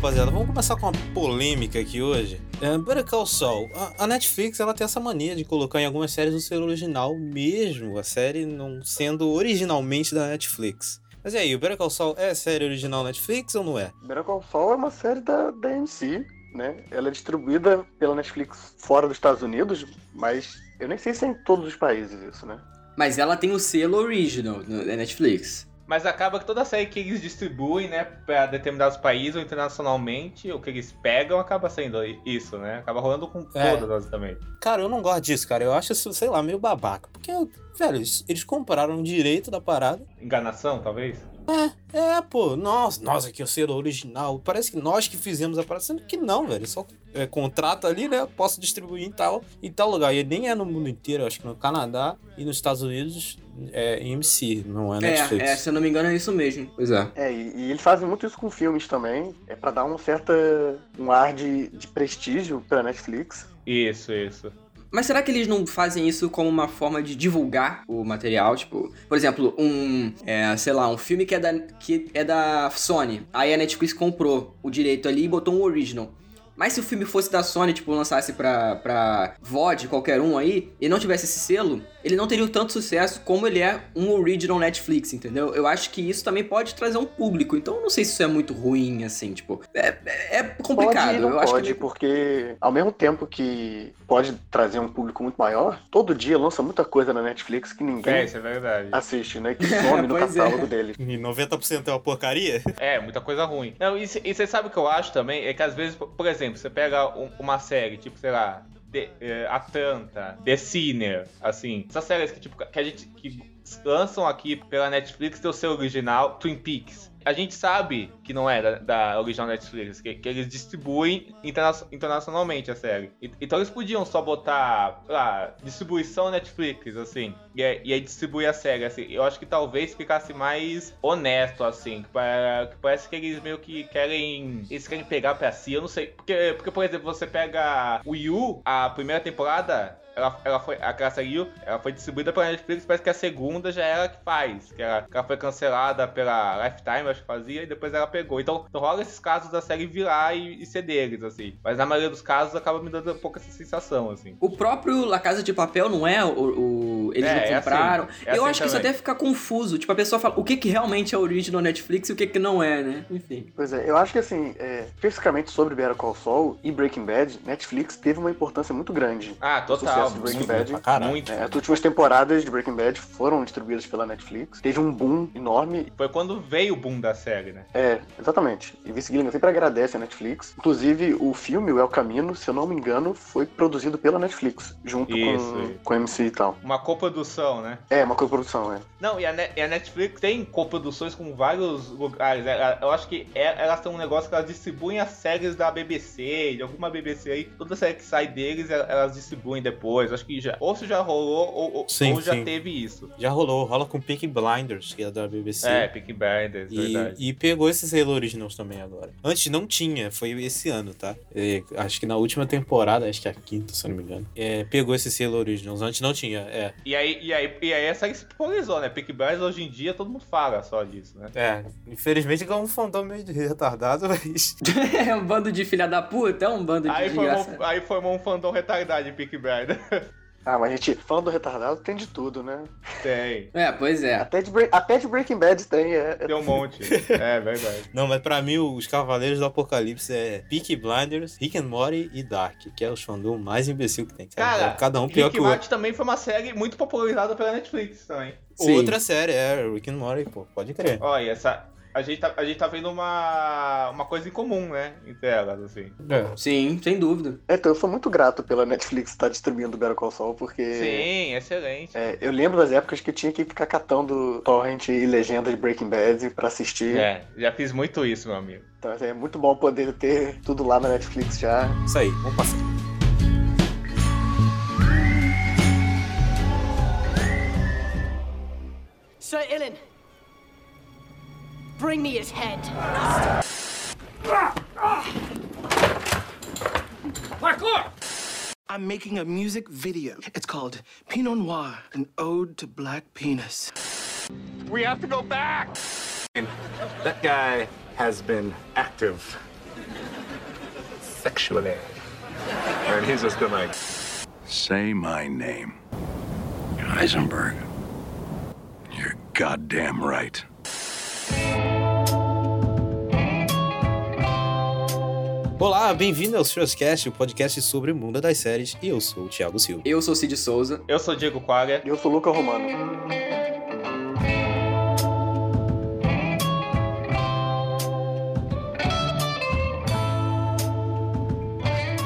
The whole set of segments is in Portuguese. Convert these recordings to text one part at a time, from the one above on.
rapaziada, vamos começar com uma polêmica aqui hoje. É, Better Call Saul. A, a Netflix ela tem essa mania de colocar em algumas séries o selo original, mesmo a série não sendo originalmente da Netflix. Mas e aí, o Better Call Saul é série original Netflix ou não é? Better Call Saul é uma série da, da AMC, né? Ela é distribuída pela Netflix fora dos Estados Unidos, mas eu nem sei se é em todos os países isso, né? Mas ela tem o selo original da Netflix. Mas acaba que toda série que eles distribuem, né, pra determinados países ou internacionalmente, o que eles pegam acaba sendo isso, né? Acaba rolando com É. todas, basicamente. Cara, eu não gosto disso, cara. Eu acho isso, sei lá, meio babaca. Porque, velho, eles, eles compraram o direito da parada. Enganação, talvez? É, pô, nossa, nós aqui, o selo original. Parece que nós que fizemos a parada, sendo que não, velho. Só é, contrata ali, né? Posso distribuir em tal, em tal lugar. E nem é no mundo inteiro, acho que no Canadá e nos Estados Unidos é MC, não é Netflix. É, é, se eu não me engano é isso mesmo. Pois é. É, e, e eles fazem muito isso com filmes também, é pra dar um certa um ar de, de prestígio pra Netflix. Isso, isso. Mas será que eles não fazem isso como uma forma de divulgar o material? Tipo, por exemplo, um, é, sei lá, um filme que é, da, que é da Sony. Aí a Netflix comprou o direito ali e botou um original. Mas se o filme fosse da Sony, tipo, lançasse pra, pra VOD, qualquer um aí, e não tivesse esse selo, ele não teria tanto sucesso como ele é um original Netflix, entendeu? Eu acho que isso também pode trazer um público. Então eu não sei se isso é muito ruim, assim, tipo. É, é- é complicado. Pode não eu acho pode, que porque ao mesmo tempo que pode trazer um público muito maior, todo dia lança muita coisa na Netflix que ninguém É, isso é verdade. assiste, né? Que some no é. catálogo deles. E 90% é uma porcaria? É, muita coisa ruim. Não, e você sabe o que eu acho também? É que às vezes, por exemplo, você pega um- uma série, tipo, sei lá, The, eh, Atlanta, The Sinner, assim, essas séries que, tipo, que a gente que lançam aqui pela Netflix tem o seu original, Twin Peaks. A gente sabe que não é da, da original Netflix, que, que eles distribuem interna- internacionalmente a série. E- Então eles podiam só botar, sei lá, distribuição Netflix, assim, e, e aí distribuir a série, assim. Eu acho que talvez ficasse mais honesto, assim, que, que parece que eles meio que querem, eles querem pegar pra si, eu não sei. Porque, porque por exemplo, você pega o Yu, a primeira temporada, ela, ela foi, a Graça Yu, ela foi distribuída pela Netflix, parece que a segunda já é ela que faz, que ela, que ela foi cancelada pela Lifetime, acho que fazia, e depois ela pegou. Então, então rola esses casos da série virar e, e ser deles, assim. Mas na maioria dos casos acaba me dando um pouco essa sensação, assim. O próprio La Casa de Papel não é o. o- eles É, não é compraram. assim, é eu assim acho que isso também. até fica confuso. Tipo, a pessoa fala o que, que realmente é original Netflix e o que, que não é, né? Enfim. Pois é, eu acho que assim, é, especificamente sobre Better Call Saul e Breaking Bad, Netflix teve uma importância muito grande. Ah, total. De Breaking Bad. Muito. É, as últimas temporadas de Breaking Bad foram distribuídas pela Netflix. Teve um boom enorme. Foi quando veio o boom da série, né? É, exatamente. E Vince Gilligan sempre agradece a Netflix. Inclusive, o filme, o El Camino, se eu não me engano, foi produzido pela Netflix, junto Isso, com, isso. com MC e tal. Uma coprodução, né? É, uma coprodução, é. Não, e a, Ne- e a Netflix tem coproduções com vários lugares. É, Eu acho que é- elas têm um negócio que elas distribuem as séries da BBC, de alguma BBC aí. Toda série que sai deles, el- elas distribuem depois. Acho que já. Ou se já rolou, ou, ou- Sim, ou já sim. teve isso. Já rolou, rola com Peaky Blinders, que é da BBC. É, Peaky Blinders, E, verdade. e pegou esses Halo Originals também agora. Antes não tinha, foi esse ano, tá? É, acho que na última temporada, acho que é a quinta, se eu não me engano. É, pegou esses Halo Originals. Antes não tinha, é. E aí, e aí, e aí a série se popularizou, né? Peaky Blinders hoje em dia todo mundo fala só disso, né? É, infelizmente é um fandom meio de retardado, mas. é um bando de filha da puta, é um bando de Aí formou, aí formou um fandom retardado de Peaky Blinders. Ah, mas a gente, fã do retardado, tem de tudo, né? tem. É, pois é. Até de, até de Breaking Bad tem, é. Tem um monte. é verdade. Não, mas pra mim, os Cavaleiros do Apocalipse é Peaky Blinders, Rick and Morty e Dark, que é o fandom mais imbecil que tem. Cara, É cada um pior Rick que o outro. Martin também foi uma série muito popularizada pela Netflix também. Sim. Outra série, é Rick and Morty, pô, pode crer. Olha, essa. A gente, tá, a gente tá vendo uma, uma coisa em comum, né? Entre elas, assim. É. Sim, sem dúvida. É, Então, eu sou muito grato pela Netflix estar distribuindo Better Call Saul, porque... Sim, excelente. É, eu lembro das épocas que eu tinha que ficar catando torrent e legenda de Breaking Bad pra assistir. É, já fiz muito isso, meu amigo. Então assim, é muito bom poder ter tudo lá na Netflix já. Isso aí, vamos passar. Sir Ilan, bring me his head. I'm making a music video. It's called Pinot Noir, an ode to black penis. We have to go back! That guy has been active Sexually. And he's just been like, Say my name. Heisenberg. You're goddamn right. Olá, bem-vindo ao Stresscast, o podcast sobre o mundo das séries, e eu sou o Thiago Silva. Eu sou Cid Souza. Eu sou Diego Quaga. E eu sou o Luca Romano.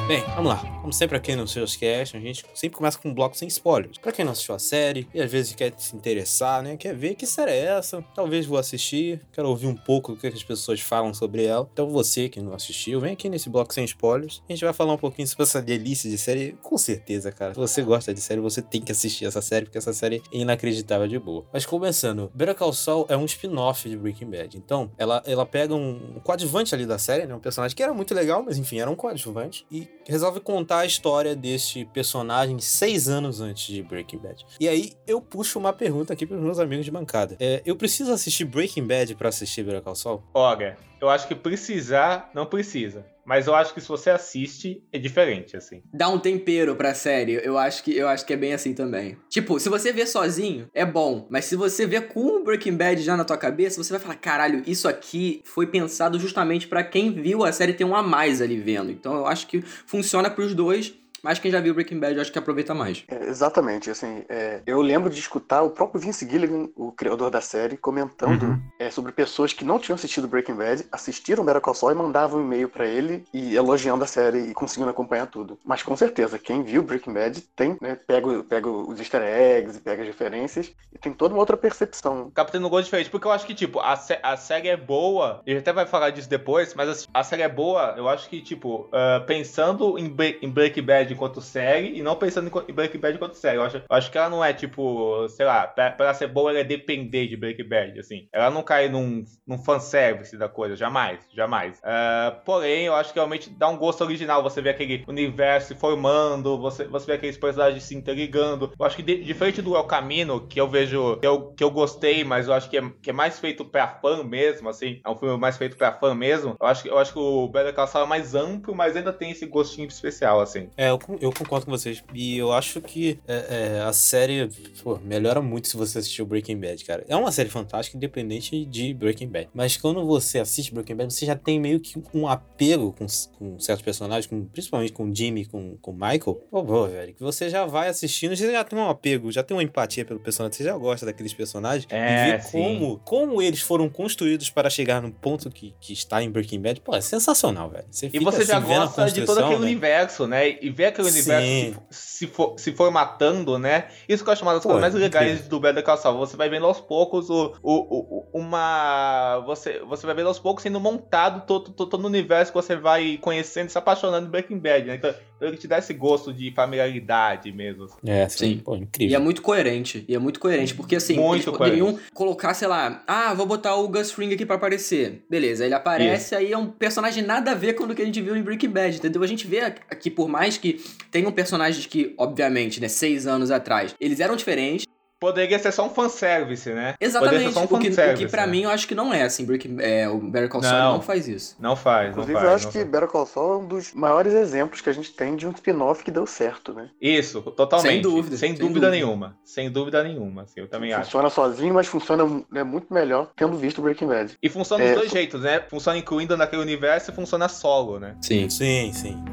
Bem, vamos lá. Como sempre aqui no Stresscast, a gente sempre começa com um bloco sem spoilers. Pra quem não assistiu a série e às vezes quer se interessar, né? Quer ver que série é essa? Talvez vou assistir, quero ouvir um pouco do que as pessoas falam sobre ela. Então você que não assistiu, vem aqui nesse bloco sem spoilers. A gente vai falar um pouquinho sobre essa delícia de série. Com certeza, cara. Se você gosta de série, você tem que assistir essa série, porque essa série é inacreditável de boa. Mas começando, Better Call é um spin-off de Breaking Bad. Então, ela, ela pega um coadjuvante ali da série, né? Um personagem que era muito legal, mas enfim, era um coadjuvante. E resolve contar a história deste personagem seis anos antes de Breaking Bad. E aí eu puxo uma pergunta aqui para os meus amigos de bancada. É, eu preciso assistir Breaking Bad para assistir Better Call Saul? Olha, eu acho que precisar, não precisa. Mas eu acho que se você assiste, é diferente, assim. Dá um tempero pra série. Eu acho que eu acho que é bem assim também. Tipo, se você vê sozinho, é bom. Mas se você vê com o Breaking Bad já na tua cabeça, você vai falar: caralho, isso aqui foi pensado justamente pra quem viu a série ter um a mais ali vendo. Então eu acho que funciona pros dois. Mas quem já viu Breaking Bad, eu acho que aproveita mais. É, exatamente, assim, é, eu lembro de escutar o próprio Vince Gilligan, o criador da série, comentando Uhum. é, sobre pessoas que não tinham assistido Breaking Bad, assistiram Better Call Saul e mandavam um e-mail pra ele e elogiando a série e conseguindo acompanhar tudo. Mas com certeza, quem viu Breaking Bad tem, né, pega, pega os easter eggs, pega as referências e tem toda uma outra percepção. Acaba tendo um gosto diferente, porque eu acho que, tipo, a, sé- a série é boa, e até vai falar disso depois, mas a, a série é boa, eu acho que, tipo, ah, pensando em, Bre- em Breaking Bad enquanto série, e não pensando em, Breaking Bad enquanto série. Eu acho, eu acho que ela não é, tipo, sei lá, pra, pra ser boa, ela é depender de Breaking Bad, assim. Ela não cai num, num fanservice da coisa, jamais, jamais. Ah, porém, eu acho que realmente dá um gosto original você ver aquele universo se formando, você, você vê aqueles personagens se interligando. Eu acho que de- diferente do El Camino, que eu vejo, que eu, que eu gostei, mas eu acho que é, que é mais feito pra fã mesmo, assim, é um filme mais feito pra fã mesmo. Eu acho, eu acho que o Better Call Saul é mais amplo, mas ainda tem esse gostinho especial, assim. É, eu, eu concordo com vocês. E eu acho que é, é, a série pô, melhora muito se você assistir o Breaking Bad, cara. É uma série fantástica, independente de Breaking Bad. Mas quando você assiste Breaking Bad, você já tem meio que um apego com, com certos personagens, com- principalmente com Jimmy, com com o Michael. Pô, pô, velho, que você já vai assistindo, você já tem um apego, já tem uma empatia pelo personagem, você já gosta daqueles personagens. É, e ver como, como eles foram construídos para chegar no ponto que, que está em Breaking Bad, pô, é sensacional, velho. Você E fica, você já assim, a gosta de todo aquele velho. universo, né? E ver aquele Sim. universo se, se, for- se formatando, né? Isso que eu acho uma das Pô, coisas mais legais incrível. do Better Call Saul. Você vai vendo aos poucos o, o, o- o- uma... Você, você vai vendo aos poucos sendo montado todo, todo, todo o universo que você vai conhecendo e se apaixonando em Breaking Bad, né? Então ele te dá esse gosto de familiaridade mesmo. É, sim. Sim. Pô, E incrível. é muito coerente. E é muito coerente, porque assim, Muito eles poderiam colocar, sei lá, ah, vou botar o Gus Fring aqui pra aparecer. Beleza, ele aparece, aí é um personagem nada a ver com o que a gente viu em Breaking Bad, entendeu? A gente vê aqui, por mais que tenham personagens que, obviamente, né, seis anos atrás, eles eram diferentes. Poderia ser só um fanservice, né? Poderia Exatamente. ser só um O que, o que pra né? mim eu acho que não é, assim, Breaking, é, o Better Call Saul Não. não faz isso. Não faz, não Inclusive, faz. eu acho não que faz. Better Call Saul é um dos maiores exemplos que a gente tem de um spin-off que deu certo, né? Isso, totalmente. Sem dúvida, Sem sem dúvida dúvida. nenhuma. Sem dúvida nenhuma, assim, eu também acho. Funciona sozinho, mas funciona né, muito melhor tendo visto Breaking Bad. E funciona É, dos dois fu- jeitos, né? Funciona incluindo naquele universo e funciona solo, né? Sim. Sim, sim.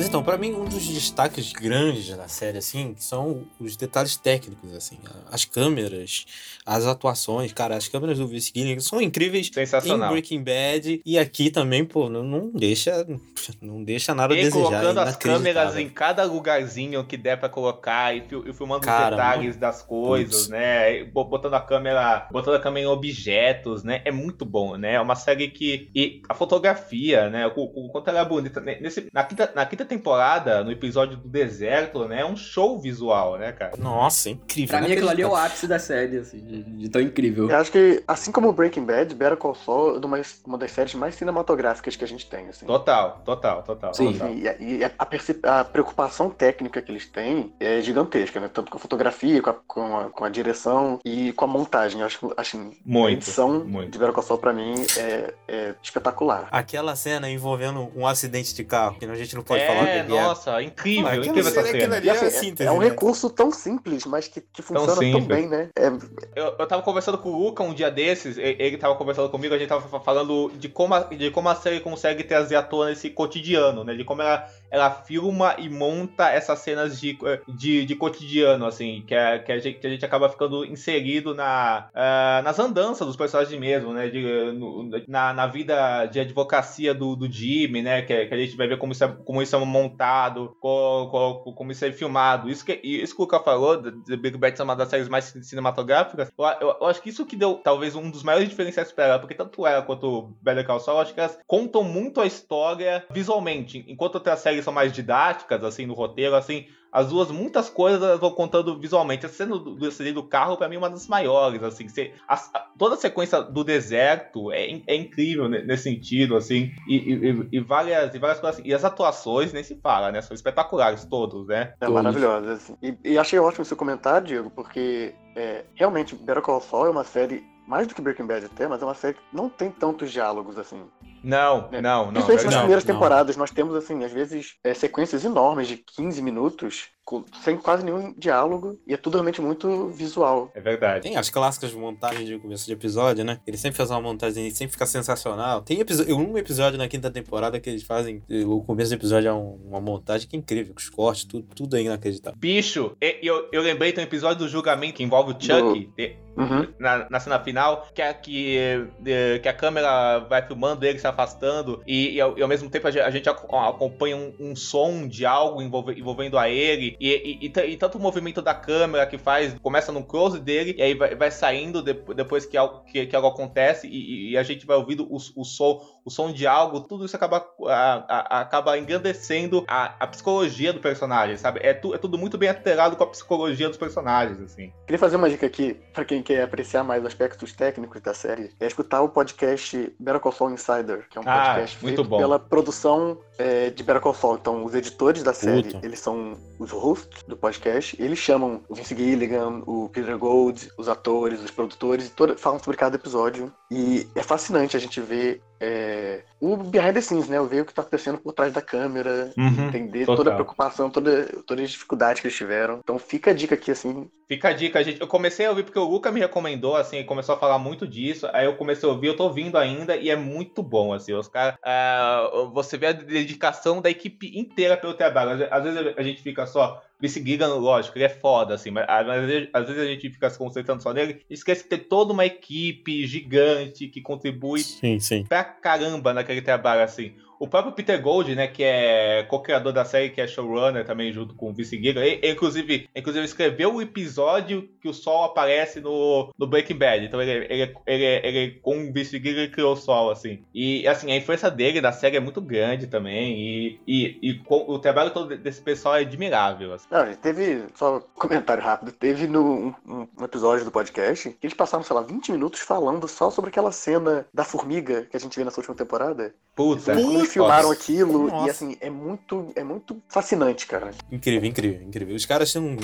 Mas então, pra mim, um dos destaques grandes da série, assim, são os detalhes técnicos, assim. As câmeras, as atuações. Cara, as câmeras do Vince Gilligan são incríveis em Sensacional. Breaking Bad. E aqui também, pô, não, não deixa não deixa nada a E desejar. colocando é as câmeras em cada lugarzinho que der pra colocar e, fil- e filmando Cara, os detalhes das coisas, putz. né? Bo- Botando a câmera, botando a câmera em objetos, né? É muito bom, né? É uma série que e a fotografia, né? O, o quanto ela é bonita. Nesse, na, quinta, na quinta temporada, no episódio do deserto, né? É um show visual, né, cara? Nossa, é incrível. Pra mim aquilo ali é o ápice da série, assim, de, de tão incrível. Eu acho que, assim como Breaking Bad, Better Call Saul é uma, uma das séries mais cinematográficas que a gente tem, assim. Total, total, total. Sim. total. E, e a, a preocupação técnica que eles têm é gigantesca, né? Tanto com a fotografia, com a, com a, com a direção e com a montagem. Eu acho, acho a Muito, edição muito. de Better Call Saul, pra mim, é, é espetacular. Aquela cena envolvendo um acidente de carro, que a gente não pode falar é, que é. nossa, incrível, Aquela incrível essa cena, assim, é a é- síntese, é um né? recurso tão simples, mas que, que funciona tão, simples. bem, né? É, Eu, eu tava conversando com o Luca um dia desses, ele tava conversando comigo, a gente tava fa- falando de como a, de como a série consegue trazer à tona esse cotidiano, né? De como ela, ela filma e monta essas cenas de, de, de cotidiano, assim, que, é, que, a gente, que a gente acaba ficando inserido na, ah, nas andanças dos personagens mesmo, né? De, no- na, na vida de advocacia do, do Jimmy, né? Que, que a gente vai ver como isso é, como isso é montado, co- co- como isso é filmado. Isso que, isso que o Luca falou, The Big Bad é uma das séries mais cinematográficas, eu, eu- eu acho que isso que deu talvez um dos maiores diferenciais pra ela, porque tanto ela quanto Better Call Saul, eu acho que elas contam muito a história visualmente, enquanto outras séries são mais didáticas, assim, no roteiro, assim, as duas, muitas coisas vão contando visualmente. A cena do, acidente do carro, pra mim, é uma das maiores, assim. A- a- toda a sequência do deserto é, é incrível ne- nesse sentido, assim. E, e- e- várias, e várias coisas assim. E as atuações, nem se fala, né? São espetaculares todos, né? É maravilhosa. assim. E, e achei ótimo seu comentário, Diego, porque é, realmente Better Call Saul é uma série, mais do que Breaking Bad até, mas é uma série que não tem tantos diálogos assim. Não, É. não, não. Principalmente nas primeiras não. temporadas, nós temos, assim, às vezes, é, sequências enormes de 15 minutos, sem quase nenhum diálogo, e é tudo realmente muito visual. É verdade. Tem as clássicas montagens de começo de episódio, né? Ele sempre faz uma montagem e sempre fica sensacional. Tem um episódio na quinta temporada que eles fazem. O começo do episódio é um- uma montagem que é incrível, com os cortes, tudo, tudo é inacreditável. Bicho, eu, eu lembrei tem um episódio do julgamento que envolve o Chuck. e- Uhum. na, na cena final, que a, que, eh, que a câmera vai filmando ele se afastando e, e ao, e ao mesmo tempo a gente, a gente ac- acompanha um, um som de algo envolve- envolvendo a ele e, e- e ta- tanto o movimento da câmera que faz, começa num close dele e aí vai, vai saindo de- depois que algo, que, que algo acontece e, e a gente vai ouvindo o, o som o som de algo, tudo isso acaba, a- a- acaba engrandecendo a, a psicologia do personagem, sabe? É, tu- é tudo muito bem atrelado com a psicologia dos personagens, assim. Queria fazer uma dica aqui, pra quem quer apreciar mais aspectos técnicos da série, é escutar o podcast Better Call Saul Insider, que é um Ah, podcast muito feito bom. pela produção é, de Better Call Saul. Então, os editores da série, Puta. eles são os hosts do podcast, eles chamam o Vince Gilligan, o Peter Gold, os atores, os produtores, e toda, falam sobre cada episódio. E é fascinante a gente ver é, o behind the scenes, né? Ver o que tá acontecendo por trás da câmera, Uhum, entender total. toda a preocupação, toda, todas as dificuldades que eles tiveram. Então fica a dica aqui, assim, Fica a dica, gente. Eu comecei a ouvir porque o Luca me recomendou, assim, começou a falar muito disso. Aí eu comecei a ouvir, eu tô ouvindo ainda e é muito bom, assim. Os caras. ah, você vê a dedicação da equipe inteira pelo trabalho. Às vezes a gente fica só. Vince Gilligan, lógico, ele é foda, assim, mas às vezes, às vezes a gente fica se concentrando só nele e esquece de ter toda uma equipe gigante que contribui Sim, sim. pra caramba naquele trabalho, assim. O próprio Peter Gold, né, que é co-criador da série, que é showrunner também, junto com o Vince Gilligan, ele, inclusive, inclusive escreveu o episódio que o Sol aparece no, no Breaking Bad. Então ele, ele, ele, ele com o Vince Gilligan, criou o Sol, assim. E, assim, a influência dele na série é muito grande também, e, e, e com- o trabalho todo desse pessoal é admirável, assim. Não, teve, só um comentário rápido, teve no, um, um episódio do podcast que eles passaram, sei lá, 20 minutos falando só sobre aquela cena da formiga que a gente vê nessa última temporada. Puta. Sobre Nossa. filmaram aquilo Nossa. e assim, é muito, é muito fascinante, cara. Incrível, incrível, incrível. Os caras têm um,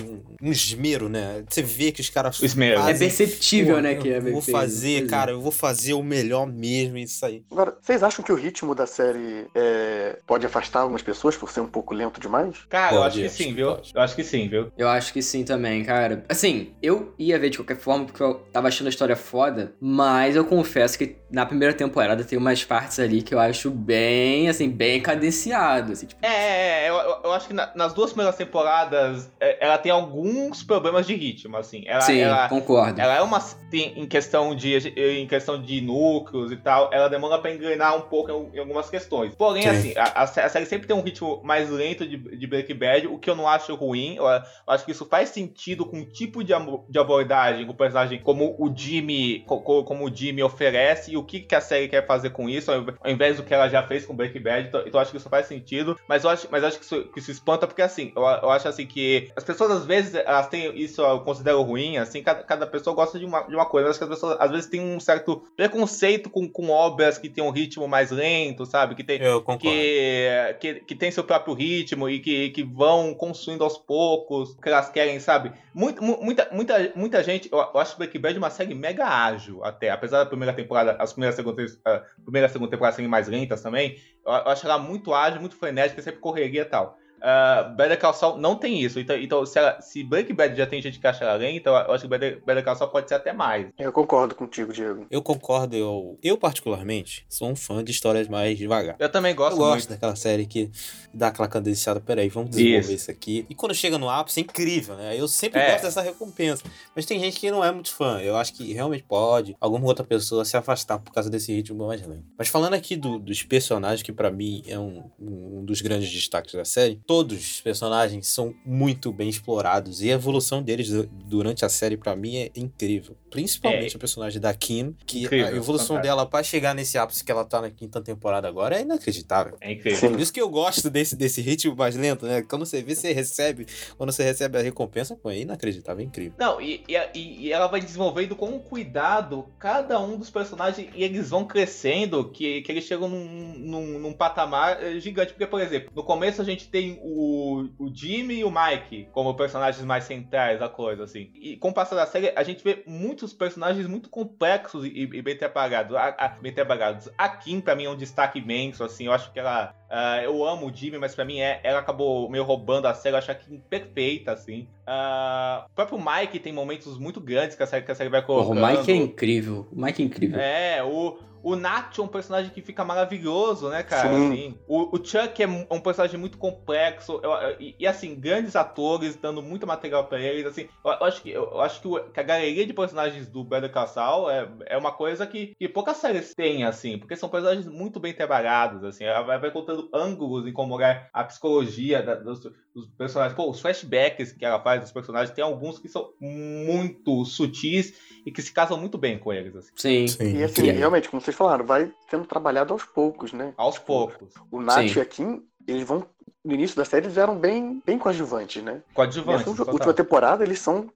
um esmero, né? Você vê que os caras. Esmero. fazem, É perceptível, "Pô, né, que é Eu vou fazer, pois é. cara, eu vou fazer o melhor mesmo, isso aí. Agora, vocês acham que o ritmo da série é, pode afastar algumas pessoas por ser um pouco lento demais? Cara, eu Pode, acho que acho sim, que viu? pode. Eu acho que sim, viu? Eu acho que sim também, cara. Assim, eu ia ver de qualquer forma porque eu tava achando a história foda, mas eu confesso que na primeira temporada tem umas partes ali que eu acho bem, assim, bem cadenciado, assim, tipo, É, é, é, eu, eu- eu acho que na- nas duas primeiras temporadas é, ela tem alguns problemas de ritmo, assim. Ela, sim, ela, concordo. ela é uma. Tem, em, questão de, em questão de núcleos e tal, ela demora pra engrenar um pouco em, em algumas questões. Porém, Sim. assim, a, a sé- a série sempre tem um ritmo mais lento de, de Breaking Bad, o que eu não acho ruim. Eu, eu acho que isso faz sentido com o tipo de, de abordagem, com o personagem como o Jimmy, co- co- como o Jimmy oferece e o que, que a série quer fazer com isso, ao invés do que ela já fez com Breaking Breaking Bad, então, então eu acho que isso faz sentido, mas eu acho, mas acho que, isso, que isso espanta porque assim, eu, eu acho assim que as pessoas às vezes, elas têm, isso eu considero ruim, assim, cada, cada pessoa gosta de uma, de uma coisa, mas acho que as pessoas às vezes têm um certo preconceito com, com obras que tem um ritmo mais lento, sabe? Que tem, que, que, que tem seu próprio ritmo e que, que vão construindo aos poucos o que elas querem, sabe? Muito, mu- muita, muita, muita gente, eu, eu acho Breaking Bad uma série mega ágil até, apesar da primeira temporada, as primeiras segunda, a primeira e segunda temporada serem mais lentas também, eu, acho ela muito ágil, muito frenética, sempre correria e tal. Uh, Better Call Saul não tem isso. Então, então se, ela, se Breaking Bad já tem gente que acha ela lenta, eu acho que Better, Better Call Saul pode ser até mais. Eu concordo contigo, Diego. Eu concordo, eu, eu particularmente sou um fã de histórias mais devagar. Eu também gosto eu gosto muito. daquela série que dá aquela cadenciada, peraí, vamos desenvolver Isso. isso. aqui. E quando chega no ápice, é incrível, né? Eu sempre É. gosto dessa recompensa. Mas tem gente que não é muito fã. Eu acho que realmente pode alguma outra pessoa se afastar por causa desse ritmo mais lento. Mas falando aqui do- dos personagens, que pra mim é um, um dos grandes destaques da série, todos os personagens são muito bem explorados e a evolução deles du- durante a série pra mim é incrível. Principalmente É. o personagem da Kim, que Incrível, a evolução fantástico. dela pra chegar nesse ápice que ela tá na quinta temporada agora é inacreditável. É incrível. Por isso que eu gosto desse, desse ritmo mais lento, né? Quando você vê, você recebe. Quando você recebe a recompensa, pô, é inacreditável, é incrível. Não, e, e, e ela vai desenvolvendo com cuidado cada um dos personagens e eles vão crescendo, que, que eles chegam num, num, num patamar eh, gigante. Porque, por exemplo, no começo a gente tem o, o Jimmy e o Mike como personagens mais centrais da coisa, assim. E com o passar da série, a gente vê muitos personagens muito complexos e, e bem trabalhados. A, a, bem trabalhados. A Kim, pra mim, é um destaque imenso, assim. Eu acho que ela. ah, eu amo o Jimmy, mas pra mim é, ela acabou meio roubando a série. Eu acho a Kim perfeita, assim. Ah, o próprio Mike tem momentos muito grandes que a série, que a série vai Porra, colocando. o Mike é incrível. O Mike é incrível. É, o, o Nacho é um personagem que fica maravilhoso, né, cara? Sim. Assim, o, o Chuck é um personagem muito complexo. eu- eu- e, e, assim, grandes atores dando muito material pra eles. Assim, eu, eu acho, que, eu, acho que, o- que a galeria de personagens do Better Call Saul é, é uma coisa que, que poucas séries têm, assim, porque são personagens muito bem trabalhados. Assim, ela vai, vai contando ângulos em como é a psicologia da- dos, dos personagens. Pô, os flashbacks que ela faz dos personagens, tem alguns que são muito sutis e que se casam muito bem com eles. Assim. Sim. Sim, E assim, Incrível. realmente, como vocês falaram, vai sendo trabalhado aos poucos, né? Aos poucos. O Nath Sim. e a Kim, eles vão. No início da série, eles eram bem, bem coadjuvantes, né? Coadjuvantes. Nessa última temporada, eles são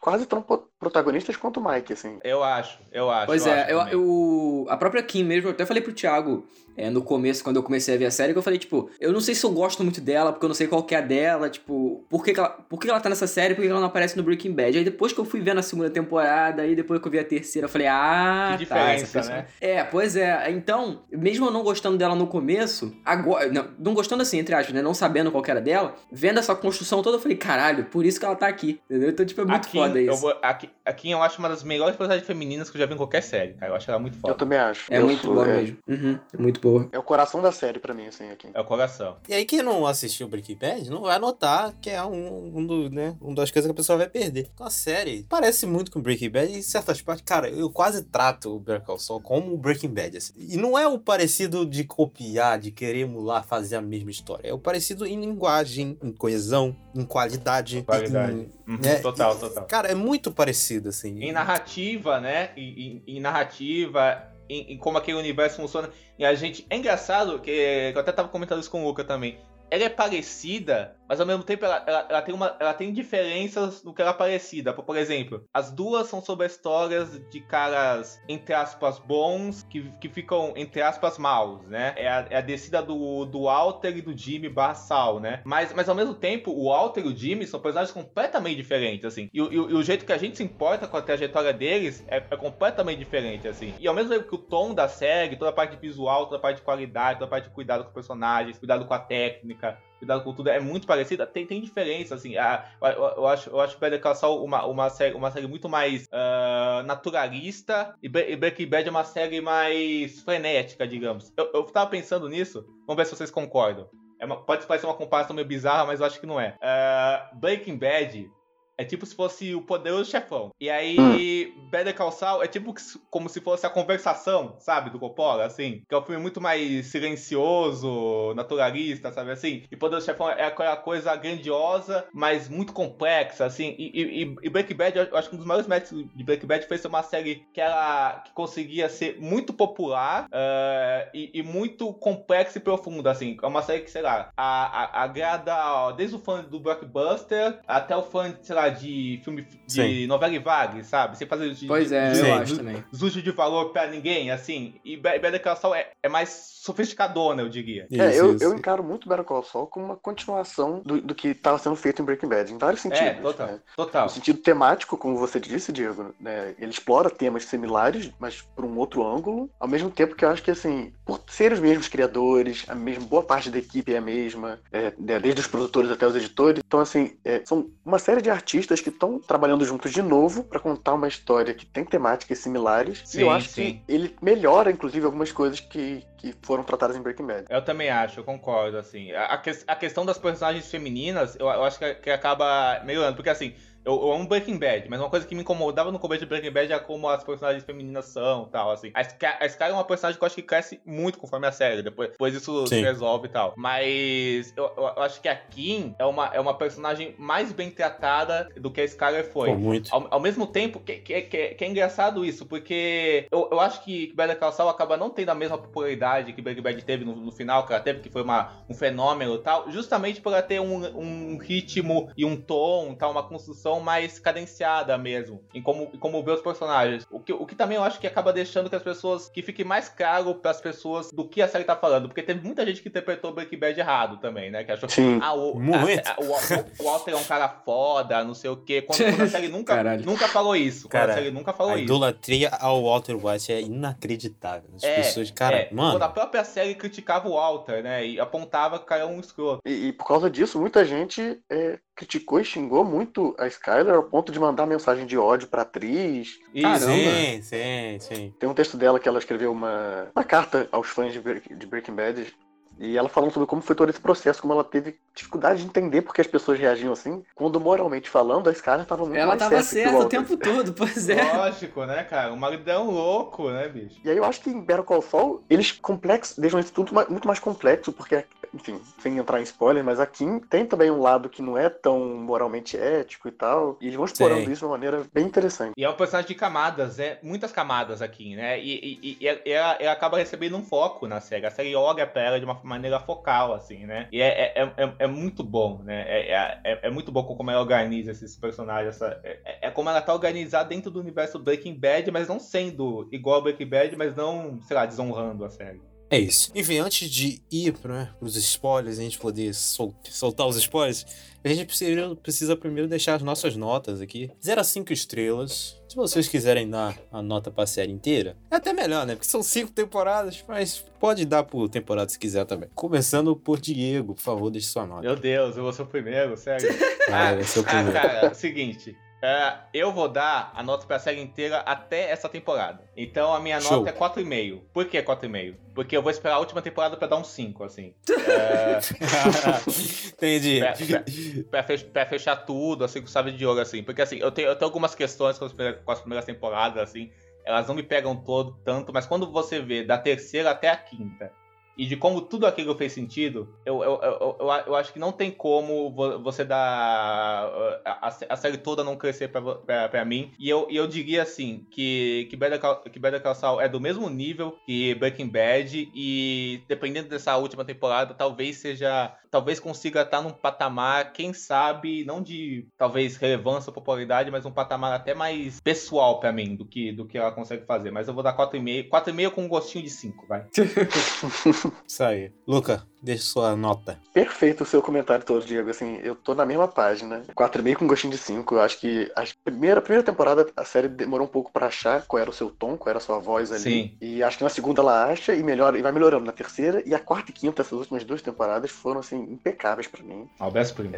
quase tão protagonistas quanto o Mike, assim. Eu acho, eu acho. Pois eu é, acho eu, eu- a própria Kim mesmo, eu até falei pro Thiago é, no começo, quando eu comecei a ver a série, que eu falei, tipo, eu não sei se eu gosto muito dela, porque eu não sei qual que é a dela, tipo, por que, que ela, por que ela tá nessa série, por que que ela não aparece no Breaking Bad? Aí depois que eu fui ver na segunda temporada, aí depois que eu vi a terceira, eu falei, ah, Que tá, essa diferença, pessoa- né? É, pois é, então, mesmo eu não gostando dela no começo, agora, não, não gostando assim, entre aspas, né, não sabendo qual que era dela, vendo essa construção toda, eu falei, caralho, por isso que ela tá aqui, entendeu? Então, tipo, é muito a Kim, foda eu isso. a, Kim, a Kim eu acho uma das melhores personagens femininas que eu já vi em qualquer série, cara. Eu acho ela muito Eu foda. também acho. É Eu muito sou- boa é, mesmo. Uhum, é muito boa. É o coração da série pra mim, assim, aqui. É o coração. E aí, quem não assistiu Breaking Bad não vai notar que é um, um, do, né, uma das coisas que a pessoa vai perder. Então, a série parece muito com Breaking Bad e, em certas partes, cara, eu quase trato o Better Call Saul como o Breaking Bad. assim. E não é o parecido de copiar, de querer emular, fazer a mesma história. É o parecido em linguagem, em coesão, em qualidade. Qualidade. em- Uhum, né, total, e- total. Cara, é muito parecido, assim. Em narrativa, né? Em, em- em narrativa, em, em como aquele universo funciona. E a gente. É engraçado que, que eu até tava comentando isso com o Luca também. Ela é parecida, mas ao mesmo tempo ela, ela, ela tem, uma, ela tem diferenças no que ela é parecida. Por, exemplo, as duas são sobre histórias de caras, entre aspas, bons, que, que ficam, entre aspas, maus, né? É a, é a descida do, do Walter e do Jimmy barra Sal, né? Mas, mas ao mesmo tempo, o Walter e o Jimmy são personagens completamente diferentes, assim. E, e e o jeito que a gente se importa com a trajetória deles é, é completamente diferente, assim. E ao mesmo tempo que o tom da série, toda a parte visual, toda a parte de qualidade, toda a parte de cuidado com os personagens, cuidado com a técnica, cuidado com tudo, é muito parecida, tem, tem diferença, assim. A- eu, eu- acho, eu acho Better Call Saul uma, uma, série, uma série muito mais ah, naturalista e, e Breaking Bad é uma série mais frenética, digamos. Eu, eu tava pensando nisso, vamos ver se vocês concordam. É uma- pode parecer uma comparação meio bizarra, mas eu acho que não é. Ah, Breaking Bad é tipo se fosse o poderoso chefão. E aí, Better Call Saul é tipo que como se fosse a conversação, sabe, do Coppola, assim. Que é um filme muito mais silencioso, naturalista, sabe, assim. E Poderoso Chefão é aquela coisa grandiosa, mas muito complexa, assim. E, e, e- Breaking Bad, eu acho que um dos maiores méritos de Breaking Bad foi ser uma série que ela que conseguia ser muito popular ah, e, e muito complexa e profunda, assim. É uma série que, sei lá, a- a- agrada desde o fã do blockbuster até o fã, sei lá, de filme de Sim. novela e vague, sabe? Sem fazer de, Pois é, de- eu acho também. justo de valor pra ninguém, assim. E Be- Better Call Saul é, é mais sofisticadona, eu diria. É, Isso, eu, isso. eu encaro muito Better Call Saul como uma continuação do, do que estava sendo feito em Breaking Bad, em vários sentidos. É, total. né? Total. No sentido temático, como você disse, Diego, né? ele explora temas similares, mas por um outro ângulo, ao mesmo tempo que eu acho que, assim, por serem os mesmos criadores, a mesma boa parte da equipe é a mesma, é, né, desde os produtores até os editores, então, assim, é, são uma série de artistas que estão trabalhando juntos de novo para contar uma história que tem temáticas similares, e eu Sim, acho sim. que ele melhora, inclusive, algumas coisas que, que foram tratadas em Breaking Bad. Eu também acho, eu concordo, assim. A, a questão das personagens femininas, eu, eu acho que, que acaba melhorando, porque assim, eu, eu amo Breaking Bad, mas uma coisa que me incomodava no começo de Breaking Bad é como as personagens femininas são e tal, assim. A Sky, a Sky é uma personagem que eu acho que cresce muito conforme a série, depois, depois isso se Sim. resolve e tal. Mas eu, eu- eu acho que a Kim é uma, é uma personagem mais bem tratada do que a Skyler foi. Pô, muito. Ao, ao mesmo tempo, que, que, que, que é engraçado isso, porque eu, eu acho que Better Call Saul acaba não tendo a mesma popularidade que Breaking Bad teve no, no final, que ela teve, que foi uma, um fenômeno e tal, justamente por ela ter um, um ritmo e um tom, tal, uma construção mais cadenciada mesmo, em como, em como ver os personagens. O que, o que também eu acho que acaba deixando que as pessoas, que fique mais claro para as pessoas do que a série tá falando, porque teve muita gente que interpretou Breaking Bad errado também, né, que achou que Sim. ah, o, Muito. a- a- o, o- o Walter é um cara foda, não sei o quê, quando, quando a série nunca, Caralho. nunca falou isso, quando Cara, a série nunca falou A isso. idolatria ao Walter White é inacreditável. As É, pessoas, cara, é, mano. Quando a própria série criticava o Walter, né? E apontava que o cara é um escroto. E, e por causa disso, muita gente é, criticou e xingou muito a Skyler ao ponto de mandar mensagem de ódio pra atriz. Caramba. Sim, sim, sim. Tem um texto dela que ela escreveu uma, uma carta aos fãs de, Break- de Breaking Bad. E ela falando sobre como foi todo esse processo, como ela teve dificuldade de entender porque as pessoas reagiam assim, quando moralmente falando, a Skyler estava muito Ela mais tava certa o certa o Walter. tempo todo, pois é. Lógico, né, cara? O marido é um louco, né, bicho? E aí eu acho que em Better Call Saul, eles complexos, deixam isso tudo muito mais complexo, porque, enfim, sem entrar em spoiler, mas a Kim tem também um lado que não é tão moralmente ético e tal, e eles vão explorando Sim. isso de uma maneira bem interessante. E é um personagem de camadas, é muitas camadas aqui, né? E, e- e- e ela, ela acaba recebendo um foco na série. A série olha pra ela de uma maneira focal, assim, né? E é, é, é, é muito bom, né? É, é, é- é muito bom como ela organiza esses personagens. Essa, é, é como ela tá organizada dentro do universo Breaking Bad, mas não sendo igual ao Breaking Bad, mas não, sei lá, desonrando a série. É isso. Enfim, antes de ir para os spoilers, a gente poder sol- soltar os spoilers, a gente precisa, precisa primeiro deixar as nossas notas aqui. 0 a 5 estrelas. Se vocês quiserem dar a nota pra série inteira, é até melhor, né? Porque são cinco temporadas, mas pode dar por temporada se quiser também. Começando por Diego, por favor, deixe sua nota. Meu Deus, eu vou ser o primeiro, sério. Ah, vai ser o Ah, primeiro. cara, é seguinte. É, eu vou dar a nota pra série inteira até essa temporada. Então a minha Show. nota é 4,5. Por que 4,5? Porque eu vou esperar a última temporada pra dar um 5, assim. É, Entendi. pra, pra- pra fech- pra fechar tudo, assim, com chave de ouro, assim. Porque assim, eu tenho, eu tenho algumas questões com as, primeiras, com as primeiras temporadas, assim. Elas não me pegam todo tanto, mas quando você vê da terceira até a quinta. E de como tudo aquilo fez sentido, eu, eu, eu, eu, acho que não tem como vo- você dar. A, a- série toda não crescer pra, mim. E eu, eu diria assim: que, que, Better Call, que Better Call Saul é do mesmo nível que Breaking Bad. E dependendo dessa última temporada, talvez seja. Talvez consiga estar num patamar, quem sabe, não de talvez relevância ou popularidade, mas um patamar até mais pessoal pra mim do que, do que ela consegue fazer. Mas eu vou dar 4,5. 4,5 com um gostinho de 5, vai. Isso aí. Luca, deixe sua nota. Perfeito o seu comentário todo, Diego. Assim, eu tô na mesma página. 4,5 com gostinho de 5. Eu acho que a primeira, a primeira temporada a série demorou um pouco pra achar qual era o seu tom, qual era a sua voz ali. Sim. E acho que na segunda ela acha e melhora e vai melhorando na terceira. E a quarta e quinta, essas últimas duas temporadas, foram assim, impecáveis pra mim. Alberto Primo.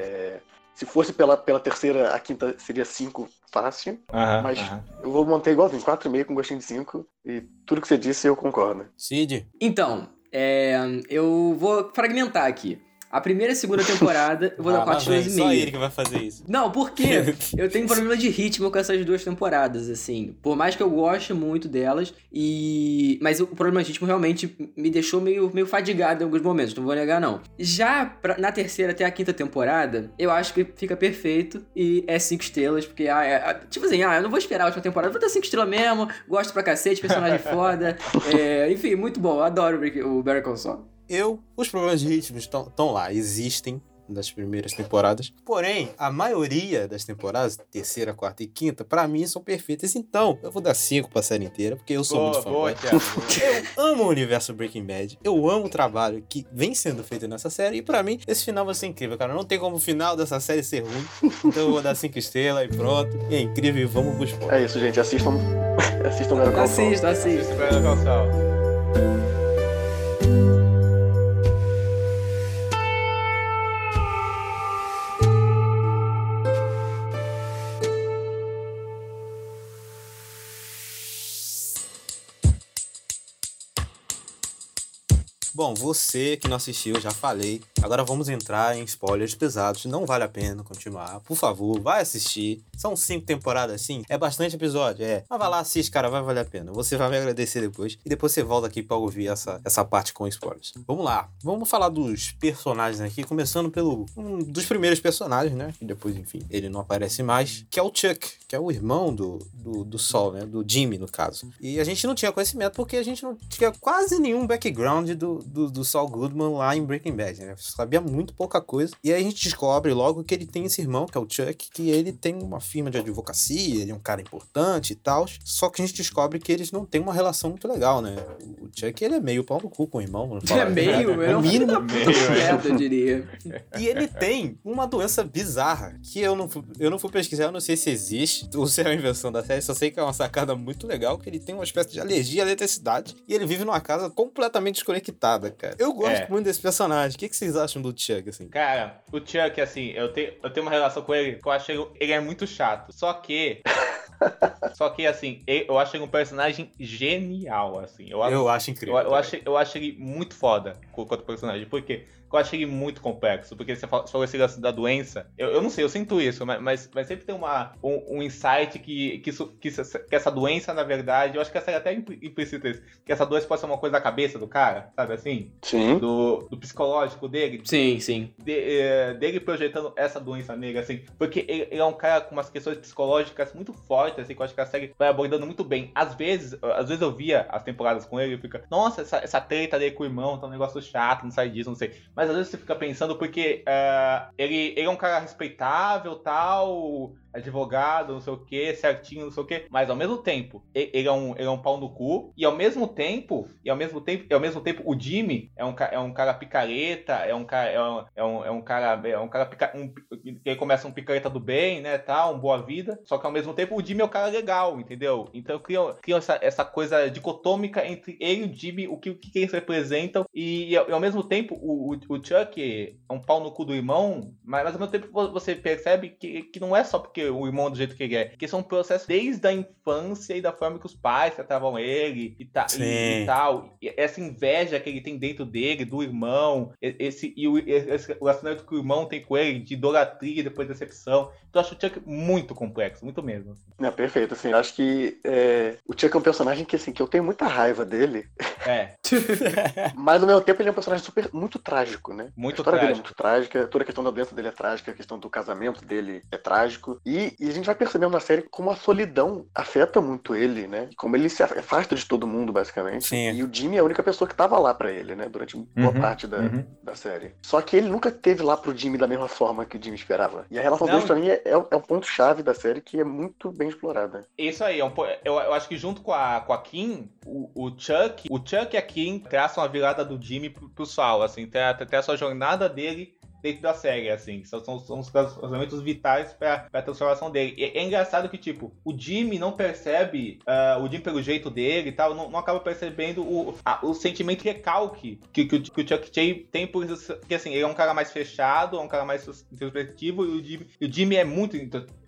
Se fosse pela, pela terceira, a quinta seria 5 fácil. Aham, mas- aham. Eu vou manter igualzinho, 4,5 com gostinho de 5. E tudo que você disse eu concordo. Cid? Então, é, eu vou fragmentar aqui. A primeira e segunda temporada eu vou dar Ah, lá 4 vem, estrelas e Só meio. ele que vai fazer isso. Não, porque eu tenho um problema de ritmo com essas duas temporadas, assim. Por mais que eu goste muito delas, e. Mas o problema de ritmo realmente me deixou meio, meio fadigado em alguns momentos, não vou negar, não. Já pra- na terceira até a quinta temporada, eu acho que fica perfeito e é cinco estrelas, porque, ah, é- ah, tipo assim, ah, eu não vou esperar a última temporada, vou dar cinco estrelas mesmo, gosto pra cacete, personagem foda. é, enfim, muito bom, adoro o Call Saul. Eu, os problemas de ritmo estão lá, existem das primeiras temporadas. Porém, a maioria das temporadas, terceira, quarta e quinta, pra mim são perfeitas. Então, eu vou dar cinco pra série inteira, porque eu sou Boa, muito fã. boa. Eu amo o universo Breaking Bad. Eu amo o trabalho que vem sendo feito nessa série. E pra mim, esse final vai ser incrível, cara. Não tem como o final dessa série ser ruim. Então eu vou dar cinco estrelas e pronto. E é incrível e vamos pros pontos. É isso, gente. Assistam. assistam Better Call Saul. Assista, assista. Assista Better Call Saul. Bom, você que não assistiu, já falei. Agora vamos entrar em spoilers pesados. Não vale a pena continuar. Por favor, vai assistir. São cinco temporadas, sim. É bastante episódio, é. Mas vai lá, assiste, cara, vai valer a pena. Você vai me agradecer depois. E depois você volta aqui pra ouvir essa, essa parte com spoilers. Vamos lá. Vamos falar dos personagens aqui, começando pelo um dos primeiros personagens, né? E depois, enfim, ele não aparece mais. Que é o Chuck, que é o irmão do, do, do Sol, né? Do Jimmy, no caso. E a gente não tinha conhecimento porque a gente não tinha quase nenhum background do, do, do Saul Goodman lá em Breaking Bad, né? Sabia muito pouca coisa. E aí a gente descobre logo que ele tem esse irmão, que é o Chuck, que ele tem uma firma de advocacia, ele é um cara importante e tal. Só que a gente descobre que eles não têm uma relação muito legal, né? O Chuck, ele é meio pau no cu com o irmão. falar É meio, verdade. ele é um mínimo, da puta completo, eu diria. e ele tem uma doença bizarra que eu não, fui, eu não fui pesquisar, eu não sei se existe ou se é uma invenção da série, só sei que é uma sacada muito legal, que ele tem uma espécie de alergia à eletricidade e ele vive numa casa completamente desconectada, cara. Eu gosto É. muito desse personagem. O que, que vocês acham do Chuck, assim? Cara, o Chuck, assim, eu tenho, eu tenho uma relação com ele que eu acho ele, ele é muito chato. Só que. só que, assim, eu acho ele um personagem genial, assim. Eu, Eu acho eu, incrível. eu, cara. acho, eu acho ele muito foda quanto personagem. Por quê? Eu acho ele muito complexo. Porque você falou esse lance da doença. Eu, eu não sei, eu sinto isso, mas, mas, mas sempre tem uma, um, um insight que, que, isso- que, isso- que essa doença, na verdade, eu acho que essa é até implícita isso. Que essa doença pode ser uma coisa da cabeça do cara, sabe assim? Sim. Do, do psicológico dele, Sim, sim. de- eh, dele projetando essa doença negra, assim, porque ele, ele é um cara com umas questões psicológicas muito fortes, assim, que eu acho que a série vai abordando muito bem. Às vezes, às vezes eu via as temporadas com ele e fica, nossa, essa, essa treta dele com o irmão tá um negócio chato, não sai disso, não sei. Mas às vezes você fica pensando porque eh, ele, ele é um cara respeitável, tal, advogado, não sei o que, certinho, não sei o que, mas ao mesmo tempo, ele é um, ele é um pau no cu, e ao mesmo tempo, e ao mesmo tempo, e ao mesmo tempo, o Jimmy é um, é um cara picareta, é um cara, é um, é um, é um cara, é um cara pica, um, começa um picareta do bem, né, tal, um boa vida, só que ao mesmo tempo o Jimmy é um cara legal, entendeu? Então criam, criam essa, essa coisa dicotômica entre ele e o Jimmy, o que, o que eles representam, e, e ao, mesmo tempo o, o, o Chuck é um pau no cu do irmão, mas, mas ao mesmo tempo vo- você percebe que, que não é só porque o irmão do jeito que ele é, que são processos desde a infância e da forma que os pais tratavam ele e, ta, e, Sim. e tal. E essa inveja que ele tem dentro dele, do irmão, e- esse, e o, esse relacionamento que o irmão tem com ele, de idolatria e depois decepção. Então eu acho o Chuck muito complexo, muito mesmo. assim. É perfeito, assim. eu Acho que é, o Chuck é um personagem que, assim, que eu tenho muita raiva dele, É, mas ao mesmo tempo ele é um personagem super, muito trágico, né? Muito a história dele é trágico. muito trágica, toda a questão da doença dele é trágica, a questão do casamento dele é trágico. E, e a gente vai percebendo na série como a solidão afeta muito ele, né? Como ele se afasta de todo mundo, basicamente. Sim. E o Jimmy é a única pessoa que tava lá pra ele, né? Durante boa Uhum, parte da, uhum. da série. Só que ele nunca teve lá pro Jimmy da mesma forma que o Jimmy esperava. E a relação deles, pra mim, é, é, é um ponto-chave da série que é muito bem explorada. Isso aí, é um eu, eu acho que junto com a, com a Kim, o, o Chuck, o Chuck e a Kim traçam a virada do Jimmy pro, pro Sal, assim, traçam a jornada dele dentro da série, assim. São, são, são os relacionamentos vitais pra, pra transformação dele. E é engraçado que, tipo, o Jimmy não percebe, uh, o Jimmy pelo jeito dele e tal, não, não acaba percebendo o, a, o sentimento recalque que, que, que, o Chuck Chay tem por isso. Porque, assim, ele é um cara mais fechado, é um cara mais introspectivo e o Jimmy, o Jimmy é muito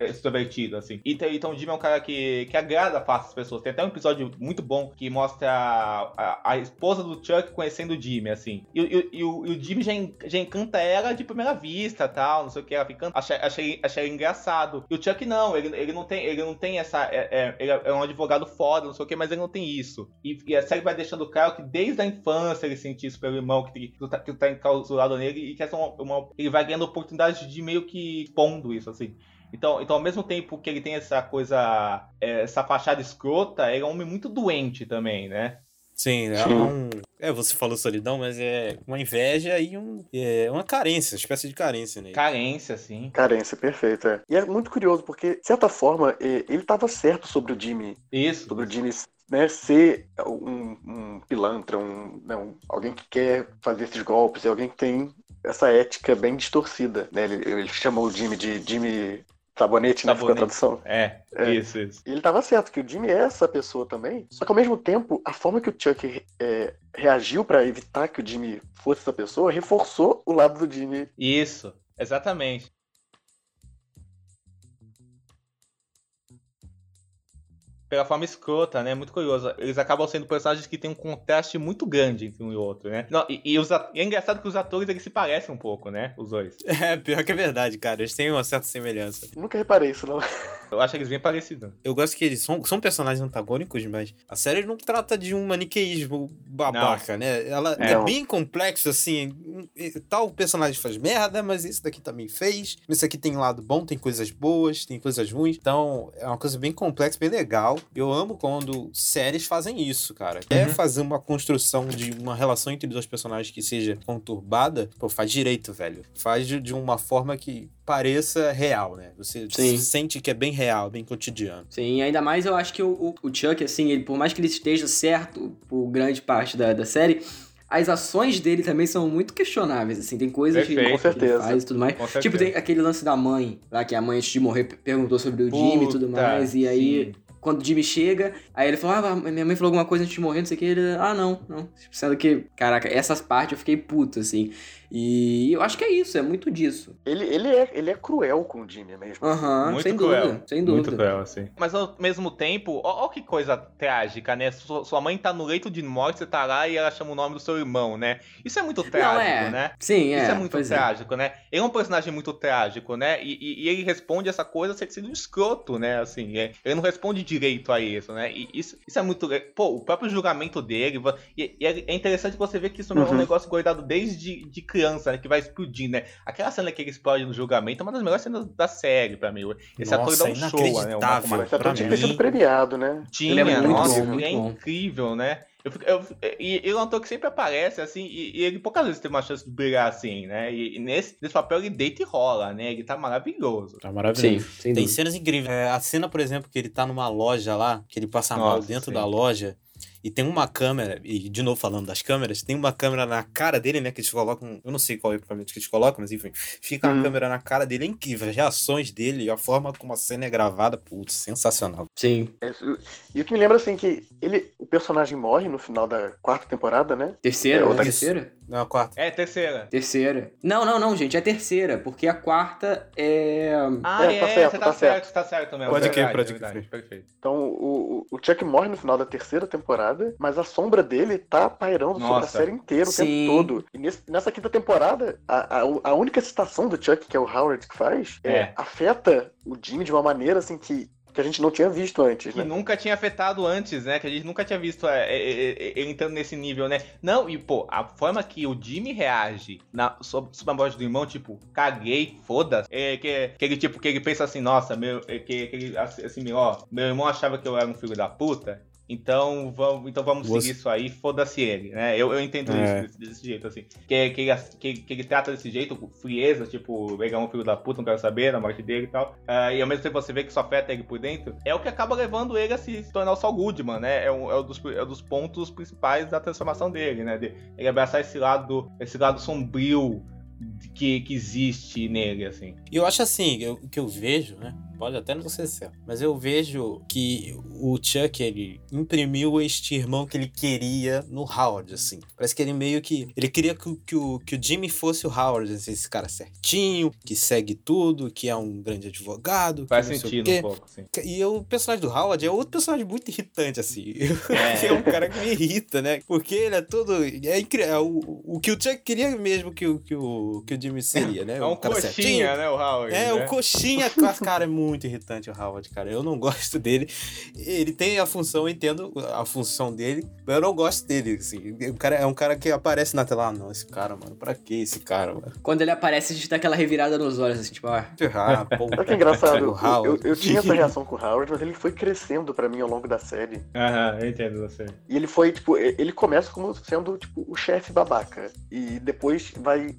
extrovertido, assim. Então, então o Jimmy é um cara que, que agrada fácil as pessoas. Tem até um episódio muito bom que mostra a, a, a esposa do Chuck conhecendo o Jimmy, assim. E, e, e, o, e o, Jimmy já, já encanta ela de primeira vista, tal, não sei o que, ela fica... Achei, achei, achei engraçado. E o Chuck não, ele, ele não tem, ele não tem essa... É, é, ele é um advogado foda, não sei o que, mas ele não tem isso. E, e a série vai deixando claro que desde a infância ele sentiu isso pelo irmão, que, que, tá, que tá encausulado nele, e que essa é uma, uma, ele vai ganhando oportunidade de meio que pondo isso, assim. Então, então, ao mesmo tempo que ele tem essa coisa, é, essa fachada escrota, ele é um homem muito doente também, né? Sim, é um. É, você falou solidão, mas é uma inveja e um, é uma carência, uma espécie de carência né? Carência, sim. Carência, perfeito. É. E é muito curioso, porque, de certa forma, ele estava certo sobre o Jimmy. Isso. Sobre o Jimmy né, ser um, um pilantra, um, né, um, alguém que quer fazer esses golpes, é alguém que tem essa ética bem distorcida. Né? Ele, ele chamou o Jimmy de Jimmy Sabonete, né? Ficou a tradução. É, é, isso, isso. E ele tava certo, que o Jimmy é essa pessoa também. Só que ao mesmo tempo, a forma que o Chuck é, reagiu para evitar que o Jimmy fosse essa pessoa reforçou o lado do Jimmy. Isso, exatamente. Pela forma escrota, né? Muito curioso. Eles acabam sendo personagens que têm um contraste muito grande entre um e outro, né? Não, e, e, os, e é engraçado que os atores eles se parecem um pouco, né? Os dois. É, pior que é verdade, cara. Eles têm uma certa semelhança. Nunca reparei isso, não. Eu acho eles bem parecidos. Eu gosto que eles são, são personagens antagônicos, mas a série não trata de um maniqueísmo babaca, não. né? Ela é, é bem complexo, assim. Tal personagem faz merda, mas esse daqui também fez. Esse aqui tem lado bom, tem coisas boas, tem coisas ruins. Então, é uma coisa bem complexa, bem legal. Eu amo quando séries fazem isso, cara. Quer uhum. fazer uma construção de uma relação entre dois personagens que seja conturbada, pô, faz direito, velho. Faz de uma forma que pareça real, né? Você Sim. sente que é bem real, bem cotidiano. Sim, ainda mais eu acho que o, o, Chuck, assim, ele, por mais que ele esteja certo por grande parte da, da série, as ações dele também são muito questionáveis, assim, tem coisas Perfeito, que, com certeza. ele faz e tudo mais. tipo, tem aquele lance da mãe, lá que a mãe antes de morrer perguntou sobre o Jimmy e tudo mais, e aí sim quando o Jimmy chega, aí ele falou, ah, minha mãe falou alguma coisa antes de morrer, não sei o que, ele, ah, não, não. Sendo que, caraca, essas partes eu fiquei puto, assim. E eu acho que é isso, é muito disso. Ele, ele, é, ele é cruel com o Jimmy mesmo. Aham, uhum, sem cruel. dúvida, sem dúvida. Muito cruel, assim. Mas ao mesmo tempo, ó, ó, que coisa trágica, né? Sua, sua mãe tá no leito de morte, você tá lá e ela chama o nome do seu irmão, né? Isso é muito trágico, Não, é. né? Sim, é. Isso é muito é. trágico, é. né? Ele é um personagem muito trágico, né? E, e, e ele responde essa coisa sendo um escroto, né? Assim, é, ele não responde direito a isso, né? E isso, isso é muito. Pô, o próprio julgamento dele. E, e é interessante você ver que isso não é um uhum. negócio guardado desde de criança, né? Que vai explodir, né? Aquela cena que ele explode no julgamento é uma das melhores cenas da série pra mim. Esse nossa, ator dá um show, né? Uma, uma... Ator tinha sido premiado, né? Tinha, ele é nossa, bom, ele é incrível, né? Eu, eu, e ele é um ator que sempre aparece, assim, e, e, ele poucas vezes tem uma chance de brilhar assim, né? E, e, nesse, nesse papel ele deita e rola, né? Ele tá maravilhoso. Tá maravilhoso. Sim, tem cenas incríveis. É, a cena, por exemplo, que ele tá numa loja lá, que ele passa Nossa, mal dentro sim. da loja. E tem uma câmera, e de novo falando das câmeras, tem uma câmera na cara dele, né? Que eles colocam. Eu não sei qual é o equipamento que eles colocam, mas enfim. Fica uhum. a câmera na cara dele, é incrível. As reações dele, a forma como a cena é gravada, putz, sensacional. Sim. É, e o que me lembra, assim, que ele, o personagem morre no final da quarta temporada, né? Terceira? É, ou da terceira? Não, a quarta. É, terceira. Terceira. Não, não, não, gente, é terceira, porque a quarta é. Ah, é, tá é, certo, você tá, tá certo, certo, tá certo mesmo. Pode crer, pode crer. Perfeito. Então, o, o Chuck morre no final da terceira temporada, mas a sombra dele tá pairando Nossa. sobre a série inteira o Sim. tempo todo. E nesse, nessa quinta temporada, a, a, a, única citação do Chuck, que é o Howard que faz, é. é afeta o Jimmy de uma maneira assim que que a gente não tinha visto antes, né? nunca tinha afetado antes, né? Que a gente nunca tinha visto é, é, é, é, ele entrando nesse nível, né? Não, e pô, a forma que o Jimmy reage na, sob, sob a morte do irmão, tipo, caguei, foda-se. É, que, que ele, tipo, que ele pensa assim, nossa, meu, que, que ele, assim, ó, meu irmão achava que eu era um filho da puta, então vamos, então vamos Você... seguir isso aí, foda-se ele, né? Eu, eu entendo é. isso desse, desse, jeito, assim. Que, que, ele, que, que, ele trata desse jeito, com frieza, tipo, pegar um filho da puta, não quero saber, na morte dele e tal. Uh, e ao mesmo tempo você vê que isso afeta ele por dentro, é o que acaba levando ele a se, tornar o Saul Goodman, né? É um, é, um dos, é um dos pontos principais da transformação dele, né? De, ele abraçar esse lado, esse lado sombrio que, que existe nele, assim. E eu acho assim, o que eu vejo, né? Pode até não ser certo, mas eu vejo que o Chuck, ele imprimiu este irmão que ele queria no Howard, assim. Parece que ele meio que. Ele queria que, o- que, o, que o Jimmy fosse o Howard, assim, esse cara certinho, que segue tudo, que é um grande advogado. Faz sentido um pouco, assim. E o personagem do Howard é outro personagem muito irritante, assim. É. é um cara que me irrita, né? Porque ele é todo. É, incri- é o, o que o Chuck queria mesmo que o, que o, que o Jimmy seria, né? É um certinho. coxinha, né, o Howard? É, né? o coxinha, cara, é muito irritante o Howard, cara. Eu não gosto dele. Ele tem a função, eu entendo a função dele, mas eu não gosto dele, assim. O cara é um cara que aparece na tela. Ah, não, esse cara, mano, pra que esse cara, mano? Quando ele aparece, a gente dá aquela revirada nos olhos, assim, tipo, ah. Ah, pô, Olha que engraçado, o eu, eu, Howard. eu tinha essa reação com o Howard, mas ele foi crescendo pra mim ao longo da série. Aham, eu entendo você. E ele foi, tipo, ele começa como sendo, tipo, o chefe babaca. E depois vai.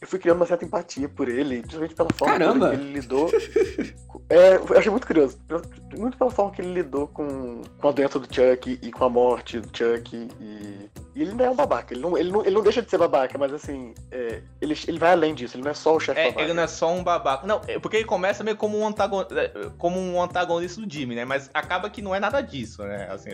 Eu fui criando uma certa empatia por ele, principalmente pela forma Caramba! que ele lidou. É, eu achei muito curioso. Muito pela forma que ele lidou com, com a doença do Chuck e com a morte do Chuck. E, e ele não é um babaca. Ele não, ele não, ele não deixa de ser babaca, mas assim, é, ele, ele vai além disso. Ele não é só o chefe É, babaca. ele não é só um babaca. Não, é porque ele começa meio como um, antagon... é, como um antagonista do Jimmy, né? Mas acaba que não é nada disso, né? Assim,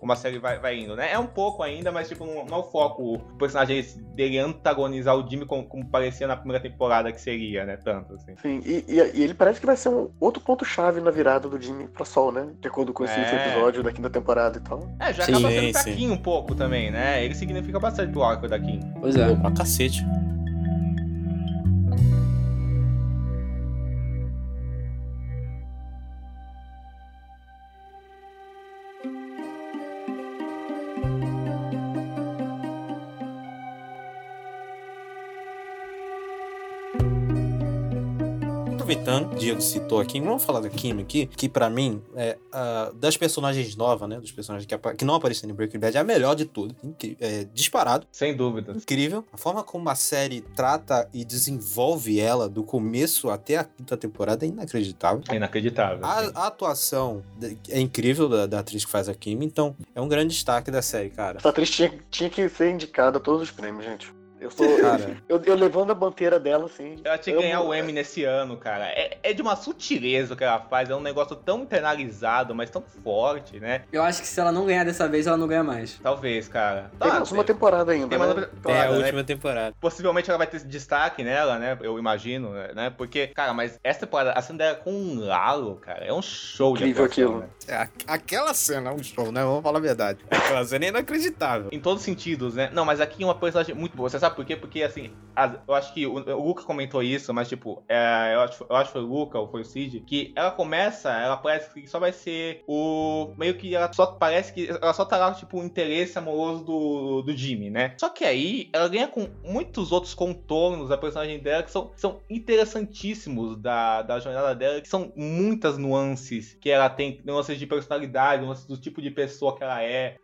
como a série vai, vai indo, né? É um pouco ainda, mas tipo, não, não é o foco o personagem dele antagonizar o Jimmy como, como parecia na primeira temporada que seria, né? Tanto, assim. Sim, e, e- e ele parece que vai ser um outro ponto-chave na virada do Jimmy pra Sol, né? De acordo com esse É. episódio da quinta temporada e tal. É, já Sim, acaba sendo sim. fraquinho um pouco também, né? Ele significa bastante pro arco da Kim. Pois é. Pô, pra cacete. Aproveitando, Diego citou aqui, vamos falar da Kim aqui, que pra mim, é, a- das personagens novas, né, dos personagens que, que não apareceram em Breaking Bad, é a melhor de tudo. É, disparado. Sem dúvidas. incrível. A forma como a série trata e desenvolve ela do começo até a quinta temporada é inacreditável. É inacreditável. A, a atuação é incrível da, da atriz que faz a Kim, então é um grande destaque da série, cara. Essa atriz tinha, tinha que ser indicada a todos os prêmios, gente. Eu sou. Cara. Eu, eu levando a bandeira dela, assim. Ela tinha que ganhar o Emmy nesse ano, cara. É, é de uma sutileza o que ela faz. É um negócio tão internalizado, mas tão forte, né? Eu acho que se ela não ganhar dessa vez, ela não ganha mais. Talvez, cara. Tem mais uma temporada ainda. tem mais né? uma temporada, É a né? última temporada. Possivelmente ela vai ter destaque nela, né? Eu imagino, né? Porque, cara, mas essa temporada, a cena dela com um Lalo, cara, é um show Incrível de atuação, aquilo. né? aquela cena é um show, né? Vamos falar a verdade. Aquela cena é inacreditável. Em todos os sentidos, né? Não, mas aqui é uma personagem muito boa. Você sabe por quê? Porque, assim, as- eu acho que o, o Luca comentou isso, mas, tipo, é, eu, acho, eu acho que foi o Luca ou foi o Cid, que ela começa, ela parece que só vai ser o. Meio que ela só parece que ela só tá lá, tipo, o interesse amoroso do, do Jimmy, né? Só que aí ela ganha com muitos outros contornos da personagem dela que são, são interessantíssimos da, da jornada dela, que são muitas nuances que ela tem, nuances de personalidade, nuances do tipo de pessoa que ela é,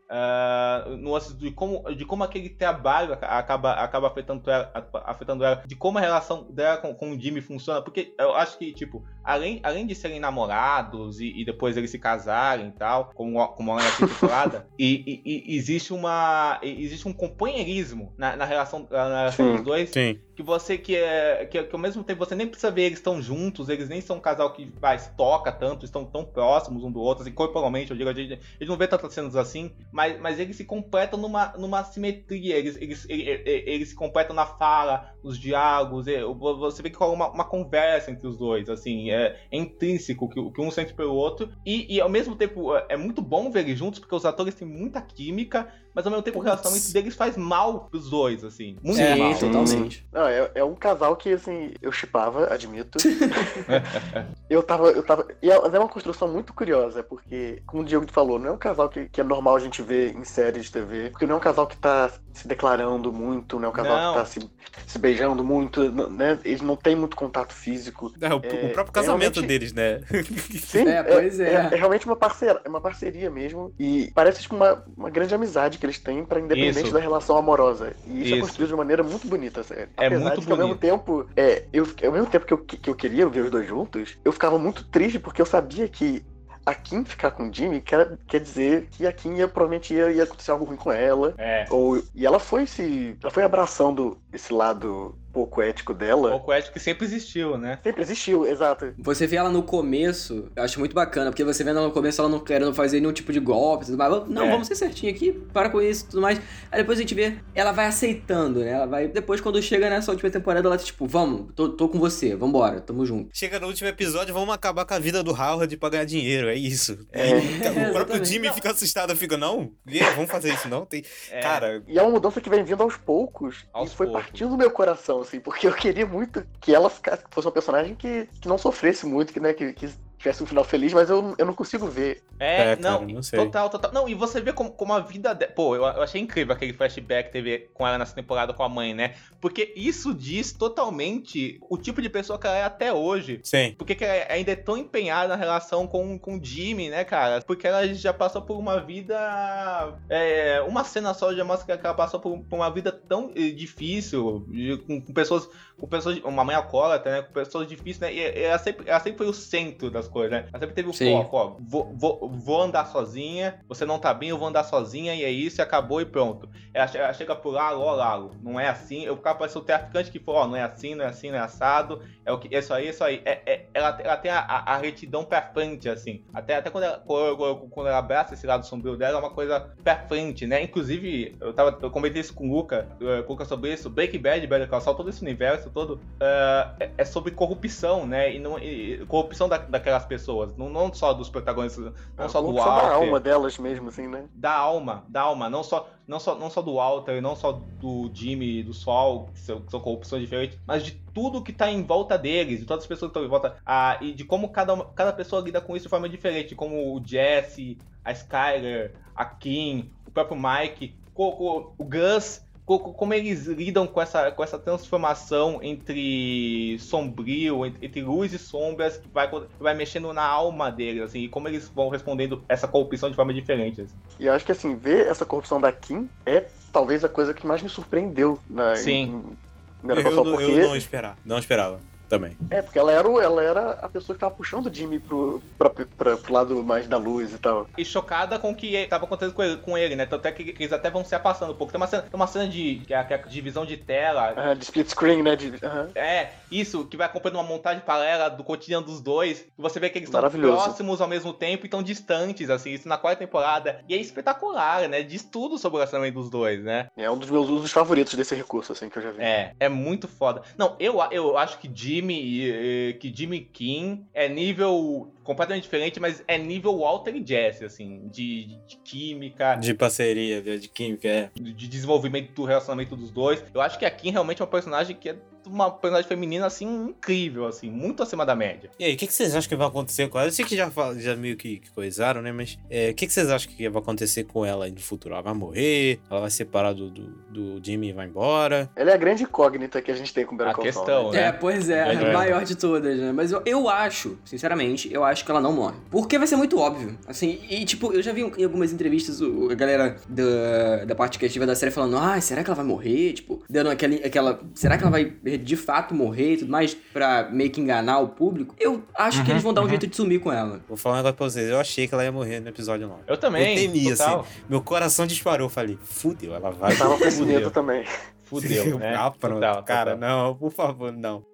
nuances de como, de como aquele trabalho aca- acaba, acaba afetando ela, afetando ela, de como a relação dela com, com o Jimmy funciona, porque eu acho que, tipo, além, além de serem namorados e, e depois eles se casarem e tal, como, como na quinta temporada, e, e- e existe uma. existe um companheirismo na, na relação, na relação Sim. dos dois Sim. que você que é que, que ao mesmo tempo você nem precisa ver eles estão juntos, eles nem são um casal que vai se toca tanto, estão tão próximos um do outro, assim, corporalmente, eu digo, a gente, a gente não vê tantas cenas assim, mas, mas eles se completam numa, numa simetria, eles, eles, eles, eles se completam na fala, nos diálogos, é, você vê que rola uma, uma conversa entre os dois, assim, é, é intrínseco que, o- que um sente pelo outro, e, e ao mesmo tempo é, é muito bom ver eles juntos, porque os atores têm muita química, mas ao mesmo tempo o Putz. relacionamento deles faz mal pros dois, assim, muito Sim, mal. totalmente. Não, é, é um casal que, assim, eu chipava, admito. eu tava, eu tava. E é é uma construção muito curiosa, porque, como o Diego falou, não é um casal que, que é normal a gente ver em séries de TV. Porque não é um casal que tá se declarando muito, não é um casal Não. que tá se, se beijando muito, n- né? Eles não têm muito contato físico. É, o, É, o próprio casamento deles, né? Sim, É, pois é. é. realmente uma parceria, é uma parceria mesmo. E parece tipo, uma, uma grande amizade que eles têm pra independente Isso. da relação amorosa. E isso, é Isso. construído de maneira muito bonita, sério. É Apesar muito de que ao mesmo tempo, é, eu, ao mesmo tempo que eu, que eu queria ver os dois juntos, eu ficava muito triste porque eu sabia que a Kim ficar com o Jimmy quer, quer dizer que a Kim ia, provavelmente ia, ia acontecer algo ruim com ela. É. Ou, e ela foi se. Ela foi abraçando esse lado pouco ético dela pouco ético que sempre existiu, né? sempre existiu, exato. Você vê ela no começo, eu acho muito bacana, porque você vê ela no começo, ela não querendo fazer nenhum tipo de golpe, tudo mais. Não, É. vamos ser certinho aqui, para com isso e tudo mais. Aí depois a gente vê, ela vai aceitando, né? Ela vai. Depois, quando chega nessa última temporada, ela, tipo, vamos, tô, tô com você, vambora, tamo junto. Chega no último episódio, vamos acabar com a vida do Howard pra ganhar dinheiro, é isso. É. Aí o próprio. Jimmy fica assustado, fica, não, vamos fazer isso não? Tem... É. Cara, E é uma mudança que vem vindo aos poucos. Aos e foi poucos. partindo do meu coração, assim, porque eu queria muito que ela fosse uma personagem que, que não sofresse muito, que, né, que, que tivesse um final feliz, mas eu, eu não consigo ver. É, É, não, cara, não sei. total, total. Não, e você vê como, como a vida. De... Pô, eu, eu achei incrível aquele flashback que teve com ela nessa temporada com a mãe, né? Porque isso diz totalmente o tipo de pessoa que ela é até hoje. sim. Por que ela ainda é tão empenhada na relação com, com o Jimmy, né, cara? Porque ela já passou por uma vida. é, uma cena só já mostra que ela passou por, por uma vida tão eh, difícil, de- com, com pessoas. Com pessoas. Uma mãe alcoólatra, né? Com pessoas difíceis, né? E ela sempre, ela sempre foi o centro das coisas, né? Ela sempre teve o Sim. foco, ó. Vou, vou, vou andar sozinha, você não tá bem, eu vou andar sozinha, e é isso, e acabou e pronto. Ela, ela chega por lá, ó, Lalo, não é assim. Eu ficava parecendo o traficante que falou, ó, não é assim, não é assim, não é assado. É o que, é isso aí, é isso aí. É, é- ela, ela tem a, a, a retidão pra frente, assim. Até, até quando, ela, quando, ela abraça esse lado sombrio dela, é uma coisa pra frente, né? Inclusive, eu, tava, eu comentei isso com o Luca, eh, com o Luca sobre isso. Breaking Bad, Better Call Saul, todo esse universo todo, eh, é, é sobre corrupção, né? E, não, e- corrupção da, daquelas pessoas. Não, não só dos protagonistas, não só do corrupção da Walter alma delas mesmo, assim, né? da alma, da alma, não só, não só, não só do Walter, não só do Jimmy, do Sol, que são, que são corrupções diferentes, mas de tudo que tá em volta deles, de todas as pessoas que estão em volta, ah, e de como cada, uma- cada pessoa lida com isso de forma diferente, como o Jesse, a Skyler, a Kim, o próprio Mike, co- co- o Gus, como eles lidam com essa, com essa transformação entre sombrio, entre, entre luz e sombras, que vai, que vai mexendo na alma deles, assim, e como eles vão respondendo essa corrupção de forma diferente. assim. E eu acho que, assim, ver essa corrupção da Kim é talvez a coisa que mais me surpreendeu na, Sim. em, em Eu, não- porque... eu não esperava, não esperava também. É, porque ela era, ela era a pessoa que tava puxando o Jimmy pro, pra, pra- pro lado mais da luz e tal. E chocada com o que estava acontecendo com ele, com ele, né? Tanto é que, eles até vão se afastando um pouco. Tem uma cena, tem uma cena de que é a, é divisão de tela. Ah, de split screen, né? De, aham. É, isso, que vai acompanhando uma montagem paralela do cotidiano dos dois. E você vê que eles estão próximos ao mesmo tempo e tão distantes, assim, isso na quarta temporada. E é espetacular, né? Diz tudo sobre o relacionamento dos dois, né? É um dos meus usos favoritos desse recurso, assim, que eu já vi. É, é muito foda. Não, eu, eu acho que Jimmy eh, que Jimmy Kim é nível completamente diferente, mas é nível Walter e Jesse, assim, de, de- de química, De parceria, de química, é. de desenvolvimento do relacionamento dos dois. Eu acho que a Kim realmente é uma personagem que é uma personagem feminina, assim, incrível, assim, muito acima da média. E aí, o que, que vocês acham que vai acontecer com ela? Eu sei que já, já meio que, que coisaram, né? Mas é, o que, que vocês acham que vai acontecer com ela aí no futuro? Ela vai morrer? Ela vai separar do, do, do Jimmy e vai embora? Ela é a grande incógnita que a gente tem com o Better A Call questão, né? né? É, pois é, É. a maior de todas, né? Mas eu, eu acho, sinceramente, eu acho que ela não morre. Porque vai ser muito óbvio. Assim, e tipo, eu já vi em algumas entrevistas o- a galera da, da parte criativa da série falando, ah, será que ela vai morrer? Tipo, dando aquele, aquela. Será que ela vai de fato morrer e tudo mais? Pra meio que enganar o público? Eu acho que eles vão dar um jeito de sumir com ela. Vou falar um negócio pra vocês. Eu achei que ela ia morrer no episódio 9. Eu também. Eu temia, total. assim. Meu coração disparou. Eu falei, fudeu, ela vai. Eu tava com medo também. Fudeu, né? ah, pronto. Total, Cara, total. não, por favor, não.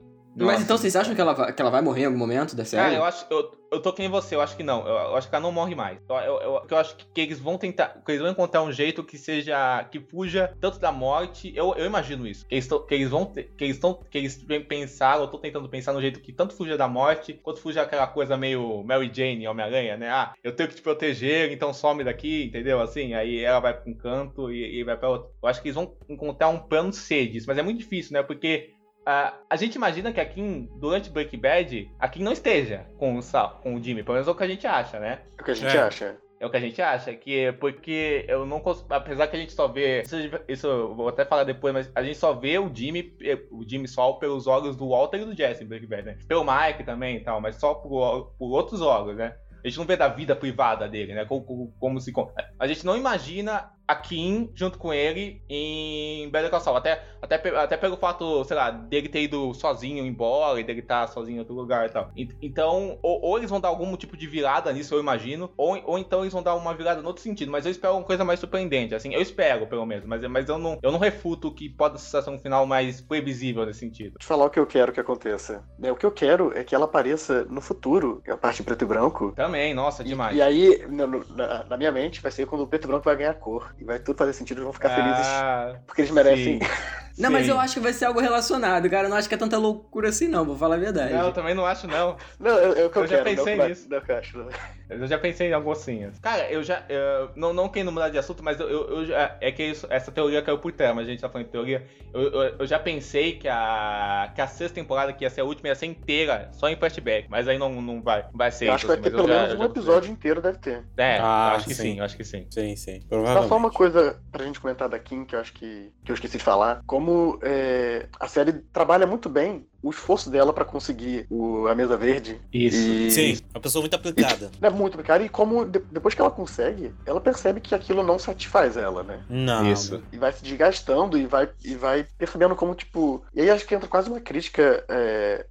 Mas então vocês acham que ela, vai, que ela vai morrer em algum momento da série? Cara, eu acho. Eu, eu tô que nem você, eu acho que não. Eu, eu acho que ela não morre mais. Eu, eu, eu, eu acho que, eles vão tentar. Que eles vão encontrar um jeito que seja. que fuja tanto da morte. Eu, eu imagino isso. Que eles, tão- que eles vão ter- Que eles estão. Que eles pensaram, eu tô tentando pensar no jeito que tanto fuja da morte, quanto fuja aquela coisa meio Mary Jane, Homem-Aranha, né? Ah, eu tenho que te proteger, então some daqui, entendeu? Assim, aí ela vai pra um canto e, e vai pra outro. Eu acho que eles vão encontrar um plano C disso, mas é muito difícil, né? Porque ah, a gente imagina que a Kim, durante Breaking Bad, a Kim não esteja com o, Sal, com o Jimmy, pelo menos é o que a gente acha, né? É o que a gente É. acha. É o que a gente acha, que é porque eu não consigo. Apesar que a gente só vê. Isso, isso eu vou até falar depois, mas a gente só vê o Jimmy, eh, o Jimmy Sol pelos olhos do Walter e do Jesse em Breaking Bad, né? Pelo Mike também e tal, mas só por, por outros olhos, né? A gente não vê da vida privada dele, né? Como, como, como se. A gente não imagina a Kim junto com ele em Better Call Saul. Até, até, até pelo fato, sei lá, dele ter ido sozinho embora e dele estar sozinho em outro lugar e tal. E- Então, ou, ou eles vão dar algum tipo de virada nisso, eu imagino, ou, ou então eles vão dar uma virada no outro sentido. Mas eu espero uma coisa mais surpreendente, assim. Eu espero, pelo menos. Mas, mas eu, não, eu não refuto que pode ser um final mais previsível nesse sentido. Deixa eu falar o que eu quero que aconteça. É, o que eu quero é que ela apareça no futuro, a parte em preto e branco. Também, nossa, E, demais. e aí, no- no- na, na minha mente, vai ser quando o preto e branco vai ganhar cor. E vai tudo fazer sentido, eles vão ficar felizes. Ah, Porque eles merecem. sim. Não, mas Sim. eu acho que vai ser algo relacionado, cara. Eu não acho que é tanta loucura assim, não, vou falar a verdade. Não, eu também não acho, não. Não, o que eu, Eu já quero. pensei não, nisso. Não, eu acho, não. Eu já pensei em algumas coisinhas. Cara, eu já. eu- não, não querendo mudar de assunto, mas eu, eu, eu já. É que isso- essa teoria caiu por terra, mas a gente tá falando de teoria. Eu, eu, eu já pensei que a. que a sexta temporada, que ia ser a última, ia ser inteira, só em flashback. Mas aí não, não vai, vai ser Eu isso. acho que vai assim, ter pelo já- menos um episódio inteiro, deve ter. É, Ah, acho que sim. sim, acho que sim. Sim, sim. Só, Provavelmente. só uma coisa pra gente comentar da Kim, que eu acho que, que eu esqueci de falar. Como é, a série trabalha muito bem o esforço dela pra conseguir o- a mesa verde. Isso. E, Sim, uma pessoa muito aplicada. É muito cara. E como de- depois que ela consegue, ela percebe que aquilo não satisfaz ela, né? Não. Isso. E vai se desgastando e vai, e vai percebendo como, tipo. E aí acho que entra quase uma crítica é,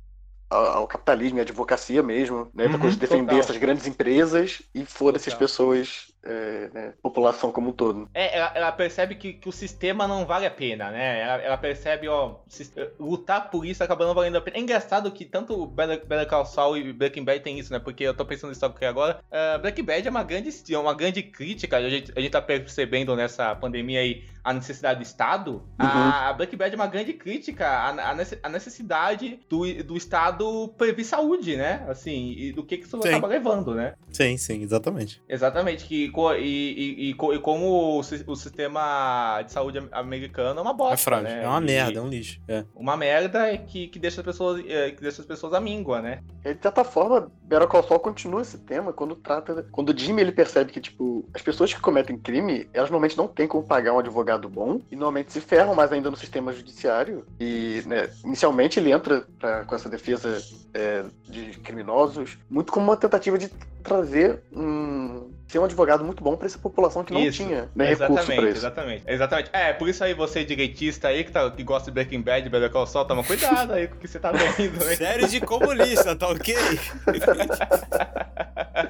ao, capitalismo e à advocacia mesmo, né? Uhum, coisa de defender total. essas grandes empresas e foda-se as pessoas, é, né? População como um todo. É, ela, ela percebe que, que o sistema não vale a pena, né? Ela, ela percebe, ó, sis- lutar por isso acaba não valendo a pena. É engraçado que tanto Better, Better Call Saul e Breaking Bad tem isso, né? Porque eu tô pensando nisso aqui agora. Ah, Breaking Bad é uma grande, é uma grande crítica, a gente, a gente tá percebendo nessa pandemia aí a necessidade do Estado. A Breaking Bad é uma grande crítica à, à nece- à necessidade do, do Estado prever saúde, né? Assim, e do que, que isso Sim. acaba levando, né? Sim, sim, exatamente. Exatamente, que, e, e, e, co- e como o, o sistema de saúde am- americano é uma bosta, É frágil. né? É uma E merda, é um lixo. É. Uma merda é que, que, deixa as pessoas, é, que deixa as pessoas à míngua, né? E, de certa forma, Better Call Saul continua esse tema quando trata. Quando o Jimmy ele percebe que, tipo, as pessoas que cometem crime, elas normalmente não têm como pagar um advogado bom e normalmente se ferram mais ainda no sistema judiciário. E, né, inicialmente ele entra pra- com essa defesa é, de criminosos muito como uma tentativa de trazer um. Ser um advogado muito bom pra essa população que não Isso. tinha né, recurso exatamente, pra isso. exatamente. Exatamente. É, por isso aí você direitista aí que, tá, que gosta de Breaking Bad, Better Call Saul, toma cuidado aí com o que você tá vendo, hein? Série de comunista, tá ok?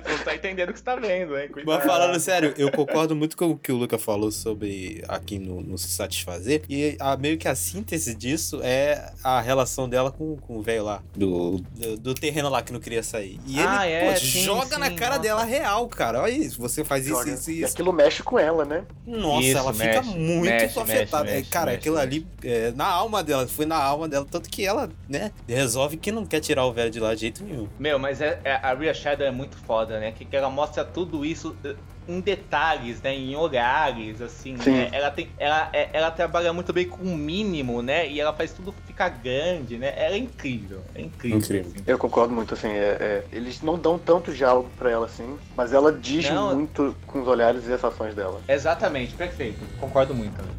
Não tá entendendo o que você tá vendo, hein? Cuidado. Mas falando sério, eu concordo muito com o que o Luca falou sobre aqui no, no se satisfazer. E a, meio que a síntese disso é a relação dela com, com o velho lá, do, do, do terreno lá que não queria sair. E ele Ah, é, pô, sim, joga sim, na cara nossa. dela real, cara. Olha isso, você faz isso, isso, E isso. aquilo mexe com ela, né? Nossa, Isso, ela mexe, fica muito mexe, afetada. mexe, É, cara, mexe, aquilo mexe. ali, é, na alma dela, foi na alma dela. Tanto que ela, né, resolve que não quer tirar o velho de lá de jeito nenhum. Meu, mas é, é- a Rhea Shadow é muito foda, né? Que, que ela mostra tudo isso em detalhes, né? Em olhares, assim, Sim. né? Ela, tem, ela, é- ela trabalha muito bem com o mínimo, né? E ela faz tudo ficar grande, né? Ela é incrível, é incrível. Incrível. assim. Eu concordo muito, assim, é- é, eles não dão tanto diálogo pra ela, assim, mas ela diz Não. muito com os olhares e as ações dela. Exatamente, perfeito. Concordo muito também.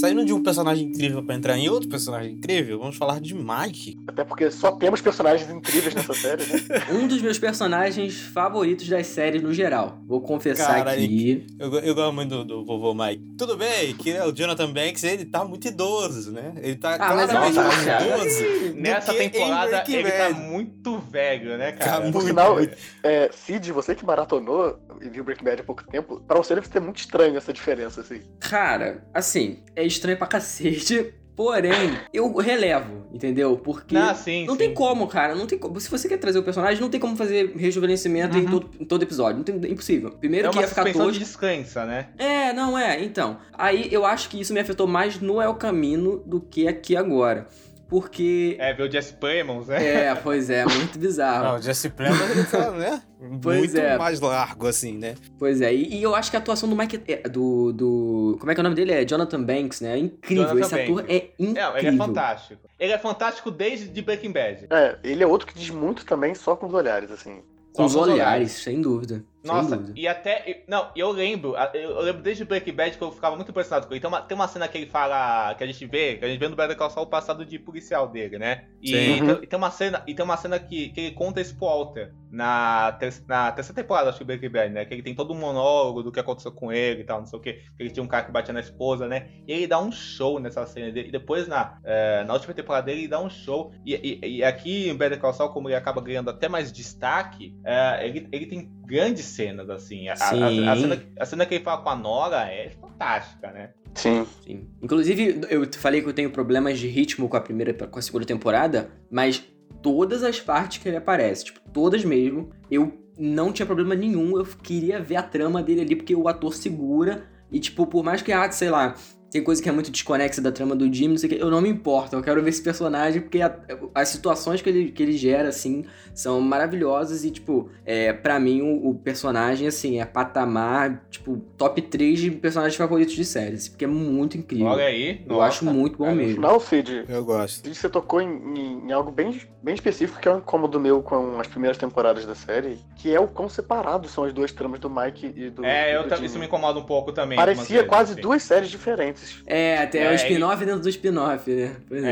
Saindo de um personagem incrível pra entrar em outro personagem incrível, vamos falar de Mike. Até porque só temos personagens incríveis nessa série, né? Um dos meus personagens favoritos das séries no geral. Vou confessar Cara, aqui. Eu, eu gosto muito do, do vovô Mike. Tudo bem, que é o Jonathan Banks, ele tá muito idoso, né? Ele tá Ah, mas claramente mais cara. idoso. do Nessa que em temporada ele tá Bad. muito velho, né, Tá cara? muito Por sinal, é, Cid, você que maratonou e viu Breaking Bad há pouco tempo, pra você deve ser muito estranho essa diferença, assim. Cara, assim, é estranho pra cacete. Porém, eu relevo, entendeu? Porque Ah, sim, não sim. tem como, cara. Não tem como. Se você quer trazer o personagem, não tem como fazer rejuvenescimento em, Uhum. todo, em todo episódio. Não tem, é impossível. Primeiro É que ia ficar tosco. de descansa, né? É, não é. Então, aí eu acho que isso me afetou mais no El Camino do que aqui agora. Porque. É, ver o Jesse Plemons, né? É, pois é, muito bizarro. Não, o Jesse Plemons, ele tá, né? Pois muito é. mais largo, assim, né? Pois é, e, e eu acho que a atuação do Mike. é, do, do. Como é que é o nome dele? É Jonathan Banks, né? É incrível. Jonathan Esse ator Banks. é incrível. Não, ele é fantástico. Ele é fantástico desde de Breaking Bad. É, ele é outro que diz muito também só com os olhares, assim. Com com os olhares, sem dúvida. Nossa, e até. e- Não, eu lembro. Eu lembro desde Breaking Bad que eu ficava muito impressionado com ele. Tem uma, tem uma cena que ele fala. Que a gente vê, que a gente vê no Better Call Saul o passado de policial dele, né? E, Sim. tem, e tem uma cena, e tem uma cena que, que ele conta isso pro Walter. Na, ter- na terceira temporada, acho que Breaking Bad, né? Que ele tem todo um monólogo do que aconteceu com ele e tal, não sei o quê. Que ele tinha um cara que batia na esposa, né? E ele dá um show nessa cena dele. E depois, na, eh, na última temporada dele, ele dá um show. E, e- e aqui em Better Call Saul, como ele acaba ganhando até mais destaque, eh, ele, ele tem grandes cenas, assim. A, a- a cena, a cena que ele fala com a Nora é fantástica, né? Sim. Sim. Inclusive, eu falei que eu tenho problemas de ritmo com a primeira com a segunda temporada, mas todas as partes que ele aparece, tipo, todas mesmo, eu não tinha problema nenhum, eu queria ver a trama dele ali, porque o ator segura, e tipo, por mais que, ah, sei lá, tem coisa que é muito desconexa da trama do Jimmy, não sei o que, eu não me importo, eu quero ver esse personagem, porque a- as situações que ele, que ele gera, assim, são maravilhosas e, tipo, é, para mim o, o personagem, assim, é patamar, tipo, top 3 de personagens favoritos de séries, porque é muito incrível. Olha aí. Eu nossa, acho muito bom mesmo. Não, Cid, Eu gosto. Cid, você tocou em, em- em algo bem, bem específico, que é um incômodo meu com as primeiras temporadas da série, que é o quão separados são as duas tramas do Mike e do. É, eu do isso me incomoda um pouco também. Parecia quase assim. duas séries diferentes. É, até É, o spin-off dentro do spin-off, né? Pois é.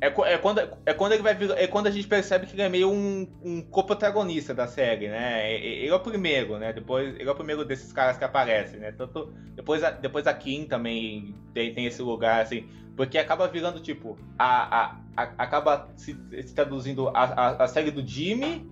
É, é, é quando, é quando ele vai vir- é quando a gente percebe que ele é meio um, um co-protagonista da série, né? Ele é o primeiro, né? Depois, ele é o primeiro desses caras que aparecem, né? Tanto, depois, a, depois a Kim também tem, tem esse lugar, assim. Porque acaba virando, tipo, a, a, a- acaba se, se traduzindo a, a, a série do Jimmy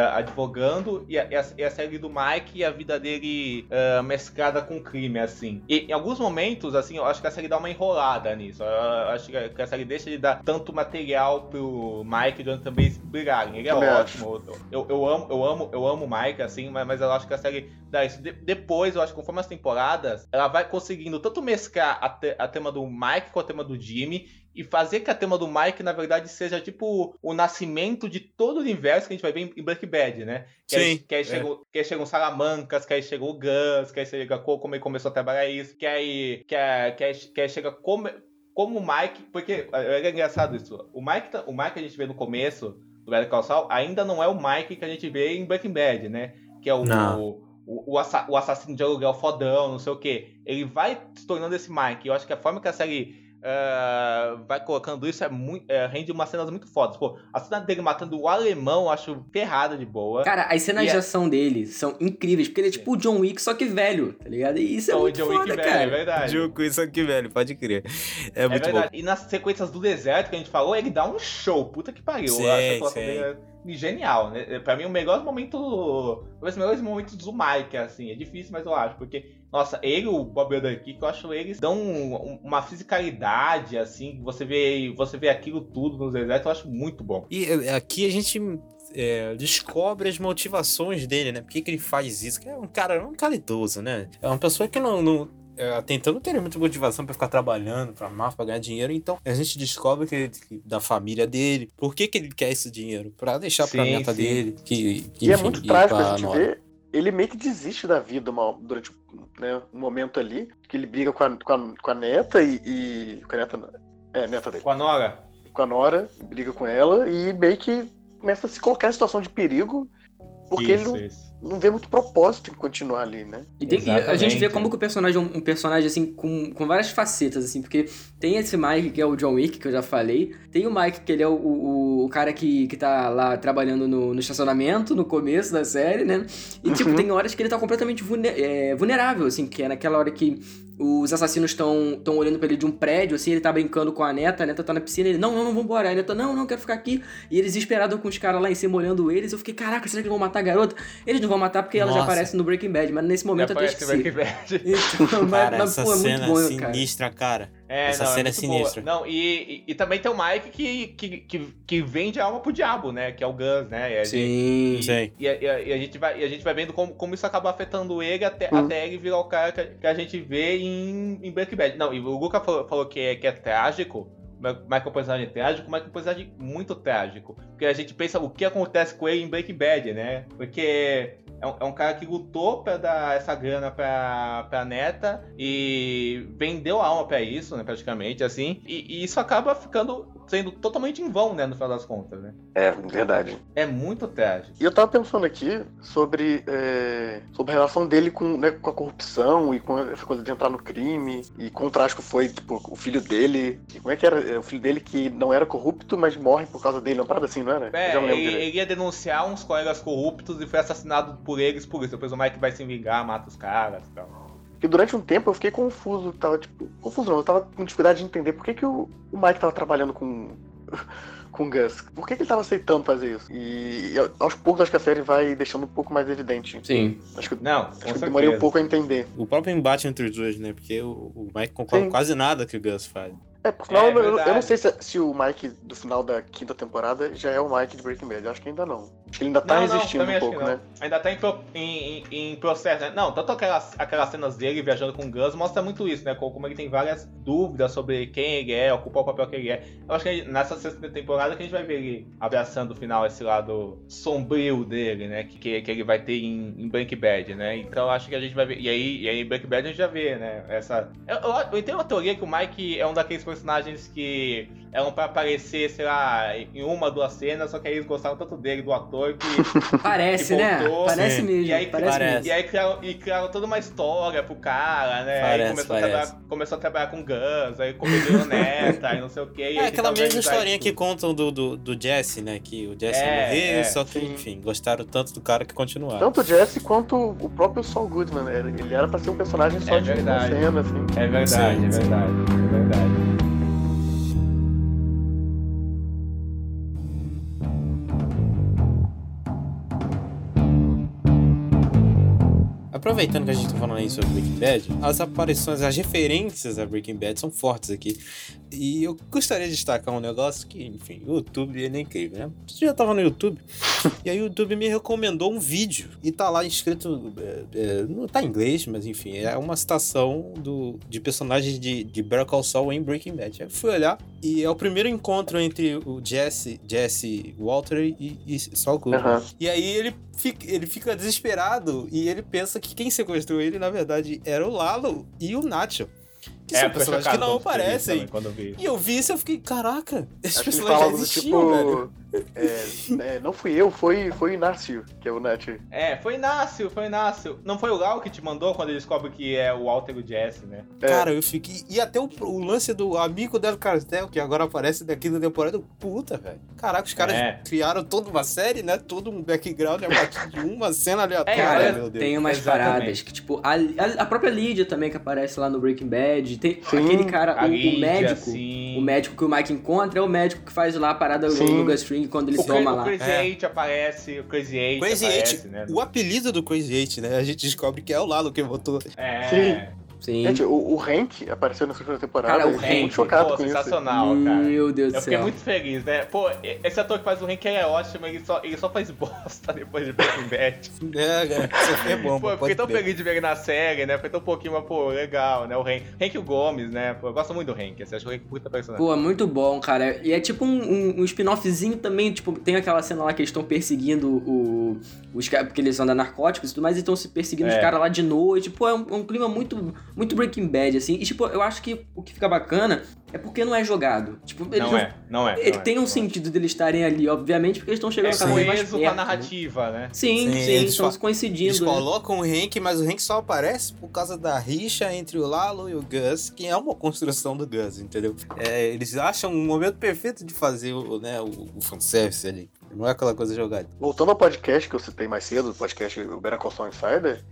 advogando e a, e a- série do Mike e a vida dele é, mesclada com crime, assim. E em alguns momentos, assim, eu acho que a série dá uma enrolada nisso. Eu, eu acho que a, série deixa de dar tanto material pro Mike e o Jonathan também brigarem. Ele é Também ótimo. Eu, eu amo, eu amo, eu amo o Mike, assim, mas, mas eu acho que a série dá isso. De- depois, eu acho que conforme as temporadas, ela vai conseguindo tanto mesclar a, te- a tema do Mike com a tema do Jimmy e fazer que a tema do Mike, na verdade, seja tipo o nascimento de todo o universo que a gente vai ver em- Breaking Bad, né? Que aí, Sim, que aí, é. chegam, que aí chegam Salamancas, que aí chegou o Gus, que aí chega co- como ele começou a trabalhar isso, que aí, que aí, que aí, que aí chega como, como o Mike, porque é engraçado isso, o Mike, tá- o Mike que a gente vê no começo do Better Call Saul ainda não é o Mike que a gente vê em Breaking Bad, né? Que é o, o, o, assa- o assassino de aluguel fodão, não sei o quê. Ele vai se tornando esse Mike. Eu acho que a forma que a série ah, vai colocando isso é muito, é, rende umas cenas muito fodas. Pô, a cena dele matando o alemão eu acho ferrada de boa. Cara, as cenas E de é- ação dele são incríveis, porque ele é tipo o John Wick, só que velho, tá ligado? E isso é o muito John Wick foda, velho, cara. é verdade. Jogo isso aqui, velho, pode crer. É, É muito bom. verdade. E nas sequências do deserto que a gente falou, ele dá um show. Puta que pariu. Sim, a atuação sim. dele é genial, né? Pra mim, o melhor momento. Um dos melhores momentos do Mike, assim. É difícil, mas eu acho. Porque, nossa, ele e o Bob que eu acho eles dão um- uma fisicalidade, assim. Você vê, você vê aquilo tudo nos desertos, eu acho muito bom. E é, aqui a gente é, descobre as motivações dele, né? Por que, que ele faz isso? Que é um cara, é um cara idoso, né? É uma pessoa que não. não é, tentando ter muita motivação pra ficar trabalhando pra máfia, pra ganhar dinheiro, então a gente descobre que, que- da família dele, por que, que ele quer esse dinheiro? Pra deixar pra Sim, neta sim. dele, que, que E é enfim, muito e trágico a gente ver. Ele meio que desiste da vida uma- durante né, um momento ali, que ele briga com a, com a, com a neta e, e- Com a neta. É, neta dele. Com a Nora. Com a Nora, briga com ela e meio que começa a se colocar em situação de perigo, porque ele isso, não, isso. Não vê muito propósito em continuar ali, né? E, tem- e a gente vê como que o personagem é um, um personagem, assim, com, com várias facetas, assim, porque tem esse Mike, que é o John Wick, que eu já falei, tem o Mike, que ele é o, o, o cara que, que tá lá trabalhando no, no estacionamento, no começo da série, né? E, tipo, Uhum. tem horas que ele tá completamente vulne- é, vulnerável, assim, que é naquela hora que os assassinos estão tão olhando pra ele de um prédio, assim, ele tá brincando com a neta, a neta tá na piscina, ele, não, não, não, vambora, a neta, não, não, quero ficar aqui, e eles desesperados com os caras lá em cima olhando eles, eu fiquei, caraca, será que eles vão matar a garota? Eles não vão matar porque ela já Nossa. aparece no Breaking Bad, mas nesse momento eu até Aparece esqueci. Breaking Bad. Então, mas, Cara, mas, essa pô, é muito cena bom, cara. sinistra, cara. É, Essa não, cena é muito sinistra. boa. Não, e, e, e também tem o Mike que, que, que, que vende a alma pro diabo, né? Que é o Gus, né? E a gente- Sim. E, Sim. e a, e a- e a gente vai, e a gente vai vendo como, como isso acaba afetando ele até, Hum. até ele virar o cara que, a- que a gente vê em, em Breaking Bad. Não, e o Luca falou, falou que, é, que é trágico, mas mas que é um personagem trágico, mas que é um personagem muito trágico. Porque a gente pensa o que acontece com ele em Breaking Bad, né? Porque é um, é um cara que lutou pra dar essa grana pra, pra neta e vendeu a alma pra isso, né, praticamente, assim. E, e isso acaba ficando sendo totalmente em vão, né, no final das contas, né? É, verdade. É muito trágico. E eu tava pensando aqui sobre, é, sobre a relação dele com, né, com a corrupção e com essa coisa de entrar no crime e com o trágico foi, tipo, o filho dele. Como é que era? É, O filho dele que não era corrupto, mas morre por causa dele. Uma parada assim, não era? É, não ele, ele ia denunciar uns colegas corruptos e foi assassinado por eles por isso. Depois o Mike vai se vingar, mata os caras e tal. E durante um tempo eu fiquei confuso, tava tipo, confuso não, eu tava com dificuldade de entender por que, que o, o Mike tava trabalhando com com o Gus. Por que, que ele tava aceitando fazer isso? E, e aos poucos acho que a série vai deixando um pouco mais evidente. Sim. Acho que, Não, acho com que demorei um pouco a entender. O próprio embate entre os dois, né? Porque o, o Mike concorda Sim. com quase nada que o Gus faz. É, por final, É, eu, eu não sei se, se o Mike do final da quinta temporada já é o Mike de Breaking Bad. Eu acho que ainda não. Acho que ele ainda tá não, não, resistindo também um pouco, não. né? Ainda tá em, em- em- processo, né? Não, tanto aquelas, aquelas cenas dele viajando com o Gus mostra muito isso, né? Como ele tem várias dúvidas sobre quem ele é, ocupar o papel que ele é. Eu acho que nessa sexta temporada que a gente vai ver ele abraçando o final esse lado sombrio dele, né? Que, que, ele vai ter em, em Breaking Bad, né? Então acho que a gente vai ver. E aí, e aí em Breaking Bad a gente já vê, né? Essa. Eu, eu, eu tenho uma teoria que o Mike é um daqueles personagens que eram pra aparecer, sei lá, em uma, duas cenas, só que aí eles gostaram tanto dele, do ator, que Parece, E né? voltou, Parece sim. mesmo. E aí, parece Parece. mesmo. e aí criaram, e criaram toda uma história pro cara, né? Parece, aí começou a, parece. trabalhar, começou a trabalhar com Gus, aí começou neta, e não sei o que. É aquela mesma historinha que contam do, do, do Jesse, né? Que o Jesse É, ia morrer, é, só que, sim. enfim, gostaram tanto do cara que continuaram. Tanto o Jesse quanto o próprio Saul Goodman. né? Ele era pra ser um personagem só É de uma verdade. cena, assim. É verdade, Sim, é sim. verdade, é verdade. Aproveitando que a gente tá falando aí sobre Breaking Bad, as aparições, as referências a Breaking Bad são fortes aqui. E eu gostaria de destacar um negócio que, enfim, o YouTube ele é incrível, né? Eu já tava no YouTube, e aí o YouTube me recomendou um vídeo. E tá lá escrito. é, é, não tá em inglês, mas enfim, é uma citação do, de personagens de, de Better Call Saul em Breaking Bad. Eu fui olhar, e é o primeiro encontro entre o Jesse, Jesse Walter e, e Saul Goodman. Aham. E aí ele fica, ele fica desesperado e ele pensa que quem sequestrou ele, na verdade, era o Lalo e o Nacho. Que são É, foi personagens que não aparecem. também, Quando eu vi. E eu vi isso e eu fiquei, caraca, esses Acho personagens já existiam, velho. É, é, não fui eu, foi, foi o Inácio, que é o Nath. É, foi Inácio, foi Inácio. Não foi o Gal que te mandou quando ele descobre que é o Walter o Jesse, né? É. Cara, eu fiquei. E até o, o lance do amigo Del Cartel, que agora aparece daqui na temporada. Puta, velho. Caraca, os caras É. criaram toda uma série, né? Todo um background a partir de uma cena aleatória, É, Cara, meu Deus. tem umas Exatamente. paradas que, tipo, a, a- a própria Lídia também que aparece lá no Breaking Bad. Tem Sim. aquele cara, o, o Lídia, médico. sim. O médico que o Mike encontra é o médico que faz lá a parada do, Sim. do Gus Fring quando ele O, toma o lá. Crazy É. Eight aparece, o Crazy Eight Crazy aparece, Eight, né? o apelido do Crazy Eight, né? A gente descobre que é o Lalo que botou. É. Sim. Sim. Gente, o, o Hank apareceu na segunda temporada. Cara, o Hank, muito chocado Pô, com isso. sensacional, cara. Meu Deus do Eu fiquei céu. muito feliz, né? Pô, esse ator que faz o Hank é ótimo, ele só, ele só faz bosta depois de Breaking Bad. É, cara, isso é bom, Pô, eu fiquei tão crer. feliz de ver ele na série, né? Foi tão pouquinho, mas, pô, legal, né? O Hank, Hank e o Gomes, né? Pô, eu gosto muito do Hank, assim, acho que o Hank é puta personagem. Pô, muito bom, cara. E é tipo um, um, um spin-offzinho também, tipo, tem aquela cena lá que eles estão perseguindo o, os caras, porque eles andam narcóticos e tudo mais, e estão se perseguindo os É. caras lá de noite. Pô, é um, é um clima muito, muito Breaking Bad, assim. E, tipo, eu acho que o que fica bacana é porque não é jogado. Tipo, eles não é, não é. Ele não é, tem um não é. sentido deles estarem ali, obviamente, porque eles estão chegando É cada vez mais coeso perto. com a né? narrativa, né? Sim, Sim, sim, eles estão se Eles coincidindo. né? colocam o Hank, mas o Hank só aparece por causa da rixa entre o Lalo e o Gus, que é uma construção do Gus, entendeu? É, eles acham um momento perfeito de fazer o, né, o, o fanservice ali. Não é aquela coisa jogada. Voltando ao podcast que eu citei mais cedo, o podcast o Better Call Saul Insider,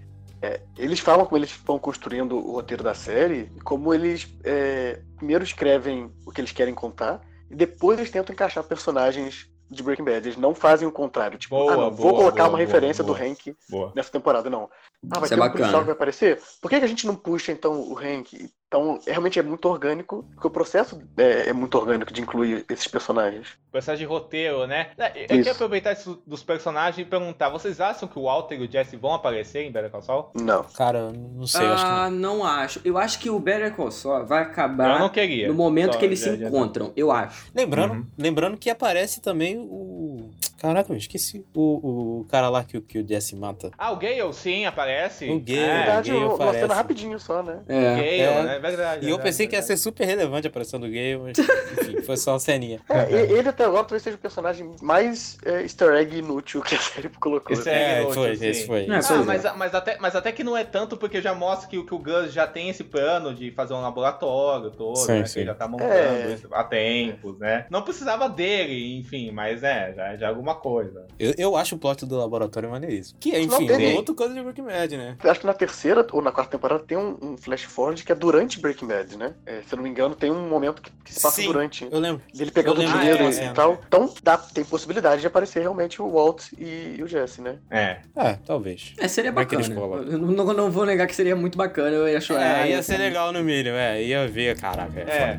é, eles falam como eles vão construindo o roteiro da série, e como eles é, primeiro escrevem o que eles querem contar, e depois eles tentam encaixar personagens de Breaking Bad. Eles não fazem o contrário. Tipo, Boa, ah, não, vou boa, colocar boa, uma referência do Hank nessa temporada, não. Ah, vai Isso é ter um bacana. policial que vai aparecer? Por que, que a gente não puxa, então, o Hank? Então, realmente é muito orgânico, porque o processo é, é muito orgânico de incluir esses personagens. Processo de roteiro, né? Eu Isso. queria aproveitar isso dos personagens e perguntar: vocês acham que o Walter e o Jesse vão aparecer em Better Call Saul? Não. Cara, não sei, eu acho que Ah, não. não acho. Eu acho que o Better Call Saul vai acabar Eu não queria. no momento Só que eles já- se já- encontram, eu acho. Lembrando, Uhum. lembrando que aparece também o. Caraca, eu esqueci. O, o cara lá que, o- que o Jesse mata. Ah, o Gale, sim, aparece. O Gale, É, Na verdade, Gale uma aparece. rapidinho só, né? É. Gale, É. né? É verdade. E eu é pensei que ia verdade. ser super relevante a aparição do Gale, mas enfim, foi só uma ceninha. É, ele até agora talvez seja o personagem mais é, easter egg inútil que a série colocou. Esse É, inútil, foi, sim. esse foi. É, esse pois Ah, foi. mas, mas, até, mas até que não é tanto porque já mostra que, o- que o Gus já tem esse plano de fazer um laboratório todo, Sim, né? sim. Que ele já tá montando É. isso há tempos, né? Não precisava dele, enfim, mas é, já, já é alguma coisa. Eu, eu acho o plot do laboratório maneiríssimo. Que é, enfim, tem- é outra coisa de Breaking Bad, né? Acho que na terceira ou na quarta temporada tem um, um flash forward que é durante Breaking Bad, né? É, se eu não me engano, tem um momento que, que se passa Sim. durante. Eu lembro. Ele pegando lembro dinheiro daquela e cena. tal. Então dá, tem possibilidade de aparecer realmente o Walt e, e o Jesse, né? É. É, talvez. É, seria é bacana. Eu não, não vou negar que seria muito bacana, eu ia chorar. É, ia ser legal no mínimo, é. Ia ver, caraca. É. É.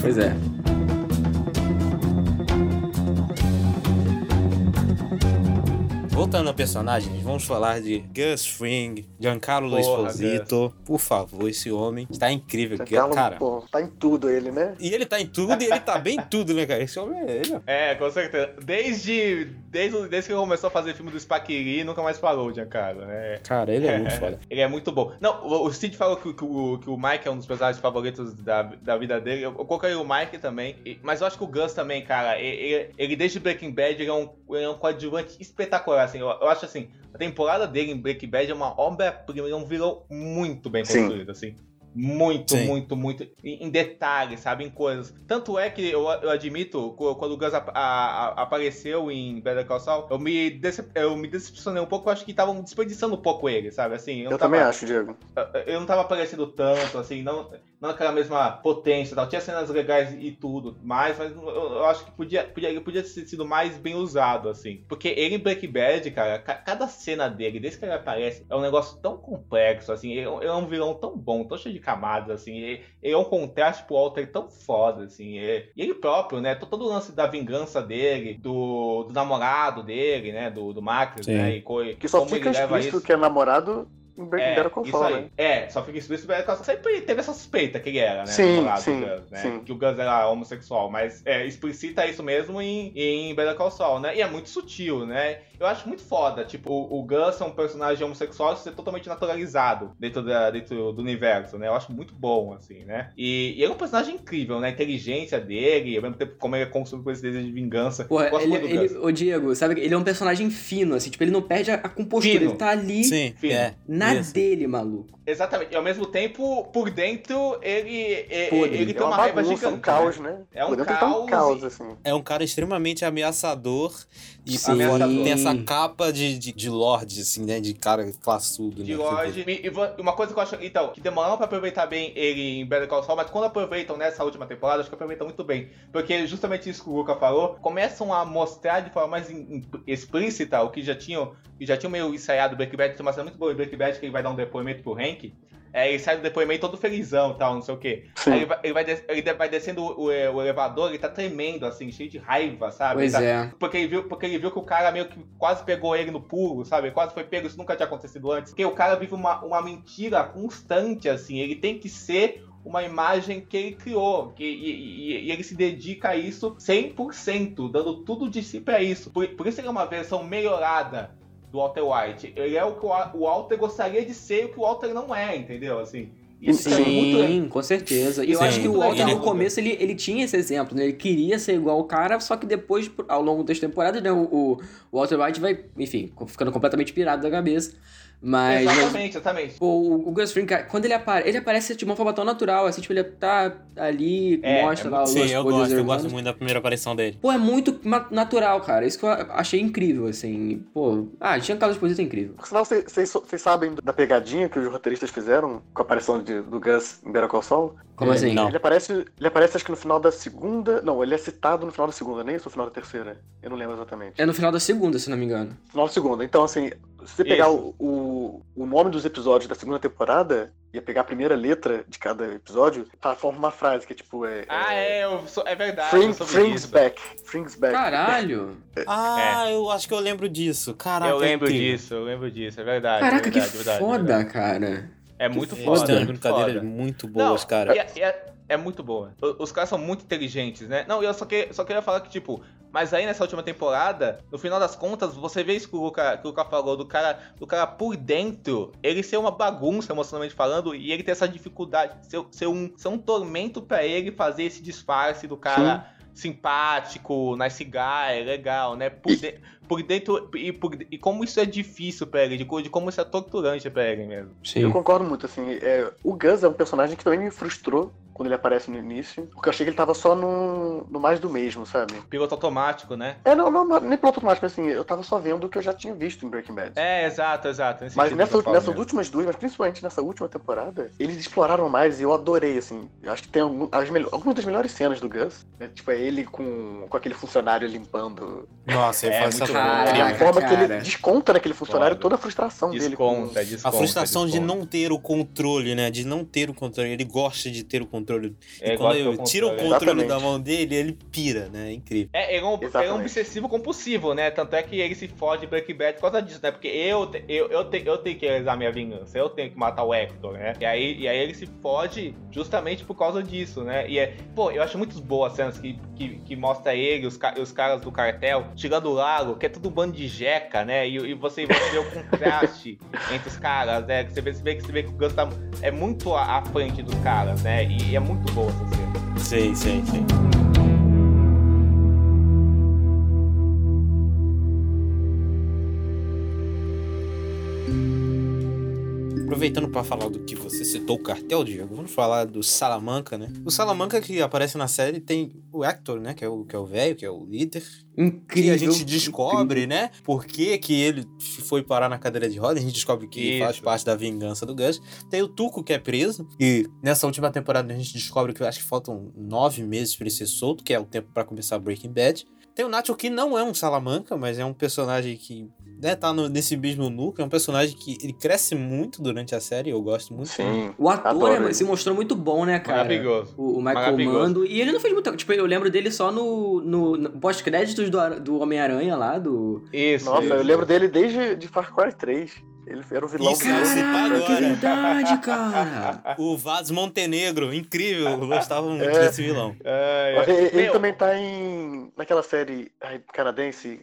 Pois é. Voltando ao personagem, vamos falar de Gus Fring, Giancarlo Porra, Esposito. Por favor, esse homem está incrível. Giancarlo, Cara, pô, tá em tudo ele, né? e ele tá em tudo e ele tá bem em tudo, né, cara? Esse homem é ele. É, com certeza. Desde, desde, desde que ele começou a fazer filme do Spaquiri, nunca mais parou, Giancarlo, né? Cara, ele é muito foda. Ele é muito bom. Não, o, Steve falou que, que o, que o Mike é um dos personagens favoritos da, da vida dele. Eu, eu coloquei o Mike também. Mas eu acho que o Gus também, cara, ele, ele- ele desde Breaking Bad, ele é um, ele é um coadjuvante espetacular. Assim, eu, eu acho assim, a temporada dele em Breaking Bad é uma obra-prima, ele é um vilão muito bem Sim. construído, assim. Muito, Sim. muito, muito. Em, em detalhes, sabe? Em coisas. Tanto é que eu, eu admito, quando o Gus ap- a- a- apareceu em Better Call Saul, eu me, decep- eu me decepcionei um pouco. Eu acho que estavam desperdiçando um pouco ele, sabe? Assim, Eu, também tava- acho, Diego. eu não tava aparecendo tanto, assim, não, não aquela mesma potência tal. Tinha cenas legais e tudo mais, mas eu, eu acho que podia, podia, ele podia ter sido mais bem usado, assim. Porque ele em Breaking Bad, cara, ca- cada cena dele, desde que ele aparece, é um negócio tão complexo, assim. Ele, é um- ele é um vilão tão bom, tão cheio de camadas, assim. Ele, ele é um contraste pro Walter tão foda, assim. E, e ele próprio, né? to- Todo o lance da vingança dele, do, do namorado dele, né? Do, do Sim. né? E co- Que só como fica ele leva explícito isso. que é namorado em Breaking É, Saul, aí. né? É, só fica explícito Call Saul. Sempre teve essa suspeita que ele era, né? Sim, namorado sim, do né? sim. Que o Gus era homossexual, mas é, explicita isso mesmo em, em Better Call Saul, né? E é muito sutil, né? Eu acho muito foda, tipo, o, o Gus é um personagem homossexual ser totalmente naturalizado dentro, da, dentro do universo, né? Eu acho muito bom, assim, né? E, e ele é um personagem incrível, né? A inteligência dele, ao mesmo tempo como ele é consumido por esse desejo de vingança. Porra, Gosto ele, muito do ele, Gus. ô Diego, sabe? Ele é um personagem fino, assim, tipo, ele não perde a, a compostura, Fino. ele tá ali Sim, é. na isso. dele, maluco. Exatamente. E ao mesmo tempo, por dentro, ele, é- Podre. ele É tem uma uma, raiva bagunça, gigante. um caos, né? né? É um Podemos tentar um caos caos, e- assim. É um cara extremamente ameaçador e Sim. fora tem essa capa de, de, de lorde, assim, né? De cara classudo, né? de Lorde. E, e uma coisa que eu acho, então, que demoraram pra aproveitar bem ele em Better Call Saul, mas quando aproveitam nessa última temporada, acho que aproveitam muito bem. Porque justamente isso que o Luca falou, começam a mostrar de forma mais in- in- explícita o que já tinham, já tinham meio ensaiado o Breaking Bad, tem uma cena muito boa em Breaking Bad que ele vai dar um depoimento pro Hank. É, ele sai do depoimento todo felizão e tal, não sei o quê. Aí ele vai, ele vai des- ele vai descendo o, o- o elevador, ele tá tremendo, assim, cheio de raiva, sabe? Pois Ele tá- é. porque ele, viu, porque ele viu que o cara meio que quase pegou ele no pulo, sabe? Quase foi pego, isso nunca tinha acontecido antes. Porque o cara vive uma, uma mentira constante, assim. Ele tem que ser uma imagem que ele criou. Que, e, e- e ele se dedica a isso 100%, dando tudo de si pra isso. Por, por isso ele é uma versão melhorada do Walter White. Ele é o que o Wa- o Walter gostaria de ser e o que o Walter não é, entendeu? Assim. Isso é muito Sim, com certeza. E eu Sim. acho que o Walter no começo ele, ele tinha esse exemplo, né? Ele queria ser igual o cara, só que depois, ao longo das temporadas, né? O, o Walter White vai, enfim, ficando completamente pirado da cabeça. Mas. mas Exatamente, exatamente. pô, o, o Gus Fring, cara, quando ele aparece, ele aparece de uma forma tão natural, assim, tipo, ele tá ali, É, mostra é lá Sim, eu gosto, eu gosto muito da primeira aparição dele. Pô, é muito natural, cara. Isso que eu achei incrível, assim. Pô, ah, Giancarlo Esposito é incrível. Por sinal, vocês- sabem da pegadinha que os roteiristas fizeram com a aparição de- do Gus em Better Call Saul? Como É, assim? não. Ele aparece, ele aparece acho que no final da segunda... Não, ele é citado no final da segunda, nem isso no final da terceira. Eu não lembro exatamente. É no final da segunda, se não me engano. Final da segunda. Então, assim, se você pegar o, o, o nome dos episódios da segunda temporada e pegar a primeira letra de cada episódio, tá, forma uma frase que é tipo... É, Ah, é, eu sou- é verdade. Fring, Frings back. Frings back. Caralho! Ah, eu acho que eu lembro disso. Caraca, Eu lembro incrível. disso, eu lembro disso, é verdade. Caraca, é verdade, que verdade, foda, verdade. cara. É muito Eles foda. têm é brincadeiras foda. muito boas, Não, cara. e é, e é- é muito boa. Os caras são muito inteligentes, né? Não, eu só, que, só queria falar que, tipo, mas aí nessa última temporada, no final das contas, você vê isso que o Luca, que o Luca falou, do cara, do cara por dentro, ele ser uma bagunça emocionalmente falando, e ele ter essa dificuldade, ser, ser um, ser um tormento pra ele fazer esse disfarce do cara simpático, nice guy, legal, né? Por, de- por dentro, e, por- e como isso é difícil pra ele, de, de como isso é torturante pra ele mesmo. Eu concordo muito, assim. é, o Gus é um personagem que também me frustrou quando ele aparece no início, porque eu achei que ele tava só no, no mais do mesmo, sabe? Piloto automático, né? É, não, não, nem piloto automático, mas assim, eu tava só vendo o que eu já tinha visto em Breaking Bad. É, exato, exato. nesse Mas nessa, nessas mesmo. últimas duas, mas principalmente nessa última temporada, eles exploraram mais e eu adorei, assim. Eu acho que tem algum- as algumas das melhores cenas do Gus. né? Tipo, é ele com, com aquele funcionário limpando. Nossa, ele É, faz essa muito porra bom. a forma que ele cara. desconta naquele funcionário toda a frustração dele. Com... Desconta, desconta. A frustração de desconta. não ter o controle, né? De não ter o controle. Ele gosta de ter o controle. É, e quando ele do tira o controle, controle Exatamente. da mão dele, ele pira, né? É incrível. É, ele é, um, ele é um obsessivo compulsivo, né? Tanto é que ele se fode de Breaking Bad por causa disso, né? Porque eu, te- eu, eu, te- eu tenho que realizar minha vingança, eu tenho que matar o Hector, né? E aí, e aí ele se fode justamente por causa disso, né? E é, pô, eu acho muito boas as cenas que, que, que mostra ele, os, os caras do cartel, tirando o lago, que é tudo um bando de jeca, né? E, e você, você vê o contraste entre os caras, né? Você vê, você vê, que- você vê que o Gus tá, é muito à, à frente dos caras, né? E, é muito boa essa cena. Sei, sei, sei. Aproveitando para falar do que você citou, o cartel, Diego, vamos falar do Salamanca, né? O Salamanca que aparece na série tem o Hector, né? Que é o que é o velho, que é o líder. Que Incrível. a gente descobre, né? Por que, que ele foi parar na cadeira de rodas. A gente descobre que Isso. faz parte da vingança do Gus. Tem o Tuco, que é preso. E nessa última temporada a gente descobre que eu acho que faltam nove meses pra ele ser solto, que é o tempo pra começar Breaking Bad. Tem o Nacho, que não é um Salamanca, mas é um personagem que né, tá no- nesse mesmo núcleo. É um personagem que ele cresce muito durante a série. Eu gosto muito. Sim. O ator é- se mostrou muito bom, né, cara? Maravilhoso. O, o Michael Maravilhoso. Mando. E ele não fez muita. Tipo, eu lembro dele só no, no, no pós-créditos do, do Homem-Aranha lá, do. Isso. Nossa, isso. eu lembro dele desde de Far Cry 3. Ele era o vilão Isso, do Caraca, que agora. verdade, cara! O Vaz Montenegro, incrível. Eu gostava muito É. desse vilão. Mas ai. ele, ele também tá em. naquela série ai, canadense.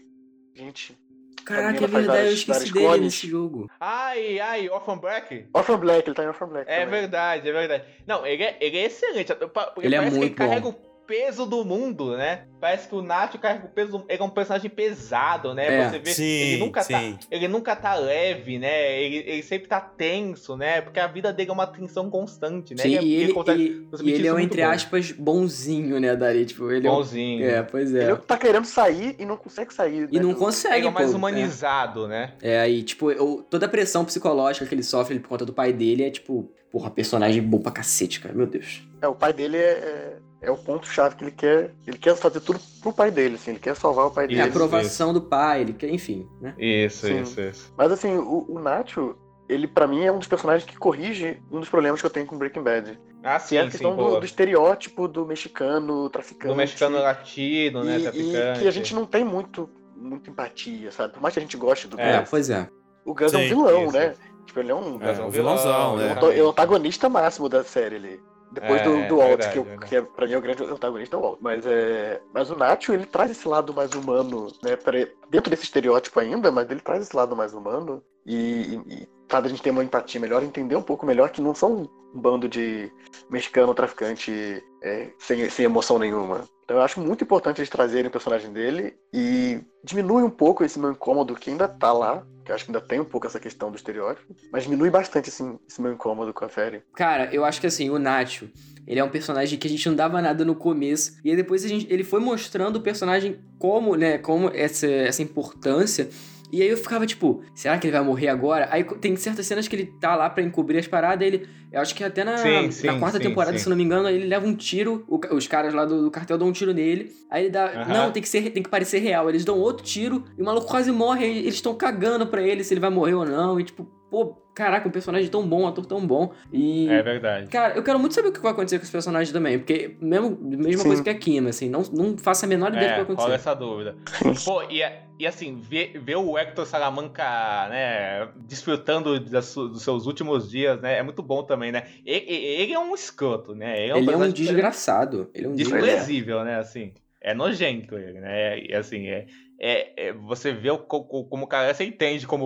Gente. Caraca, é verdade, eu esqueci dele clones. nesse jogo. Ai, ai, Orphan Black? Orphan Black, ele tá em Orphan Black. É também. verdade, é verdade. Não, ele é, ele é excelente. Ele é parece que muito ele carrega o peso do mundo, né? Parece que o Nacho carrega o peso do... Ele é um personagem pesado, né? É, Você vê, sim, ele nunca sim. tá. Ele nunca tá leve, né? Ele, ele sempre tá tenso, né? Porque a vida dele é uma tensão constante, né? Sim, é- e ele, consegue e- e ele é um, entre bem. aspas, bonzinho, né, Dari? Tipo, ele é um- bonzinho. É, pois é. Ele tá querendo sair e não consegue sair. E né, não do- consegue, Ele é mais pô. humanizado, né? É, aí, tipo, eu- toda a pressão psicológica que ele sofre por conta do pai dele é, tipo, porra, personagem bom pra cacete, cara. Meu Deus. É, o pai dele é, é, o ponto-chave que ele quer. Ele quer fazer tudo pro pai dele, assim. Ele quer salvar o pai É dele. a aprovação do pai, ele quer, enfim, né? Isso, Sim. isso, isso. Mas assim, o, o Nacho, ele pra mim é um dos personagens que corrige um dos problemas que eu tenho com Breaking Bad. Ah, Que é a sim, sim, questão do, do estereótipo do mexicano, traficante. Do mexicano latino, né? e, traficante. e que a gente não tem muito, muita empatia, sabe? Por mais que a gente goste do É, Gus, pois é. o Gus é um Sim, vilão, isso. né? Tipo, ele é um, É, um um vilãozão, vilão, né? é o- é o antagonista máximo da série ali. Depois É, do, do é Walt, verdade, que, verdade. que é, pra mim é o grande antagonista é o Walt. Mas, é, mas o Nacho, ele traz esse lado mais humano, né? pra- dentro desse estereótipo ainda, mas ele traz esse lado mais humano. E, e, e faz a gente ter uma empatia melhor, entender um pouco melhor que não são um bando de mexicano traficante é, sem, sem emoção nenhuma. Então eu acho muito importante eles trazerem o personagem dele e diminui um pouco esse meu incômodo que ainda tá lá, que eu acho que ainda tem um pouco essa questão do estereótipo, mas diminui bastante assim, esse meu incômodo com a série. Cara, eu acho que assim, o Nacho, ele é um personagem que a gente não dava nada no começo. E aí depois a gente, ele foi mostrando o personagem como, né, como essa, essa importância. E aí eu ficava tipo, será que ele vai morrer agora? Aí tem certas cenas que ele tá lá pra encobrir as paradas, ele. Eu acho que até na, Sim, sim, na quarta sim, temporada, se não me engano, ele leva um tiro, o os caras lá do, do cartel dão um tiro nele. Aí ele dá. Não, tem que, ser, tem que parecer real. Eles dão outro tiro e o maluco quase morre. Eles estão cagando pra ele se ele vai morrer ou não. E tipo, pô, caraca, um personagem tão bom, um ator tão bom. E. É verdade. Cara, eu quero muito saber o que vai acontecer com os personagens também, porque mesmo, mesma Sim. coisa que a Kim, assim, não, não faço a menor ideia do É, que vai acontecer. essa dúvida. Pô, e, e assim, ver, ver o Hector Salamanca, né, desfrutando das dos seus últimos dias, né, é muito bom também, né? Ele, ele é um escroto, né? Ele é um personagem desgraçado. Ele é um desgraçado. desprezível, né, assim. É nojento ele, né? E assim, é, é, é- você vê o, co- co- como o cara, você entende como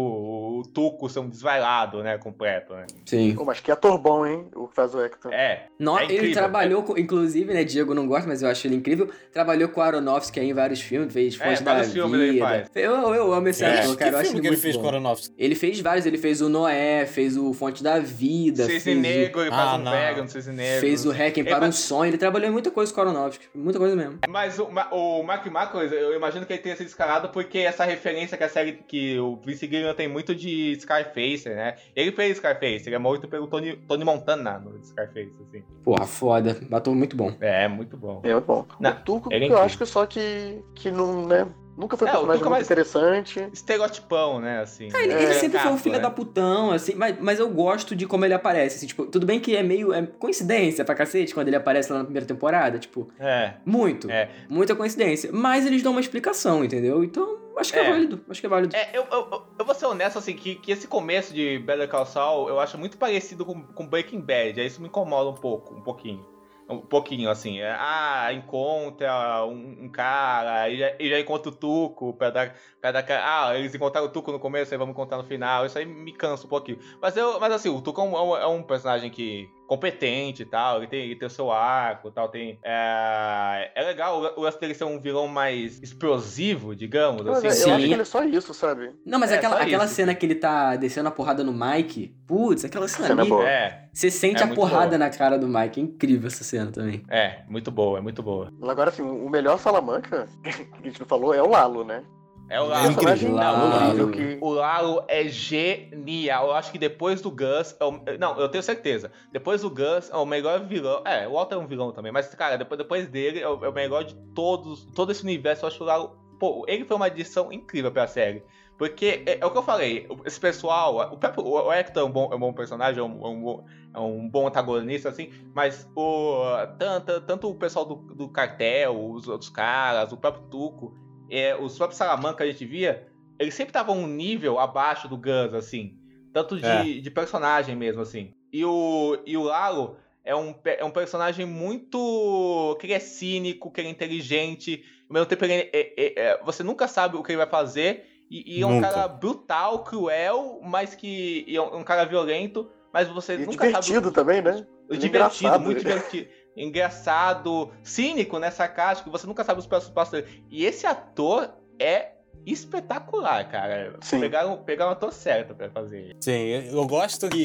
o Tuco ser um desvairado, né, completo, né? Sim. Pô, mas que ator bom, hein? O que faz o Hector. É, No- É ele trabalhou, com, inclusive, né? Diego não gosta, mas eu acho ele incrível. Trabalhou com o Aronofsky aí em vários filmes, fez É, Fonte da vários filmes ele Vida. faz. Eu, eu amo esse É. ator, que cara. Eu acho ele que ele muito fez bom. com o Aronofsky? Ele fez vários, ele fez o Noé, fez o Fonte da Vida, Cisne fez, Negro, ele faz Ah, um não. Cisne o, Negro. fez o Hacking para um Sonho. Ele trabalhou em muita coisa com o Aronofsky, muita coisa mesmo. Mas o, o Mark Marcos, eu imagino que ele tenha sido escalado porque essa referência que a série, que o Vince Gilligan tem muito de Scarface, né? Ele fez Scarface, ele é morto pelo Tony, Tony Montana no Scarface, assim. Porra, foda. Matou muito bom. É, muito bom. É muito bom. Não, o Tuco, ele é eu incrível. acho que só que, que não, né? Nunca foi um É, personagem mais- interessante. Estereotipão, né, assim. Ah, ele, É, ele sempre foi um filho né? da putão, assim, mas, mas eu gosto de como ele aparece. assim, tipo, tudo bem que é meio é coincidência pra cacete quando ele aparece lá na primeira temporada, tipo, É, muito. É. Muita coincidência. Mas eles dão uma explicação, entendeu? Então, acho que é, É. válido. Acho que é válido. É, eu, eu, eu- eu vou ser honesto, assim, que, que esse começo de Better Call Saul eu acho muito parecido com, com Breaking Bad. Aí isso me incomoda um pouco, um pouquinho. Um pouquinho, assim. É, ah, encontra um, um cara, e já, e já encontra o Tuco pra dar, pra dar. Ah, eles encontraram o Tuco no começo, aí vamos encontrar no final. Isso aí me cansa um pouquinho. Mas, eu, mas assim, o Tuco é um, é um- é um personagem que competente e tal, ele tem, ele tem o seu arco e tal, tem... É, é legal o lance dele ser um vilão mais explosivo, digamos, Mas assim. eu Sim. acho que ele é só isso, sabe? Não, mas É, aquela, aquela isso. cena que ele tá descendo a porrada no Mike, putz, aquela cena, Cena ali, boa. É, você sente É a porrada boa. na cara do Mike. É incrível essa cena também. é, muito boa, é muito boa. Agora, assim, o melhor Salamanca, que a gente não falou, é o Lalo, né? É o É Lalo. incrível. Não, Lalo. o Lalo- que... O Lalo é genial. Eu acho que depois do Gus. é o- Não, eu tenho certeza. Depois do Gus é o melhor vilão. É, o Walter é um vilão também. Mas, cara, depois, depois dele é o, é o melhor de todos. Todo esse universo. Eu acho que o Lalo. Pô, ele foi uma adição incrível pra série. Porque é, é o que eu falei, esse pessoal, o próprio o Hector é um bom, é um bom personagem, é um, é um bom- é um bom antagonista, assim, mas o, tanto, tanto o pessoal do, do cartel, os outros caras, o próprio Tuco, é, os próprios Salamanca que a gente via, eles sempre estavam um nível abaixo do Gus, assim. Tanto de, É. de personagem mesmo, assim. E o, e o Lalo é um, é um personagem muito. que ele é cínico, que ele é inteligente. Ao mesmo tempo, ele é- é- é- você nunca sabe o que ele vai fazer. E, e é um Nunca. cara brutal, cruel, mas que. é um, um cara violento, mas você E nunca divertido sabe. também, né? É Divertido, muito divertido. Engraçado, cínico, né? Sarcástico, você nunca sabe os próximos passos dele. E esse ator é espetacular, cara. Sim. Pegaram, pegaram o ator certo pra fazer. Sim, eu gosto que.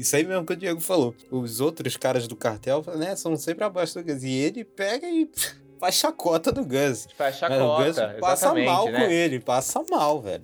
Isso aí mesmo que o Diego falou. Os outros caras do cartel, né, são sempre abaixo do Gus. E ele pega e faz chacota do Gus. Faz Mas o Gus chacota, passa mal né? com ele, passa mal, velho.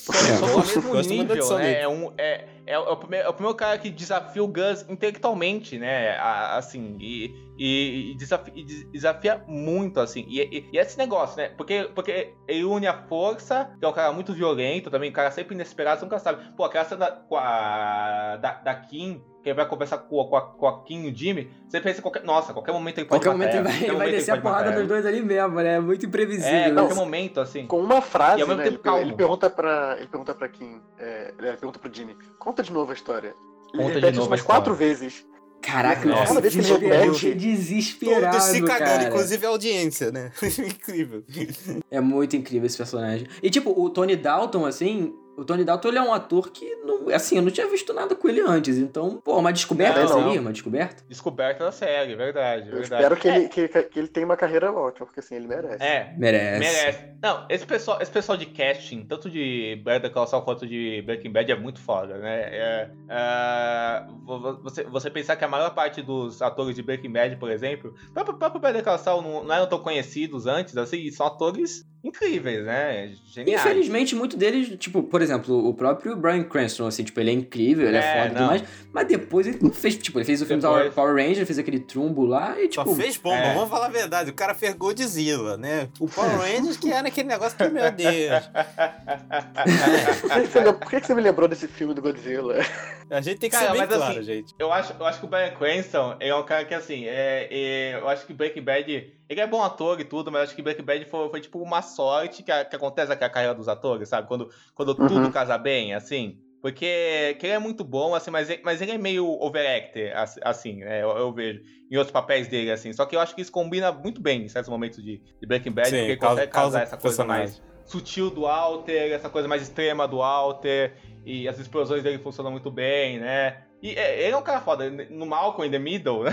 Mesmo nível, edição né? É, um, é, é, o primeiro, é o primeiro cara que desafia o Gus intelectualmente, né? Assim, e, e, e desafia, e des- desafia muito, assim. E, e, e esse negócio, né? Porque, porque ele une a força, que é um cara muito violento também, um cara sempre inesperado, você nunca sabe. Pô, aquela cena com a, da, da Kim, que ele vai conversar com, a- com, a, com a Kim e o Jimmy, você pensa em qualquer. Nossa, qualquer momento ele pode Qualquer matar momento ele ela, vai, qualquer ele vai momento descer a porrada dos dois ali mesmo, né? É muito imprevisível. É, qualquer momento, assim. Com uma frase, E ao mesmo né? tempo Ele, ele pergunta pra. Ele pergunta pra Kim. É, ele pergunta pro Jimmy, conta de novo a história. Ele Conta de repete novo isso umas quatro vezes. Caraca, Nossa, eu cada vez que ele desesperado, repete, desesperado, Todos se cagando, cara. inclusive a audiência, né? Incrível. É muito incrível esse personagem. E tipo, o Tony Dalton, assim, o Tony Dalton ele é um ator que, não, assim, eu não tinha visto nada com ele antes. Então, pô, uma descoberta Não, seria? não. Uma descoberta? Descoberta da série, verdade. Eu verdade. espero que, É, ele, que, que ele tenha uma carreira ótima, porque assim, ele merece. É, Merece. merece. Não, esse pessoal, esse pessoal de casting, tanto de Better Call Saul quanto de Breaking Bad, é muito foda, né? É, é, vo- vo- você, você pensar que a maior parte dos atores de Breaking Bad, por exemplo, o próprio, próprio Better Call Saul não, não eram tão conhecidos antes, assim, e são atores incríveis, né? Geniais. Infelizmente, muito deles, tipo, por exemplo, o próprio Brian Cranston, assim, tipo, ele é incrível, ele é, É, foda e tudo não. mais, mas depois ele não fez, tipo, ele fez o filme Depois- Power Ranger, fez aquele trumbo lá e, Só tipo... fez bomba, é. vamos falar a verdade. O cara fez Godzilla, né? O Power Rangers que era aquele negócio que, meu Deus. Por que, que você, me lembrou desse filme do Godzilla? A gente tem que Cara, ser bem claro, assim, gente. Eu acho, eu acho que o Brian Cranston é um cara que, assim, é, é- eu acho que Breaking Bad. Ele é bom ator e tudo, mas acho que Breaking Bad foi, foi tipo uma sorte que, a- que acontece com a carreira dos atores, sabe? Quando, quando Uhum. tudo casa bem, assim. Porque que ele é muito bom, assim, mas ele, mas ele é meio overactor, ass- assim, né? Eu, eu vejo. Em outros papéis dele, assim. Só que eu acho que isso combina muito bem em certos momentos de, de Breaking Bad, Sim, porque ele causa- consegue causa casar essa coisa personagem. mais sutil do Walter, essa coisa mais extrema do Walter, e as explosões dele funcionam muito bem, né? E é, ele é um cara foda. No Malcolm in the Middle, né?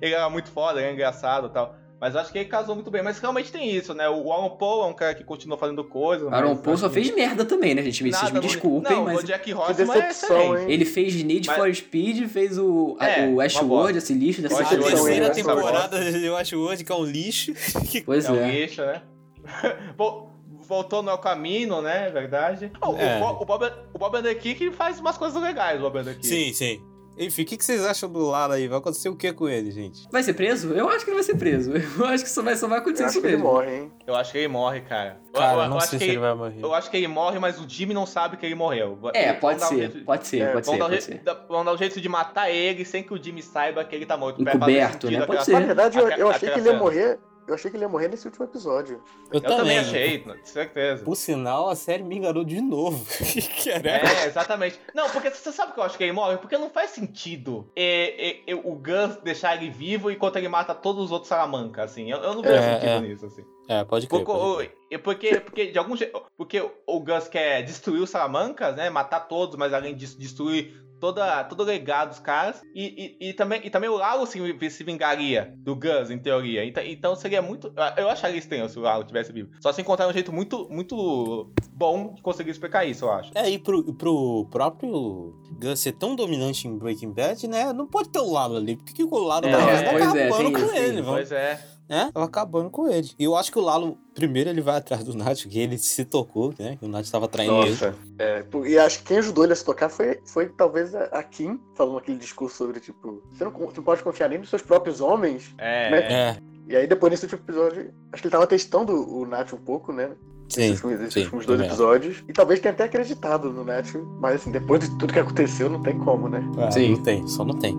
ele era muito foda, ele é engraçado e tal. Mas eu acho que ele casou muito bem. Mas realmente tem isso, né? O Aaron Paul é um cara que continua fazendo coisas. Aaron Paul só acho fez que merda também, né, gente? Vocês nada me no- desculpem, não, mas... o Jack Que Horseman é excelente. hein? Ele fez Need Mas- for Speed, fez o, É, o bosta. esse lixo dessa Eu A terceira temporada eu acho hoje que é um lixo. Pois É um é. lixo, né? Vol- Voltou no El Camino, né? É verdade. Oh, É. O Bob, o Bob Underkick faz umas coisas legais, o Bob Underkick. sim, sim. Enfim, o que, que vocês acham do Lala aí? Vai acontecer o que com ele, gente? Vai ser preso? Eu acho que ele vai ser preso. Eu acho que só vai, só vai acontecer Eu acho que ele morre, hein? Eu acho que ele morre, cara. Eu- Cara, eu, eu não eu sei acho se que ele vai morrer. Eu acho que ele morre, mas o Jimmy não sabe que ele morreu. É, pode um ser, jeito- pode ser, É, pode ser, um pode ser. vão dar um jeito de matar ele sem que o Jimmy saiba que ele tá morto. Encoberto, né? Pode aquela- ser. Na verdade, eu, eu achei que ele ia cena. morrer. Eu achei que ele ia morrer nesse último episódio. Eu também achei, de certeza. Por sinal, a série me enganou de novo. Caraca. É, exatamente. Não, porque você sabe que eu acho que ele morre? Porque não faz sentido e- e- e o Gus deixar ele vivo enquanto ele mata todos os outros Salamanca, assim. Eu, eu não vejo É, sentido é. nisso, assim. É, pode crer. Porque, pode crer. o- porque, porque de algum jeito. Porque o Gus quer destruir os Salamancas, né? Matar todos, mas além disso, destruir toda, todo o legado dos caras. E, e, e também, e também o Lalo se, se vingaria do Gus, em teoria. Então, então seria muito. Eu acharia estranho se o Lalo tivesse vivo. Só se encontrar um jeito muito, muito bom de conseguir explicar isso, eu acho. É, e pro, pro próprio Gus ser tão dominante em Breaking Bad, né? Não pode ter o Lalo ali. Porque que o Lalo É, tá é, acabando tem com isso, ele, vamos. Pois é. Né? Tava acabando com ele. E eu acho que o Lalo, primeiro, ele vai atrás do Nath, que ele se tocou, né? Que o Nath tava traindo ele. Nossa. É, pô, e acho que quem ajudou ele a se tocar foi, foi talvez a Kim, falando aquele discurso sobre, tipo, você não, você não pode confiar nem nos seus próprios homens. É. Né? É, E aí depois nesse último episódio, acho que ele tava testando o Nath um pouco, né? sim. Esses, últimos dois episódios. E talvez tenha até acreditado no Nath, mas assim, depois de tudo que aconteceu, não tem como, né? É, Sim. Não tem, só não tem.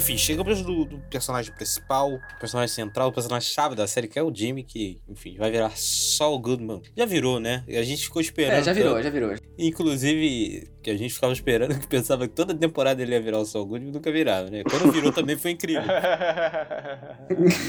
Enfim, chegamos do, do personagem principal, personagem central, o personagem chave da série, que é o Jimmy, que, enfim, vai virar só o Goodman. Já virou, né? A gente ficou esperando. É, já virou, já virou. Inclusive, que a gente ficava esperando, que pensava que toda temporada ele ia virar o Saul Goodman, nunca virava, né? Quando virou também foi incrível.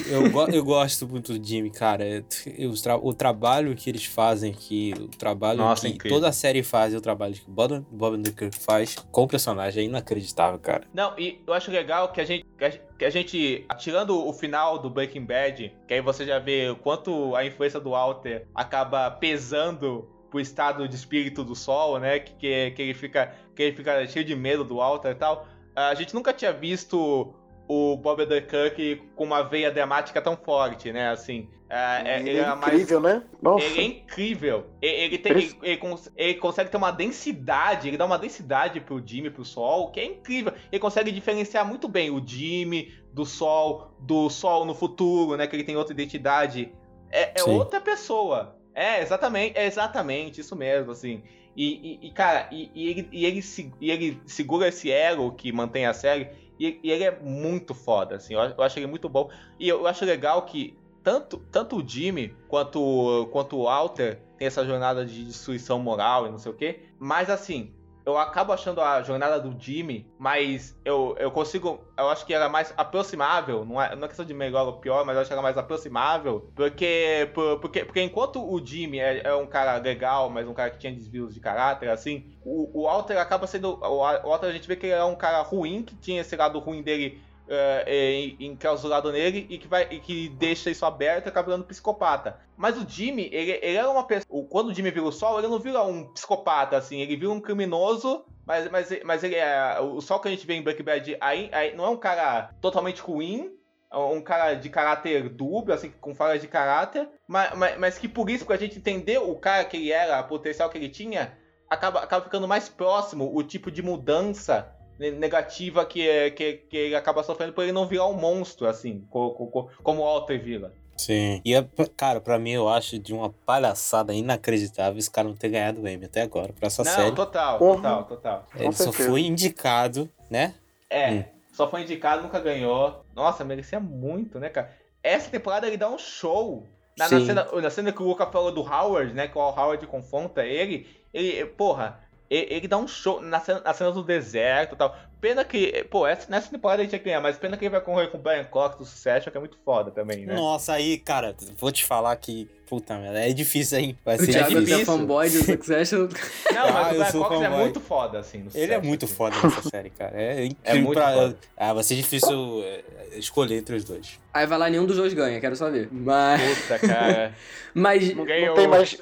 Eu, go- eu gosto muito do Jimmy, cara. É, eu- o, tra- o trabalho que eles fazem aqui, o trabalho Nossa, que incrível. toda a série faz o trabalho que o Bob, Bob Underkirk faz com o personagem é inacreditável, cara. Não, e eu acho legal que a gente, que a gente- que a gente, tirando o final do Breaking Bad, que aí você já vê o quanto a influência do Walter acaba pesando pro estado de espírito do Sol, né? Que, que, que ele fica que ele fica cheio de medo do Walter e tal. A gente nunca tinha visto o Bob Underkirk com uma veia dramática tão forte, né? Assim, é, é- ele ele é era mais incrível, né? Nossa. ele é incrível. Ele, ele tem, ele, ele cons- ele consegue ter uma densidade, ele dá uma densidade pro Jimmy, pro Sol, que é incrível. Ele consegue diferenciar muito bem o Jimmy do Sol, do Sol no futuro, né? Que ele tem outra identidade. É, é outra pessoa. É, exatamente, é exatamente isso mesmo, assim. E, e- e, cara, e, e ele, e, ele, e ele segura esse elo que mantém a série, e, e ele é muito foda, assim. Eu, eu acho ele muito bom. E eu, eu acho legal que tanto, tanto o Jimmy quanto, quanto o Walter tem essa jornada de destruição moral e não sei o quê. Mas assim, eu acabo achando a jornada do Jimmy, mas eu, eu consigo. Eu acho que era mais aproximável. Não é, não é questão de melhor ou pior, mas eu acho que era mais aproximável. Porque, por- porque, porque enquanto o Jimmy é, é um cara legal, mas um cara que tinha desvios de caráter, assim, o, o Walter acaba sendo. O Walter a gente vê que ele é um cara ruim, que tinha esse lado ruim dele é, é, enclausurado nele e que, vai, e que deixa isso aberto e acaba virando psicopata. Mas o Jimmy, ele, ele era uma pessoa. Quando o Jimmy vira o sol, ele não vira um psicopata, assim, ele vira um criminoso. Mas, mas, mas ele é. O sol que a gente vê em Breaking Bad aí, aí não é um cara totalmente ruim, é um cara de caráter dúbio, assim, com falhas de caráter, mas, mas, mas, que por isso, pra gente entender o cara que ele era, o potencial que ele tinha, acaba, acaba ficando mais próximo o tipo de mudança negativa que, que, que ele acaba sofrendo por ele não virar um monstro, assim, como, como o Walter vira. Sim. E, é, cara, pra mim eu acho de uma palhaçada inacreditável esse cara não ter ganhado o Emmy até agora pra essa não, série. total, total, total. Ele só foi indicado, né? É, Hum. só foi indicado, nunca ganhou. Nossa, merecia muito, né, cara? Essa temporada ele dá um show. Na, na Sim. cena, na cena que o Luca falou do Howard, né? Que o Howard confronta ele. Ele, porra, ele, ele dá um show na cena, na cena do deserto e tal. Pena que, pô, essa, nessa temporada a gente ia ganhar, mas pena que ele vai correr com o Brian Cox do Succession, que é muito foda também, né? Nossa, aí, cara, vou te falar que. Puta merda, é difícil, hein? Vai O ser Thiago que é difícil. fanboy do Succession. Não, Ah, mas eu o Brian Cox é muito foda, assim. no Ele é muito assim. foda nessa série, cara. É incrível muito pra. foda. Ah, vai ser difícil é, escolher entre os dois. Aí vai lá, nenhum dos dois ganha, quero só ver. Mas. Puta, cara. Mas. Não ganhou. Não tem mais.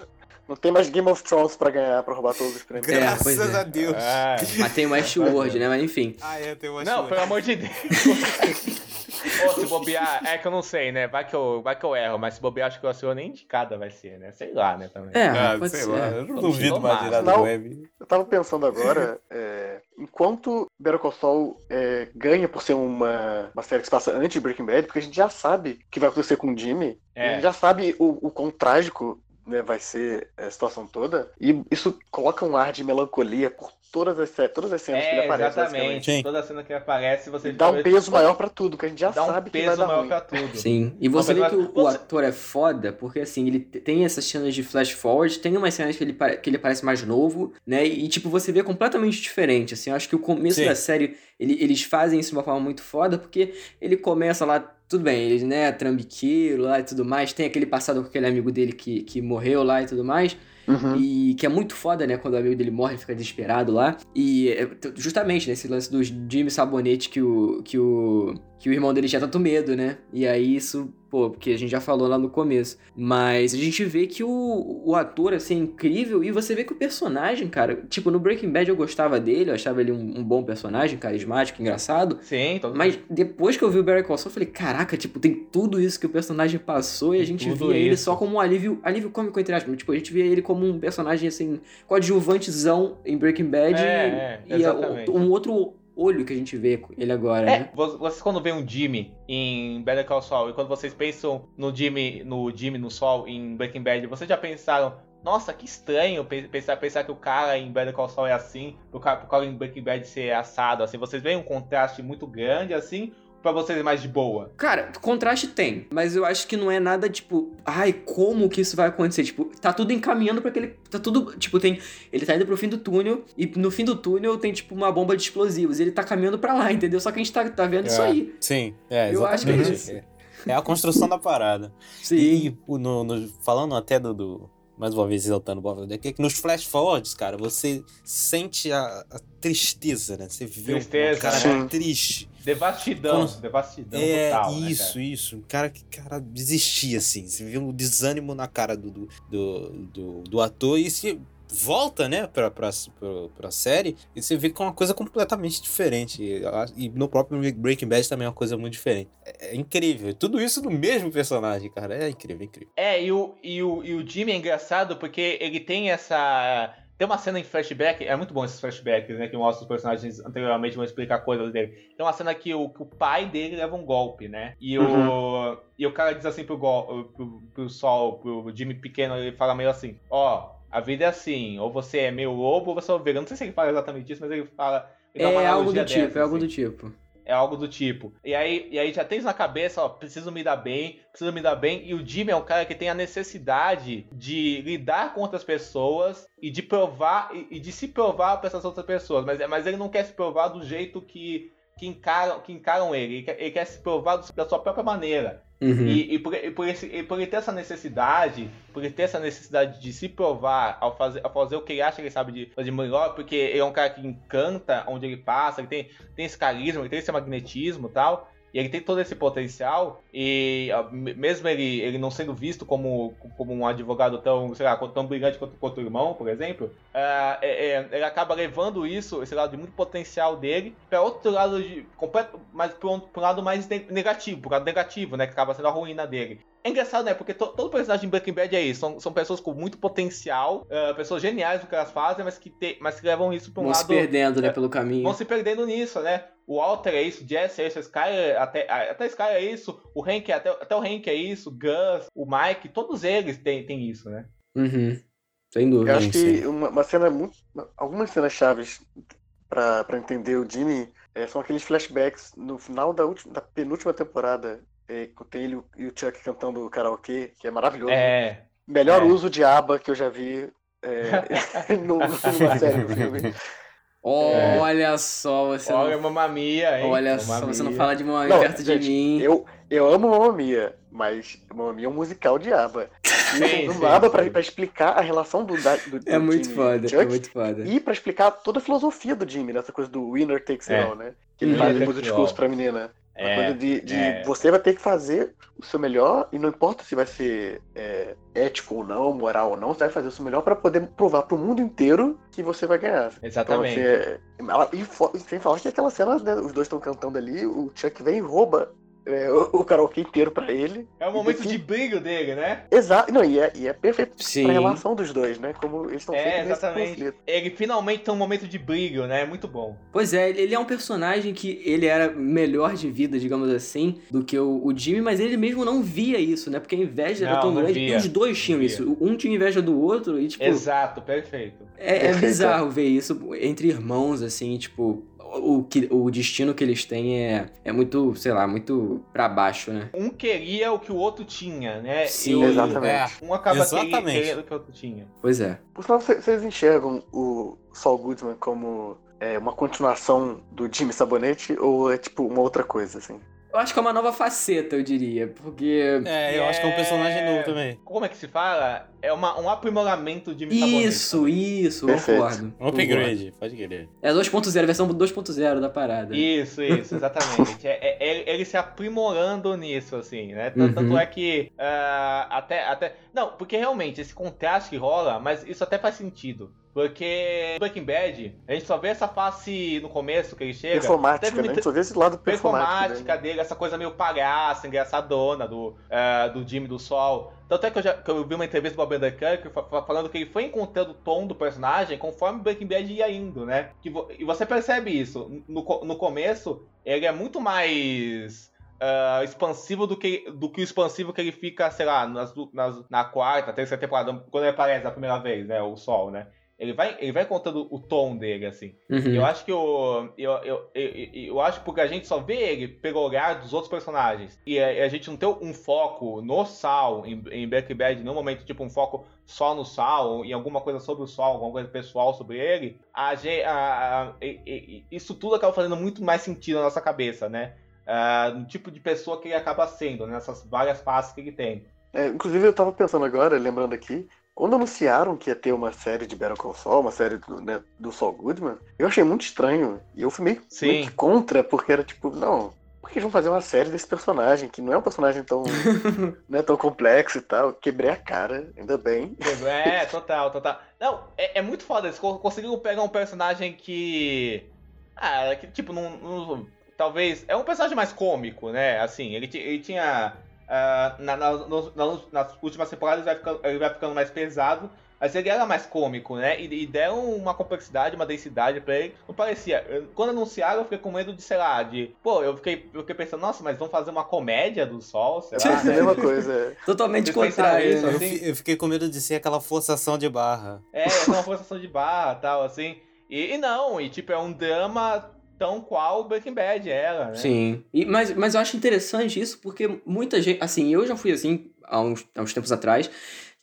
Não tem mais Game of Thrones pra ganhar, pra roubar todos os prêmios. É, Graças pois é. a Deus. Ah, Mas tem o Westworld, né? Mas enfim. Ah, é, tem uma Não, pelo amor de Deus. Ô, se bobear, é que eu não sei, né? Vai que eu, vai que eu erro, mas se bobear, acho que o senhor nem indicada vai ser, né? Sei lá, né? Também. É, Ah, pode sei ser. lá, eu não Vamos duvido mais de nada do Emmy. Eu tava pensando agora, é, enquanto Better Call Saul é, ganha por ser uma, uma série que se passa antes de Breaking Bad, porque a gente já sabe o que vai acontecer com o Jimmy, É. a gente já sabe o, o quão trágico né, vai ser a situação toda, e isso coloca um ar de melancolia por todas as, todas as cenas que ele É, aparece, exatamente. Toda cena que aparece, você E dá um peso maior pra tudo, que a gente já dá um sabe que vai peso dar maior ruim. pra tudo. Sim, e você Não, vê que o, o ator é foda, porque assim, ele te- tem essas cenas de flash forward, tem umas cenas que ele, que ele parece mais novo, né? E tipo, você vê completamente diferente. Assim, eu acho que o começo Sim. da série, ele- eles fazem isso de uma forma muito foda, porque ele começa lá, tudo bem, ele, né, trambiqueiro lá e tudo mais, tem aquele passado com aquele amigo dele que, que morreu lá e tudo mais. Uhum. E que é muito foda, né? Quando o amigo dele morre, ele fica desesperado lá. E é, justamente nesse lance do Jimmy Sabonete que o, que o que o irmão dele tinha tanto medo, né? E aí isso, pô, porque a gente já falou lá no começo. Mas a gente vê que o, o ator, assim, é incrível. E você vê que o personagem, cara, tipo, no Breaking Bad eu gostava dele, eu achava ele um, um bom personagem, carismático, engraçado. Sim, todo Mas depois que eu vi o Barry Saul, eu falei, caraca, tipo, tem tudo isso que o personagem passou e a gente tudo via ele só como um alívio, alívio cômico, entre aspas. Tipo, a gente via ele como um personagem, assim, coadjuvantezão em Breaking Bad É, e, é, e um outro olho que a gente vê com ele agora, É, né? vo- vocês quando veem um Jimmy em Better Call Saul e quando vocês pensam no Jimmy, no Jimmy no Sol em Breaking Bad, vocês já pensaram, nossa, que estranho pe- pensar, pensar que o cara em Better Call Saul é assim, o cara, o cara em Breaking Bad ser assado, assim, vocês veem um contraste muito grande, assim, pra vocês é mais de boa? Cara, contraste tem, mas eu acho que não é nada tipo, ai, como que isso vai acontecer? Tipo, tá tudo encaminhando pra aquele. Tá tudo. Tipo, tem. Ele tá indo pro fim do túnel e no fim do túnel tem, tipo, uma bomba de explosivos. Ele tá caminhando pra lá, entendeu? Só que a gente tá, tá vendo isso É, aí. Sim, é, Eu acho que é exatamente. isso. É, é a construção da parada. Sim. E no, no- falando até do, do- Mais uma vez exaltando o Bob Odenkirk, é que nos flash forwards, cara, você sente a, a tristeza, né? Você vê Tristeza, um cara né? triste. Devastidão, Quando- devastidão É, total, né, isso, cara? isso. Um cara que cara desistia, assim. Você vê um desânimo na cara do, do, do, do- do ator e se volta, né, pra, pra, pra, pra série e você vê que é uma coisa completamente diferente. E, e no próprio Breaking Bad também é uma coisa muito diferente. É, é incrível. Tudo isso no mesmo personagem, cara. É incrível, é incrível. É, e o, e, o, e o Jimmy é engraçado porque ele tem essa. Tem uma cena em flashback, é muito bom esses flashbacks, né? Que mostra os personagens anteriormente, vão explicar coisas dele. Tem uma cena que o, que o pai dele leva um golpe, né? E o, e o cara diz assim pro, gol, pro, pro Sol, pro Jimmy pequeno, ele fala meio assim: Ó, a vida é assim, ou você é meio lobo ou você é ovelha. Não sei se ele fala exatamente isso, mas ele fala. ele É algo do analogia tipo, dessa, é algo assim. do tipo. É algo do tipo. E aí, e aí já tem isso na cabeça, ó, preciso me dar bem, preciso me dar bem. E o Jimmy é um cara que tem a necessidade de lidar com outras pessoas e de provar, e, e de se provar para essas outras pessoas. Mas, mas ele não quer se provar do jeito que, que, encaram, que encaram ele. Ele quer, ele quer se provar da sua própria maneira. Uhum. E, e por, e por esse- e por ele ter essa necessidade, por ele ter essa necessidade de se provar ao fazer, ao fazer o que ele acha que ele sabe de fazer melhor, porque ele é um cara que encanta onde ele passa, ele tem, tem esse carisma, ele tem esse magnetismo e tal. E ele tem todo esse potencial, e me- mesmo ele, ele não sendo visto como, como um advogado tão, sei lá, tão brilhante quanto, quanto o irmão, por exemplo, ah, é- é, ele acaba levando isso, esse lado de muito potencial dele, para outro lado de. completo, mas para um, lado mais ne- negativo, lado negativo, né? Que acaba sendo a ruína dele. É engraçado, né? Porque to- todo personagem em Breaking Bad é isso. São, são pessoas com muito potencial, ah, pessoas geniais no que elas fazem, mas que, te, mas que levam isso pra um Vão se lado perdendo, né, é, pelo caminho. vão se perdendo nisso, né? O Walter é isso, Jesse é isso, Skyler, até, até Skyler é isso, o Hank, até, até o Hank é isso, o Gus, o Mike, todos eles têm, têm isso, né? Uhum. Sem dúvida. Eu acho que uma, uma cena muito. Algumas cenas chaves pra, pra entender o Jimmy é, são aqueles flashbacks no final da, última, da penúltima temporada. É, tem ele e o Chuck cantando karaokê, que é maravilhoso. É. Melhor é. uso de aba que eu já vi é, no- numa série, no filme. Olha só, você Olha, não... Mamma Mia, hein? Olha Mamma só, você não Mia. fala de Não, perto de gente, mim. Eu, eu amo Mamma Mia, mas Mamma Mia é um musical de aba. Sim, E não sim, dava pra, pra explicar a relação do, da- do, É do muito Jimmy foda, e é Chuck muito foda. E pra explicar toda a filosofia do Jimmy, nessa coisa do winner takes É. it all, né? Que ele faz depois do it discurso pra menina. É, coisa de, de é. você vai ter que fazer o seu melhor, e não importa se vai ser é, ético ou não, moral ou não, você vai fazer o seu melhor pra poder provar pro mundo inteiro que você vai ganhar. Exatamente. Então, é- ela- e sem falar que aquela cena, né, os dois estão cantando ali, o Chuck vem e rouba é, o, o karaokê inteiro pra ele. É o momento de brilho dele, né? Exato, não, e é, e é perfeito Sim. pra relação dos dois, né? Como eles estão É, exatamente. Ele finalmente tem um momento de brilho, né? Muito bom. Pois é, ele é um personagem que ele era melhor de vida, digamos assim, do que o, o Jimmy, mas ele mesmo não via isso, né? Porque a inveja era Não, tão não grande via, e os dois tinham isso. Um tinha inveja do outro e, tipo, Exato, perfeito. é, é bizarro ver isso entre irmãos, assim, tipo, o, que, o destino que eles têm é, é muito, sei lá, muito pra baixo, né? Um queria o que o outro tinha, né? Sim, E exatamente. Um acaba Exatamente. querendo o que o outro tinha. Pois é. Por sinal, cê- vocês enxergam o Saul Goodman como é, uma continuação do Jimmy Sabonete ou é tipo uma outra coisa, assim? Eu acho que é uma nova faceta, eu diria, porque... É, eu acho que é um personagem novo também. Como é que se fala? É uma, um aprimoramento de Isso, também. isso, Perfeito. concordo. Um upgrade, pode querer. É 2.0, a versão 2.0 da parada. Isso, isso, exatamente. é, é- ele, ele se aprimorando nisso, assim, né? Tanto, tanto Uhum. é que ah, até, até. Não, porque realmente esse contraste que rola, mas isso até faz sentido. Porque Breaking Bad, a gente só vê essa face no começo que ele chega. Performática, né? A gente só vê esse lado performático. performática Né? dele, essa coisa meio palhaça, engraçadona do, eh, do Jimmy do Sol. Tanto é que eu, já, que eu vi uma entrevista do Bob fa- falando que ele foi encontrando o tom do personagem conforme Breaking Bad ia indo, né? Que vo- e você percebe isso. No, no começo, ele é muito mais ah, expansivo do que, do que o expansivo que ele fica, sei lá, nas, nas- na quarta, terceira temporada, quando ele aparece a primeira vez, né? O Sol, né? Ele vai, ele vai encontrando o tom dele, assim. Uhum. Eu acho que o. Eu, eu, eu, eu, eu acho que porque a gente só vê ele pelo olhar dos outros personagens. E a, a gente não tem um foco no Sal, em, em Breaking Bad, no momento, tipo, um foco só no Sal, em alguma coisa sobre o Sal, alguma coisa pessoal sobre ele. A, a- a- isso tudo acaba fazendo muito mais sentido na nossa cabeça, né? Ah, no tipo de pessoa que ele acaba sendo, nessas várias faces que ele tem. É, inclusive, eu tava pensando agora, lembrando aqui, quando anunciaram que ia ter uma série de Better Call Saul, uma série do, né, do Saul Goodman, eu achei muito estranho. E eu fui meio, meio que contra, porque era tipo, não, por que eles vão fazer uma série desse personagem, que não é um personagem tão, né, tão complexo e tal? Quebrei a cara, ainda bem. É, total, total. Não, é, é muito foda. Eles co- conseguiram pegar um personagem que. Ah, que tipo, não, não- talvez. É um personagem mais cômico, né? Assim, ele, ele tinha. ah, na- na- nos- nas, nas últimas temporadas ele vai, ficando, ele vai ficando mais pesado. Mas ele era mais cômico, né? E, e deram uma complexidade, uma densidade pra ele. Não parecia. Eu- Quando anunciaram, eu fiquei com medo de, sei lá, de. Pô, eu fiquei, eu fiquei pensando, nossa, mas vão fazer uma comédia do Sol? Sei lá, É a né? mesma coisa. Totalmente Vocês pensaram contrário. isso, né? Eu, assim? fi- eu fiquei com medo de ser aquela forçação de barra. É, é uma forçação de barra tal, assim. E, e não, e tipo, é um drama tão qual Breaking Bad era, né? Sim. E, mas, mas eu acho interessante isso porque muita gente. Assim, eu já fui assim há uns, há uns tempos atrás,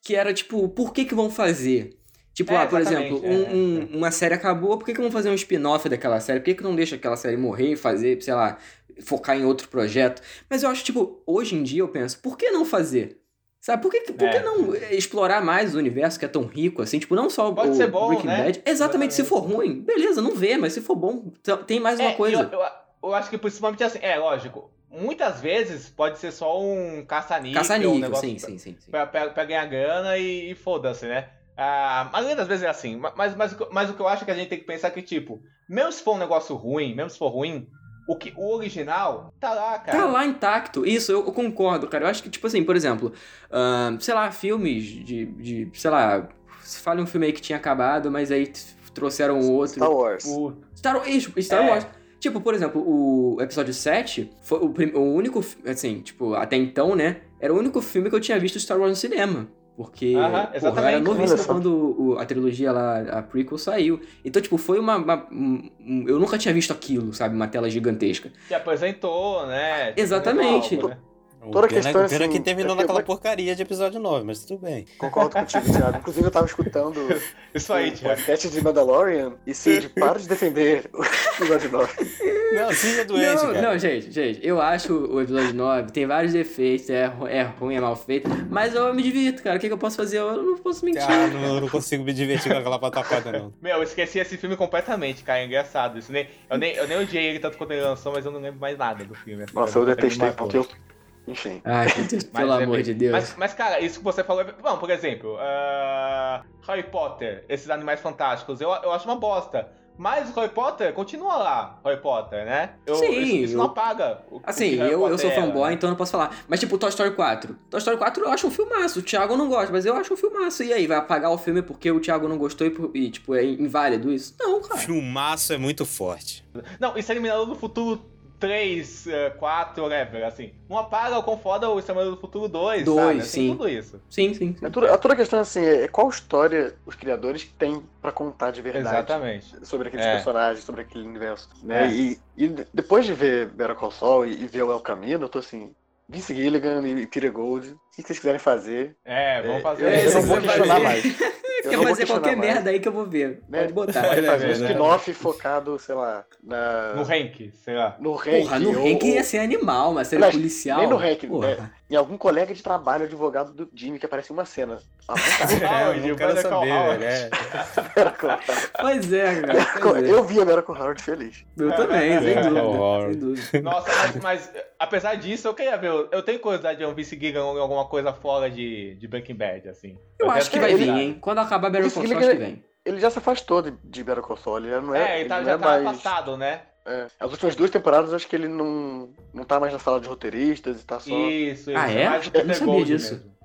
que era tipo, por que que vão fazer? Tipo, É, ah, por exemplo, é, um- um- uma série acabou, por que, que vão fazer um spin-off daquela série? Por que, que não deixa aquela série morrer e fazer, sei lá, focar em outro projeto? Mas eu acho, tipo, hoje em dia eu penso, por que não fazer? Sabe, por que, por que É. não explorar mais o universo que é tão rico assim? Tipo, não só Pode o ser bom, Breaking né? Bad. Exatamente, se for ruim, beleza, não vê, mas se for bom, tem mais É, uma e coisa. Eu, eu, eu acho que principalmente assim, é lógico, muitas vezes pode ser só um caça-níquel, Caça-níquel, um negócio sim, sim, sim. sim. pra, pra- pra ganhar grana e, e foda-se, né? Ah, a maioria das vezes é assim, ma- mas, mas, que- mas o que eu acho que a gente tem que pensar é que, tipo, mesmo se for um negócio ruim, mesmo se for ruim, o, que, o original tá lá, cara. Tá lá intacto. Isso, eu, eu concordo, cara. Eu acho que, tipo assim, por exemplo, ahn, sei lá, filmes de, de. Sei lá, se fala um filme aí que tinha acabado, mas aí trouxeram outro. Star Wars. O- Star, isso, Star É. Wars. Tipo, por exemplo, o episódio 7 foi o, prim- o único. Assim, tipo, até então, né? Era o único filme que eu tinha visto Star Wars no cinema. Porque Aham, porra, eu era novíssimo quando o- a trilogia lá, a prequel, saiu. Então, tipo, foi uma. uma- um- eu nunca tinha visto aquilo, sabe? Uma tela gigantesca. que apresentou, né? Tipo, Exatamente. algo, né? O Toda a pena, questão é pena assim, que terminou é que naquela eu- porcaria de episódio 9, mas tudo bem. Concordo contigo, Thiago. Inclusive, eu tava escutando Isso aí, o podcast de Mandalorian e Cid, para de defender o episódio 9. Não, sim, é doente, não, cara. não, gente, gente, eu acho o episódio 9 tem vários defeitos, é, é ruim, é mal feito, mas eu me divirto, cara. O que, que eu posso fazer? Eu não posso mentir. Ah, não, eu não consigo me divertir com aquela pataquada, não. Meu, eu esqueci esse filme completamente, cara. É engraçado. Isso nem, eu, nem, eu nem odiei ele tanto quanto ele lançou, mas eu não lembro mais nada do filme. Nossa, eu detestei porque eu. Enfim. Ai, Deus, Mas pelo é amor bem- de Deus. Mas, mas, cara, isso que você falou é. Bom, por exemplo, ah, Harry Potter, esses animais fantásticos, eu, eu acho uma bosta. Mas o Harry Potter continua lá, Harry Potter, né? Eu- Sim, Isso, isso não eu- apaga. o- o Assim, Harry eu, eu sou fanboy, né? então eu não posso falar. Mas, tipo, Toy Story 4. Toy Story 4 eu acho um filmaço. O Thiago não gosta, mas eu acho um filmaço. E aí, vai apagar o filme porque o Thiago não gostou e, e, tipo, é inválido isso? Não, cara. Filmaço é muito forte. Não, Exterminador do Futuro 3, 4, whatever, assim. Não apaga o quão foda o Exterminador do Futuro 2, Dois, sabe? Tem sim. tudo isso. Sim, sim. sim. A toda, a toda a questão assim, é qual história os criadores têm pra contar de verdade Exatamente. sobre aqueles É. personagens, sobre aquele universo. Né? É. E, e de- depois de ver Better Call Saul e, e ver o El Camino, eu tô assim, Vince Gilligan e Peter Gold, o que vocês quiserem fazer? É, vamos É, fazer eu, eu não vou questionar fazer- mais. Eu Quer fazer qualquer mais. merda aí que eu vou ver. Né? Pode botar. Pode fazer um É, né? spin-off focado, sei lá, na, No rank, sei lá. no rank. Porra, no ou- rank ou- ia ser animal, série Aliás, policial. nem no rank, Porra. né? Em algum colega de trabalho, advogado do Jimmy, que aparece em uma cena. Ah, Howard, eu quero saber, Howard. velho. é. Pois é, cara. pois é. Eu via Better Call Howard feliz. Eu também, sem É, dúvida. Sem dúvida. Nossa, mas, mas, apesar disso, eu queria ver. Eu, eu tenho curiosidade de ver um Vince Gilligan em alguma coisa fora de, de Breaking Bad, assim. Eu acho que vai vir, hein? Quando acabar Saul, liga- acho que vem. Ele já se afastou de, de Better Call Saul, ele já não é. É, ele tá, não já é tá mais- afastado, né? É. As últimas duas temporadas, acho que ele não, não tá mais na sala de roteiristas e tá só. Isso, isso. Ah, é? mais o Eu não sabia Gold disso. mesmo.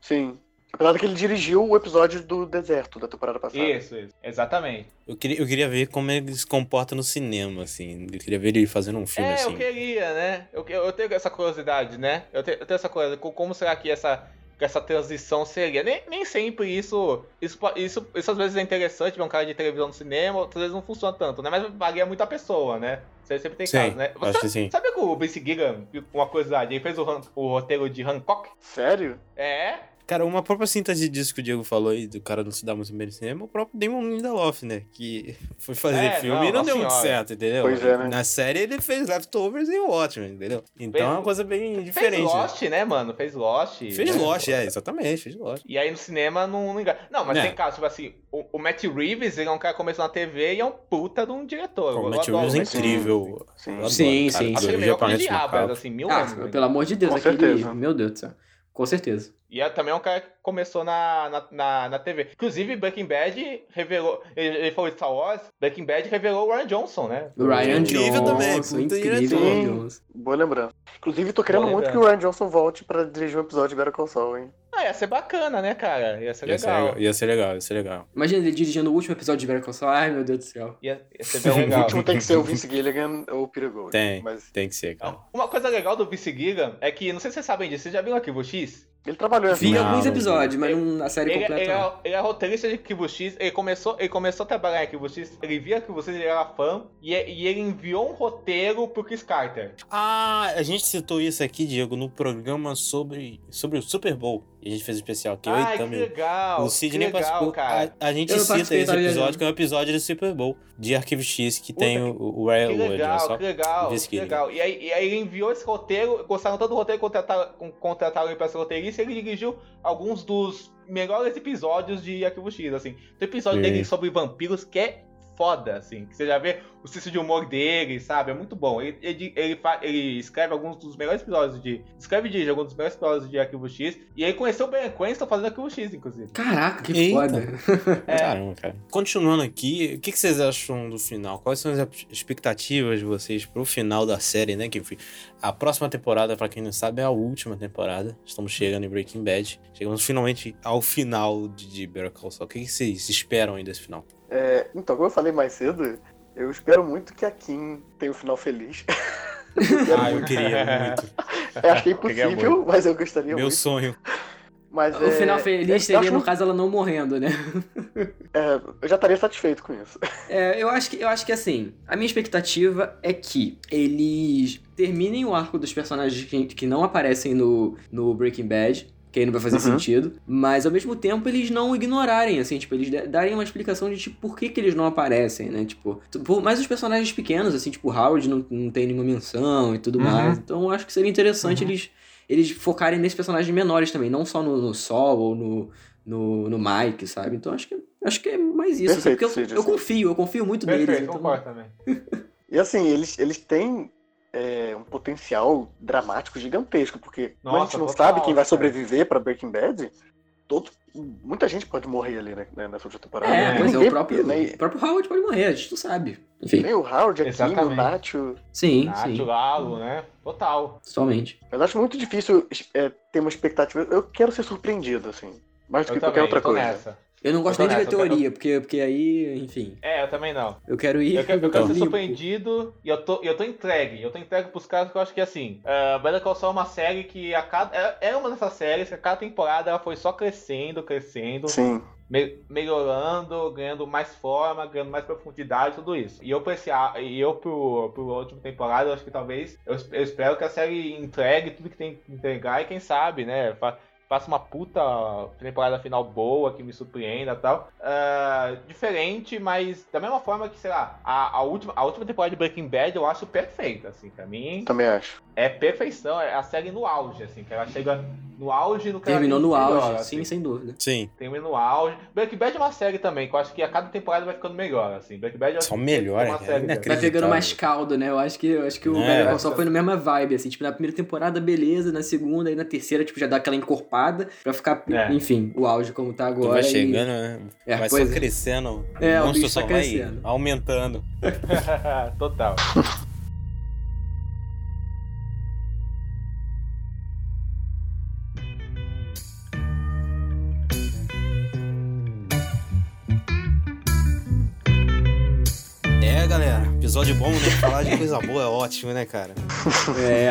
Sim. Apesar de que ele dirigiu o episódio do deserto da temporada passada. Isso, isso. Exatamente. Eu queria, eu queria ver como ele se comporta no cinema, assim. Eu queria ver ele fazendo um filme é, assim. eu queria, né? Eu, eu tenho essa curiosidade, né? Eu tenho, eu tenho essa coisa. co- Como será que essa, que essa transição seria? Nem, nem sempre isso, isso. Isso, isso às vezes é interessante ver um cara de televisão no cinema, outras vezes não funciona tanto, né? Mas varia muito a pessoa, né? Você sempre tem Sim, casos, né? acho que sim. Sabe que o Vince Gilligan, uma curiosidade, ele fez o, o roteiro de Hancock? Sério? É? Cara, uma própria síntese disso que o Diego falou aí, do cara não se dar muito bem no cinema, é o próprio Damon Lindelof, né? Que foi fazer É, filme não, e não deu muito senhora. certo, entendeu? Pois é, né? Na série ele fez Leftovers e Watchmen, entendeu? Então Fez- é uma coisa bem Fez diferente. né? Lost, né, mano? Fez Lost. Fez né? Lost, é, exatamente, fez Lost. E aí no cinema não, não engana. Não, mas É. tem casos, tipo assim, o, o Matt Reeves, ele é um cara que começou na TV e é um puta de um diretor. O Eu Matt Reeves é incrível. Sim. Sim, sim, Acho ele melhor que o. Abrams, Macaco. assim, mil Ah, anos. né? pelo amor de Deus, Com aquele. certeza. Meu Deus do céu. Com certeza. E é, também é um cara que começou na, na, na, na TV. Inclusive, Breaking Bad revelou. Ele, ele falou de Star Wars, Breaking Bad revelou o Ryan Johnson, né? O Ryan Incrível Johnson. também, incrível. Johnson. Boa lembrança. Inclusive, tô querendo muito que o. Ryan Johnson volte pra dirigir um episódio de Better Call Saul, hein? Ah, ia ser bacana, né, cara? Ia ser Ia ser, legal. legal, ia ser legal, ia ser legal. Imagina ele dirigindo o último episódio de Better Call. Ai, meu Deus do céu. Ia, ia ser bem O legal. último tem que ser o Vince Gilligan ou o Peter Gold. Tem, Mas tem que ser, cara. Uma coisa legal do Vince Gilligan é que, não sei se vocês sabem disso, vocês já viram Arquivo X? ele trabalhou Vi Não, alguns episódios, mas não a série Ele, completa. ele, não. é, ele é roteirista de Arquivo X, ele começou, ele começou a trabalhar em Arquivo X, ele via Arquivo X, ele era fã, e, e ele enviou um roteiro pro Chris Carter. Ah, a gente citou isso aqui, Diego, no programa sobre, sobre o Super Bowl. E a gente fez um especial aqui, eu Ai, e que também. legal, O Cid que nem legal, participou. cara. A, a gente Eu cita esse tava episódio, que é um episódio do Super Bowl, de Arquivo X, que Puta tem o, o Ryan Que Wood, legal, só. que legal, que legal. E aí, e aí ele enviou esse roteiro, gostaram tanto do roteiro, contrataram, con- contrataram ele pra ser roteirista, e ele dirigiu alguns dos melhores episódios de Arquivo X, assim. Tem episódio Sim. dele sobre vampiros que é foda, assim. Que você já vê o senso de humor dele, sabe? É muito bom. Ele, ele, ele, fa- ele escreve alguns dos melhores episódios de. Escreve e dirige alguns dos melhores episódios de Arquivo X. E aí conheceu o Ben Cranston fazendo Arquivo X, inclusive. Caraca, que Eita. foda. É. Caramba, cara. Continuando aqui, o que, que vocês acham do final? Quais são as expectativas de vocês pro final da série, né? Que foi- a próxima temporada, pra quem não sabe, é a última temporada. Estamos chegando em Breaking Bad. Chegamos finalmente ao final de, de Better Call Saul. O que, que vocês esperam aí desse final? É, então, como eu falei mais cedo, eu espero muito que a Kim tenha um final feliz. Ah, eu queria muito. Eu acho que é Queria impossível, mas eu gostaria Meu muito. sonho. Mas, O é, final eu feliz seria, acho no caso, ela não morrendo, né? é, eu já estaria satisfeito com isso. É, eu acho que eu acho que assim, a minha expectativa é que eles terminem o arco dos personagens que, que não aparecem no, no Breaking Bad. Que aí não vai fazer Uhum. sentido. Mas ao mesmo tempo eles não ignorarem, assim, tipo, eles da- darem uma explicação de tipo por que, que eles não aparecem, né? Tipo, por, mais os personagens pequenos, assim, tipo, o Howard não, não tem nenhuma menção e tudo Uhum. mais. Então eu acho que seria interessante eles, eles focarem nesses personagens menores também, não só no, no Sol ou no, no, no Mike, sabe? Então acho que, acho que é mais isso. assim, Perfeito, porque eu, eu assim. confio, eu confio muito neles. Perfeito, Então, concordo também. E assim, eles, eles têm é, um potencial dramático gigantesco, porque como a Nossa, gente não total, sabe quem vai sobreviver pra Breaking Bad, todo, muita gente pode morrer ali, né, né, nessa última temporada. É, E mas é, ninguém- o próprio, né, o próprio Howard pode morrer, a gente não sabe. Enfim, Nem o Howard, a Kim, o. Nacho. sim, Nath, sim, Lalo, né? Total. totalmente. Mas acho muito difícil é, ter uma expectativa. Eu quero ser surpreendido, assim. Mais do Eu que também, qualquer outra coisa. nessa. Eu não gosto Eu nem de ver teoria, porque, porque aí, enfim, É, eu também não. eu quero ir. Eu quero, eu quero ser limpo. surpreendido e eu tô, eu tô entregue. Eu tô entregue pros caras que eu acho que assim. Uh, Better Call Saul é uma série que a cada. É, é uma dessas séries que a cada temporada ela foi só crescendo, crescendo, Sim. me- melhorando, ganhando mais forma, ganhando mais profundidade, tudo isso. E eu pra esse a- e eu pro, pro última temporada, eu acho que talvez. Eu, eu espero que a série entregue tudo que tem que entregar e quem sabe, né? fa- Faça uma puta temporada final boa, que me surpreenda e tal. Ah, diferente, mas da mesma forma que, sei lá, a, a, última, a última temporada de Breaking Bad eu acho perfeita, assim, pra mim Também acho. É perfeição, é a série no auge, assim, que ela chega no auge no Terminou no melhor, auge, assim. sim, sem dúvida. Sim. Termina no auge. Breaking Bad é uma série também, que eu acho que a cada temporada vai ficando melhor, assim. Breaking Bad Só que melhora, é uma cara, série. Vai pegando mais caldo, né? Eu acho que, eu acho que o É. Better Call Saul foi na mesma vibe, assim. Tipo, na primeira temporada, beleza. Na segunda e na terceira, tipo, já dá aquela encorpada pra ficar, É. enfim, o auge como tá Tu agora. vai e- chegando, né? É, vai só é. crescendo. É, o monstro bicho tá só vai crescendo. aumentando. Total. Coisa boa é ótimo, né, cara? É,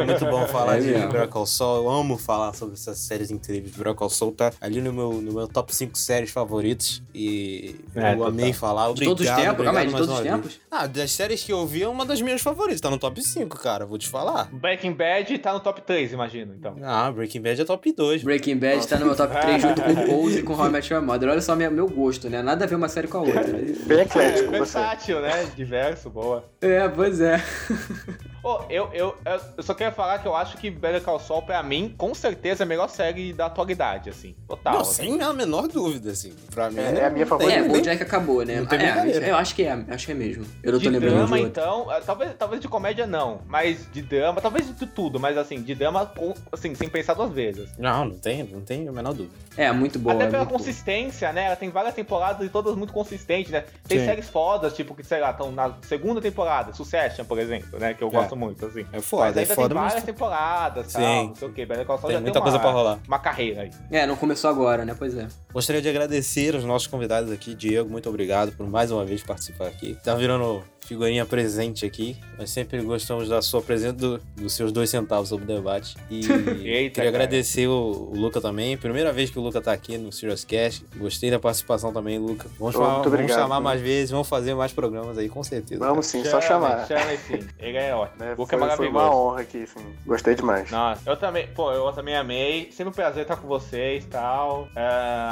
É muito bom falar É de Call Saul. Eu amo falar sobre essas séries incríveis. Call Saul tá ali no meu, no meu top 5 séries favoritos. E É, eu total. amei falar. De Obrigado, todos os tempos? obrigado Calma aí, de todos os vez. tempos? Ah, das séries que eu vi, é uma das minhas favoritas. Tá no top 5, cara. Vou te falar. Breaking Bad tá no top 3, imagino, então. Ah, Breaking Bad é top 2. Breaking Bad tá no meu top 3 junto com Pose e com How I Met Your Mother. Olha só minha- meu gosto, né? Nada a ver uma série com a outra. Bem É, eclético, você. versátil, né? Diverso, boa. É, pois é. Ô, eu, eu, eu- só queria falar que eu acho que Better Call Saul, pra mim, com certeza é a melhor série da atualidade, assim. Total. Não, assim. sem a menor dúvida, assim. Pra mim. É, não é a minha favorita. É, o Jack acabou, né? não tem é, eu acho que é, acho que é mesmo. Eu não tô de lembrando drama, de outra. então, eh, talvez, talvez de comédia não, mas de drama, talvez de tudo, mas assim, de drama, com- assim, sem pensar duas vezes. Não, não tem, não tem a menor dúvida. É, muito boa. Até é pela muito boa. consistência, né? Ela tem várias temporadas e todas muito consistentes, né? Tem Sim. séries fodas, tipo, que, sei lá, estão na segunda temporada, Succession, por exemplo, né? Que eu É. gosto muito, assim. É foda, mas é foda, tem mas várias temporadas, Sim. tal, não sei o quê. Better Call Saul tem já muita tem coisa uma, pra rolar. uma carreira aí. É, não começou agora, né? Pois é. Gostaria de agradecer aos nossos convidados aqui. Diego, muito obrigado por mais uma vez participar aqui. Tá virando figurinha presente aqui. Nós sempre gostamos da sua presença, do- dos seus dois centavos sobre o debate. E queria cara. agradecer o, o Luca também. Primeira vez que o Luca tá aqui no Serious Cast. Gostei da participação também, Luca. Vamos, chamar, muito vamos obrigado, chamar mano. mais vezes, vamos fazer mais programas aí, com certeza. Vamos sim, só Chama, chamar. Chama sim. Ele é ótimo. Né? Luca Foi, é foi maravilhoso. uma honra aqui, sim. Gostei demais. Nossa, eu também, pô, eu também amei. Sempre um prazer estar com vocês e tal. É,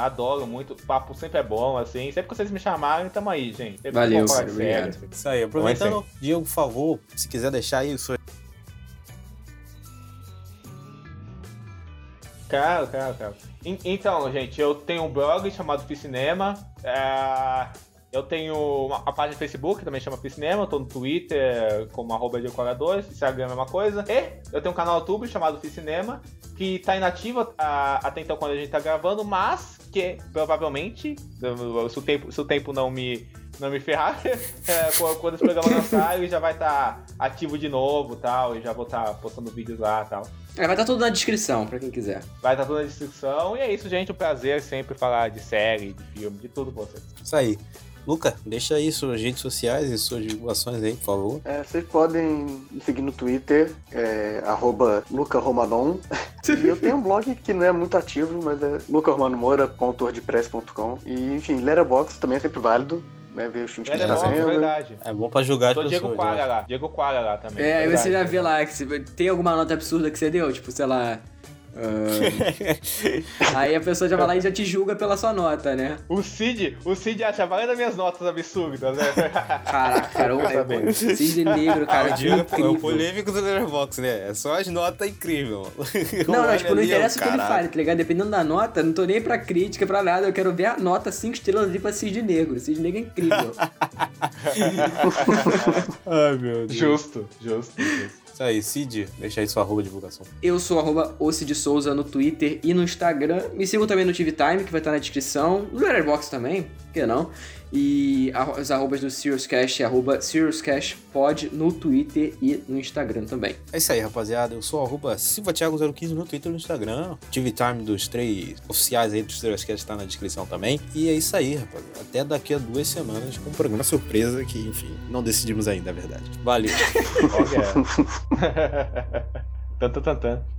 adoro muito. O papo sempre é bom, assim. Sempre que vocês me chamarem, tamo aí, gente. Sempre Valeu, falar cara, obrigado. Isso aí, aproveitando, Diego, por favor, se quiser deixar aí o seu Claro, claro, claro. En- Então, gente, eu tenho um blog chamado Ficinema. É... Eu tenho uma, a página do Facebook, também chama Piscinema. Eu tô no Twitter como arroba Decoradores. Instagram é a mesma coisa. E eu tenho um canal no YouTube chamado Piscinema, que tá inativo a- até então quando a gente tá gravando, mas que provavelmente, se o tempo, se o tempo não me, não me ferrar, é, quando esse programa lançar, ele já vai estar ativo de novo tal. E já vou estar postando vídeos lá tal. É, vai estar tudo na descrição, pra quem quiser. Vai estar tudo na descrição. E é isso, gente. Um prazer sempre falar de série, de filme, de tudo com vocês. Isso aí. Luca, deixa aí suas redes sociais e suas divulgações aí, por favor. É, vocês podem me seguir no Twitter, é, arroba lucaromanon. e eu tenho um blog que não é muito ativo, mas é lucaromanomoura.wordpress.com. E, enfim, Letterboxd também é sempre válido, né? Ver os filmes que É, tá bom, vendo. verdade. É bom pra julgar as Tô pessoas. Diego acho. Qualha lá. Diego Qualha lá também. É, aí você já vê lá que você tem alguma nota absurda que você deu, tipo, sei lá. Ah, aí a pessoa já vai lá e já te julga pela sua nota, né? O Cid, o Cid acha várias das minhas notas absurdas, né? Caraca, cara, o Saber. Cisne Negro, cara, o é o incrível. polêmico do Letterboxd, né? É só as notas incríveis, mano. Não, não, tipo, não interessa o que ele fale, tá ligado? Dependendo da nota, não tô nem pra crítica, pra nada. Eu quero ver a nota 5 estrelas ali pra Cisne Negro. Cisne Negro é incrível. Ai, meu Deus. justo, justo, justo. Isso aí, Cid, deixa aí sua arroba divulgação. Eu sou arroba Ossi de Souza no Twitter e no Instagram. Me sigam também no TV Time, que vai estar na descrição. No Letterboxd também, por que não? E as arrobas do Sirius Cash é arroba Sirius Cash Pod no Twitter e no Instagram também. É isso aí, rapaziada. Eu sou arroba SilvaTiago015 no Twitter e no Instagram. TV Time dos três oficiais aí três que está na descrição também. E é isso aí, rapaziada. Até daqui a duas semanas com um programa surpresa que, enfim, não decidimos ainda, é verdade. Valeu. Qual que